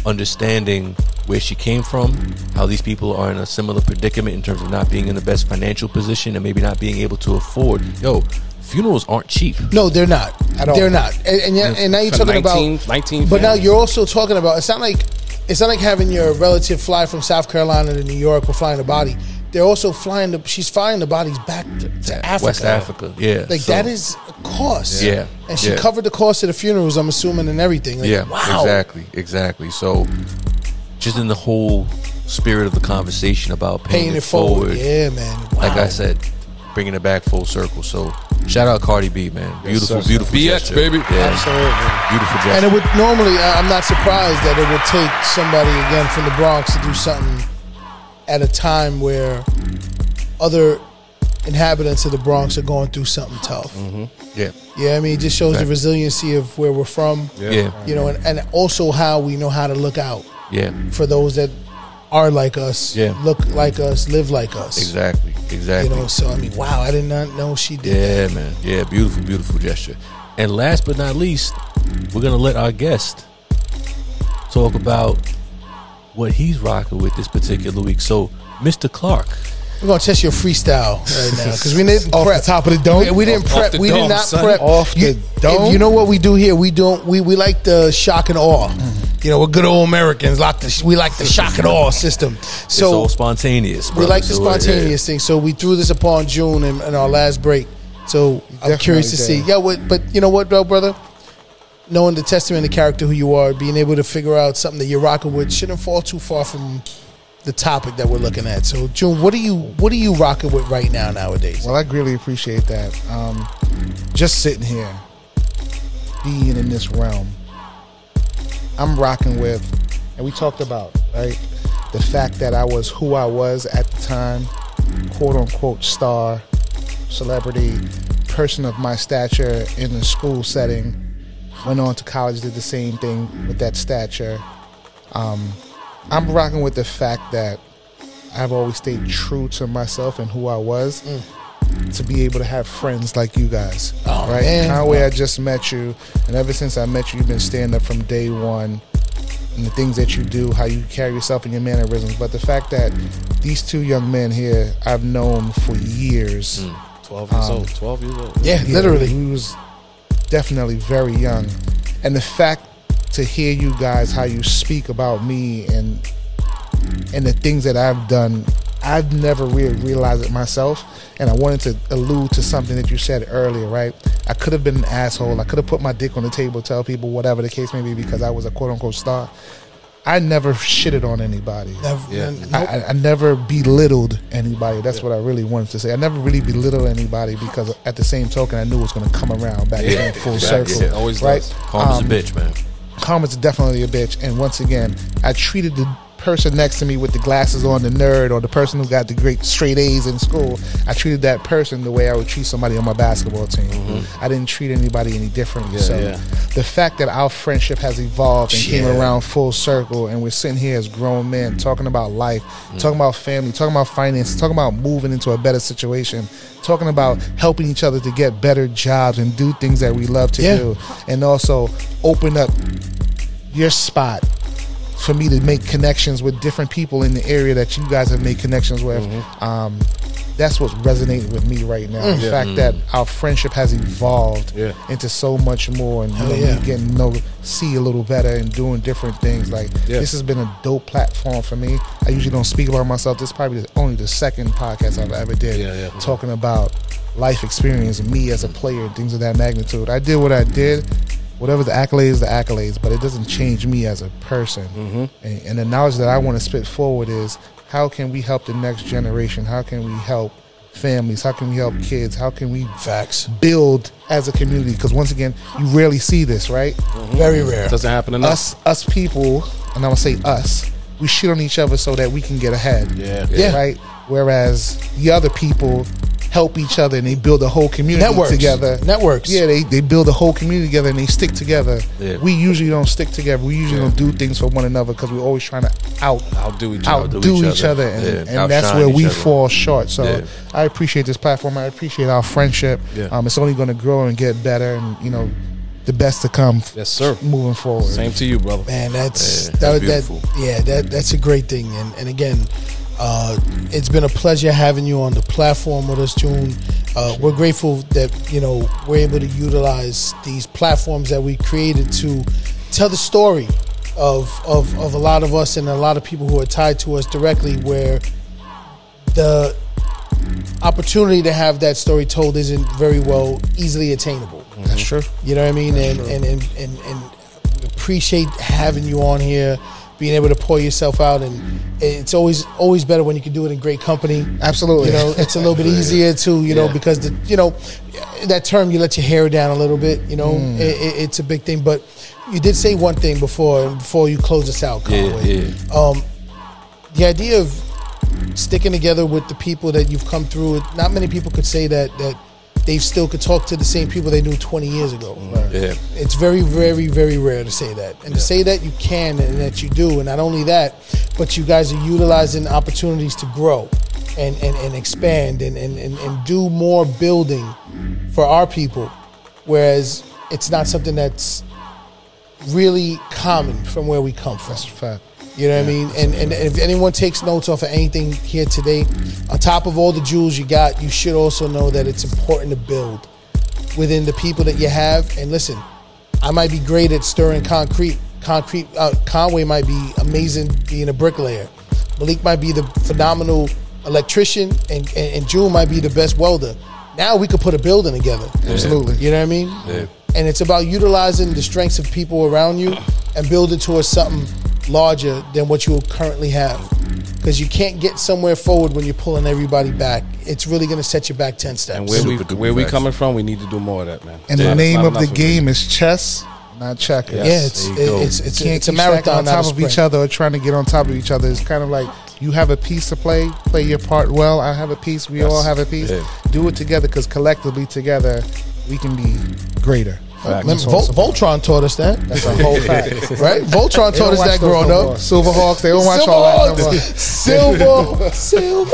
[SPEAKER 2] understanding where she came from, how these people are in a similar predicament in terms of not being in the best financial position and maybe not being able to afford. Yo, funerals aren't cheap.
[SPEAKER 5] No, they're not.
[SPEAKER 6] At all.
[SPEAKER 5] They're not. And, and, yeah, and now you're talking
[SPEAKER 3] 19
[SPEAKER 5] about
[SPEAKER 3] 19
[SPEAKER 5] But now
[SPEAKER 3] families.
[SPEAKER 5] you're also talking about. It's not like it's not like having your relative fly from South Carolina to New York or flying the body. They're also flying the. She's flying the bodies back to, to Africa.
[SPEAKER 2] West Africa, yeah.
[SPEAKER 5] Like
[SPEAKER 2] So-
[SPEAKER 5] that is a cost.
[SPEAKER 2] Yeah,
[SPEAKER 5] And she
[SPEAKER 2] yeah.
[SPEAKER 5] covered the cost of the funerals. I'm assuming and everything. Like,
[SPEAKER 2] yeah,
[SPEAKER 5] Wow.
[SPEAKER 2] exactly, exactly. So, just in the whole spirit of the conversation about paying,
[SPEAKER 5] Paying it forward. Yeah, man. Wow.
[SPEAKER 2] like I said, bringing it back full circle. So shout out Cardi B, man. Beautiful,
[SPEAKER 3] sir.
[SPEAKER 2] beautiful
[SPEAKER 3] BX,
[SPEAKER 2] gesture.
[SPEAKER 3] baby.
[SPEAKER 2] Yeah,
[SPEAKER 5] Absolutely.
[SPEAKER 2] beautiful gesture.
[SPEAKER 5] And it would normally, I- I'm not surprised that it would take somebody again from the Bronx to do something at a time where other inhabitants of the Bronx are going through something tough. Mm-hmm.
[SPEAKER 2] yeah,
[SPEAKER 5] Yeah, I mean, it just shows the resiliency of where we're from,
[SPEAKER 2] yeah,
[SPEAKER 5] you know, and, and also how we know how to look out
[SPEAKER 2] yeah,
[SPEAKER 5] for those that are like us,
[SPEAKER 2] Yeah.
[SPEAKER 5] look like us, live like us.
[SPEAKER 2] exactly, exactly.
[SPEAKER 5] You know, so I mean, wow, I did not know she did that.
[SPEAKER 2] yeah, man. Yeah, beautiful, beautiful gesture. And last but not least, we're gonna let our guest talk about what he's rocking with this particular week. So, Mr. Clarke.
[SPEAKER 5] We're gonna test your freestyle right now because we didn't
[SPEAKER 6] Off
[SPEAKER 5] prep.
[SPEAKER 6] the top of the dome?
[SPEAKER 5] We, we didn't
[SPEAKER 3] Off-
[SPEAKER 5] prep.
[SPEAKER 3] off the
[SPEAKER 5] we
[SPEAKER 3] dome,
[SPEAKER 5] did not
[SPEAKER 3] son.
[SPEAKER 5] prep.
[SPEAKER 6] Off
[SPEAKER 5] you,
[SPEAKER 6] the dome?
[SPEAKER 5] You know what we do here? We don't. We, we like the shock and awe. You know, we're good old Americans. Like the we like the shock and awe system.
[SPEAKER 2] it's
[SPEAKER 5] So
[SPEAKER 2] all spontaneous.
[SPEAKER 5] we like the
[SPEAKER 2] So, uh, yeah.
[SPEAKER 5] spontaneous thing. So we threw this upon June in, in our last break. So I'm curious to see.
[SPEAKER 6] did.
[SPEAKER 5] Yeah, what, but you know what, though, brother? Knowing the testament, the character who you are, being able to figure out something that you're rocking with shouldn't fall too far from the topic that we're looking at. So, June, what are you what are you rocking with right now nowadays?
[SPEAKER 6] Well, I really appreciate that. Um, just sitting here, being in this realm, I'm rocking with, and we talked about, right? The fact that I was who I was at the time, quote unquote star, celebrity, person of my stature in the school setting. Went on to college, did the same thing with that stature. Um, I'm rocking with the fact that I've always stayed true to myself and who I was to be able to have friends like you guys.
[SPEAKER 5] Oh,
[SPEAKER 6] right?
[SPEAKER 5] man.
[SPEAKER 6] Conway, I just met you, and ever since I met you, you've been standing up from day one. And the things that you do, how you carry yourself and your mannerisms. But the fact that these two young men here I've known for years.
[SPEAKER 3] 12 years
[SPEAKER 6] Um,
[SPEAKER 3] old. 12 years old.
[SPEAKER 5] Yeah,
[SPEAKER 6] Yeah,
[SPEAKER 5] literally.
[SPEAKER 6] He was definitely very young. And the fact to hear you guys how you speak about me and and the things that I've done, I've never really realized it myself. and I wanted to allude to something that you said earlier, right? I could have been an asshole. I could have put my dick on the table, tell people whatever the case may be, because I was a quote unquote star. I never shitted on anybody.
[SPEAKER 5] Never-
[SPEAKER 3] Yeah.
[SPEAKER 5] n-
[SPEAKER 6] I, I, I never belittled anybody. That's what I really wanted to say. I never really belittled anybody because at the same token, I knew it was going to come around back
[SPEAKER 3] Yeah,
[SPEAKER 6] again full
[SPEAKER 3] exactly.
[SPEAKER 6] circle.
[SPEAKER 3] Yeah, always
[SPEAKER 6] right?
[SPEAKER 3] does.
[SPEAKER 2] Karma's
[SPEAKER 6] Um,
[SPEAKER 2] a bitch, man.
[SPEAKER 6] Karma's definitely a bitch. And once again, I treated the person next to me with the glasses on, the nerd, or the person who got the great straight A's in school. I treated that person the way I would treat somebody on my basketball team. Mm-hmm. I didn't treat anybody any differently. so
[SPEAKER 3] yeah.
[SPEAKER 6] the fact that our friendship has evolved and came around full circle, and we're sitting here as grown men mm-hmm. talking about life, mm-hmm. talking about family, talking about finance, talking about moving into a better situation, talking about helping each other to get better jobs and do things that we love to
[SPEAKER 5] Yeah.
[SPEAKER 6] do, and also open up your spot for me to make connections with different people in the area that you guys have made connections with. Mm-hmm. Um, that's what's resonating with me right now. Mm. The fact that mm. our friendship has evolved
[SPEAKER 3] Yeah.
[SPEAKER 6] into so much more, and you know,
[SPEAKER 5] yeah.
[SPEAKER 6] me getting to know, see a little better, and doing different things. Like mm.
[SPEAKER 3] Yeah.
[SPEAKER 6] this has been a dope platform for me. I usually don't speak about myself. This is probably the, only the second podcast I've ever did talking about life experience, me as a player, and things of that magnitude. I did what I did. Whatever the accolades, the accolades, but it doesn't change me as a person.
[SPEAKER 3] Mm-hmm.
[SPEAKER 6] And, and the knowledge that I want to spit forward is how can we help the next generation? How can we help families? How can we help kids? How can we
[SPEAKER 5] Facts.
[SPEAKER 6] build as a community? Because once again, you rarely see this, right?
[SPEAKER 5] Very rare.
[SPEAKER 3] Doesn't happen enough.
[SPEAKER 6] Us, us people, and I'm gonna say us. We shit on each other so that we can get ahead.
[SPEAKER 3] Yeah.
[SPEAKER 5] Yeah.
[SPEAKER 6] Right. Whereas the other people help each other and they build a whole community
[SPEAKER 5] Networks.
[SPEAKER 6] together.
[SPEAKER 5] Networks.
[SPEAKER 6] Yeah, they, they build a whole community together and they stick together.
[SPEAKER 2] Yeah.
[SPEAKER 6] We usually don't stick together. We usually don't do things for one another because we're always trying to out
[SPEAKER 3] Outdo each other.
[SPEAKER 6] outdo,
[SPEAKER 2] Outdo
[SPEAKER 6] each,
[SPEAKER 2] each
[SPEAKER 6] other,
[SPEAKER 2] other.
[SPEAKER 6] and,
[SPEAKER 2] Yeah,
[SPEAKER 6] and that's where we
[SPEAKER 2] other.
[SPEAKER 6] fall short. So
[SPEAKER 2] Yeah.
[SPEAKER 6] I appreciate this platform. I appreciate our friendship.
[SPEAKER 3] Yeah.
[SPEAKER 6] Um, it's only going to grow and get better, and you know, the best to come.
[SPEAKER 3] Yes, sir.
[SPEAKER 6] Moving forward.
[SPEAKER 3] Same to you, brother.
[SPEAKER 5] Man, that's
[SPEAKER 2] Yeah,
[SPEAKER 5] that,
[SPEAKER 2] that's
[SPEAKER 5] that
[SPEAKER 2] beautiful.
[SPEAKER 5] yeah, that that's a great thing. And and again, uh, it's been a pleasure having you on the platform with us, June. Uh, we're grateful that you know we're able to utilize these platforms that we created to tell the story of of of a lot of us and a lot of people who are tied to us directly. Where the opportunity to have that story told isn't very well easily attainable.
[SPEAKER 6] That's true.
[SPEAKER 5] You know what I mean? And and, and and and appreciate having you on here, being able to pour yourself out, and it's always always better when you can do it in great company.
[SPEAKER 6] Absolutely.
[SPEAKER 5] You know, it's a little bit easier too. You know,
[SPEAKER 2] Yeah.
[SPEAKER 5] because the you know that term you let your hair down a little bit. You know,
[SPEAKER 6] Mm.
[SPEAKER 5] it, it, it's a big thing. But you did say one thing before before you close us out,
[SPEAKER 2] Yeah, yeah.
[SPEAKER 5] Um, the idea of sticking together with the people that you've come through. Not many people could say that that they still could talk to the same people they knew 20 years ago.
[SPEAKER 2] Yeah.
[SPEAKER 5] It's very, very, very rare to say that. And to say that you can and that you do. And not only that, but you guys are utilizing opportunities to grow and, and, and expand and, and, and, and do more building for our people. Whereas it's not something that's really common from where we come from.
[SPEAKER 6] That's a fact.
[SPEAKER 5] You know what I mean? And, and if anyone takes notes off of anything here today, on top of all the jewels you got, you should also know that it's important to build within the people that you have. And listen, I might be great at stirring concrete. Concrete. Uh, Conway might be amazing being a bricklayer. Malik might be the phenomenal electrician, and and, and June might be the best welder. Now we could put a building together.
[SPEAKER 6] Absolutely.
[SPEAKER 5] You know what I mean?
[SPEAKER 2] Yeah.
[SPEAKER 5] And it's about utilizing the strengths of people around you and building towards something larger than what you currently have. Because you can't get somewhere forward when you're pulling everybody back. It's really going to set you back 10 steps.
[SPEAKER 3] And where we
[SPEAKER 2] Super duper
[SPEAKER 3] where we coming from, we need to do more of that, man.
[SPEAKER 6] And
[SPEAKER 3] It's
[SPEAKER 6] the name of the game is chess, not checkers.
[SPEAKER 5] yeah, it's,
[SPEAKER 2] there you go.
[SPEAKER 5] it's, it's,
[SPEAKER 6] can't
[SPEAKER 5] it's a marathon,
[SPEAKER 6] on top of each other or trying to get on top of each other. It's kind of like you have a piece to play, play your part well. I have a piece. We all have a piece.
[SPEAKER 2] Yeah.
[SPEAKER 6] Do it together because collectively together we can be greater.
[SPEAKER 5] Remember, Vol- Voltron taught us that.
[SPEAKER 6] That's a whole fact.
[SPEAKER 5] right? Voltron
[SPEAKER 6] They
[SPEAKER 5] taught us that
[SPEAKER 6] those
[SPEAKER 5] growing
[SPEAKER 6] no more.
[SPEAKER 5] up.
[SPEAKER 6] Silverhawks, they don't watch all that. No.
[SPEAKER 5] Silver, silver.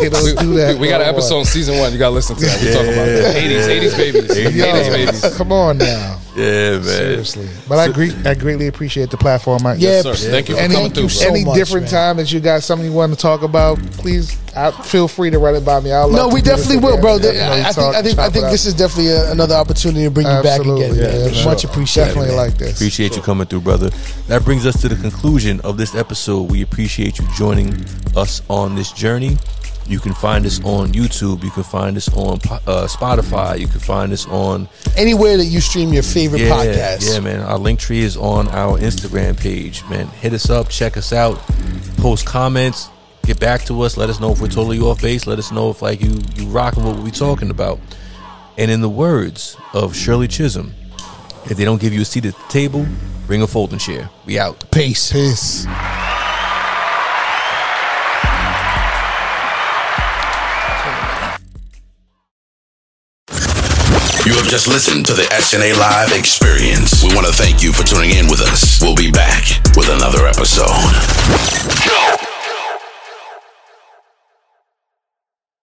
[SPEAKER 6] they don't do that.
[SPEAKER 3] We got an episode in season one. You got to listen to that. We talk about that. 80s, 80s babies.
[SPEAKER 6] Yo,
[SPEAKER 3] 80s babies.
[SPEAKER 6] come on now.
[SPEAKER 2] Yeah, man.
[SPEAKER 6] Seriously. But I, great, I greatly appreciate the platform. I,
[SPEAKER 5] Yeah,
[SPEAKER 3] Sir, thank you for
[SPEAKER 6] any
[SPEAKER 3] coming through, bro.
[SPEAKER 5] so
[SPEAKER 6] any
[SPEAKER 5] much,
[SPEAKER 6] different
[SPEAKER 5] man.
[SPEAKER 6] time that you got something you want to talk about, please I, feel free to run it by me. I'll
[SPEAKER 5] No, we definitely will, bro.
[SPEAKER 6] Yeah,
[SPEAKER 5] I think I think I think this is definitely a, another opportunity to bring you
[SPEAKER 6] Absolutely,
[SPEAKER 5] back again.
[SPEAKER 6] yeah,
[SPEAKER 5] man.
[SPEAKER 6] yeah,
[SPEAKER 5] Much appreciated.
[SPEAKER 6] definitely
[SPEAKER 5] man.
[SPEAKER 6] like this.
[SPEAKER 2] Appreciate you coming through, brother. That brings us to the conclusion of this episode. We appreciate you joining us on this journey. You can find us on YouTube. You can find us on uh, Spotify. You can find us on
[SPEAKER 5] Anywhere that you stream your favorite
[SPEAKER 2] yeah,
[SPEAKER 5] podcast.
[SPEAKER 2] Yeah, man. Our Linktree is on our Instagram page, man. Hit us up, check us out, post comments, get back to us. Let us know if we're totally off base. Let us know if like you you rocking what we're talking about. And in the words of Shirley Chisholm, if they don't give you a seat at the table, bring a folding chair. We out.
[SPEAKER 5] Peace.
[SPEAKER 6] Peace.
[SPEAKER 1] You have just listened to the SNA Live Experience. We want to thank you for tuning in with us. We'll be back with another episode.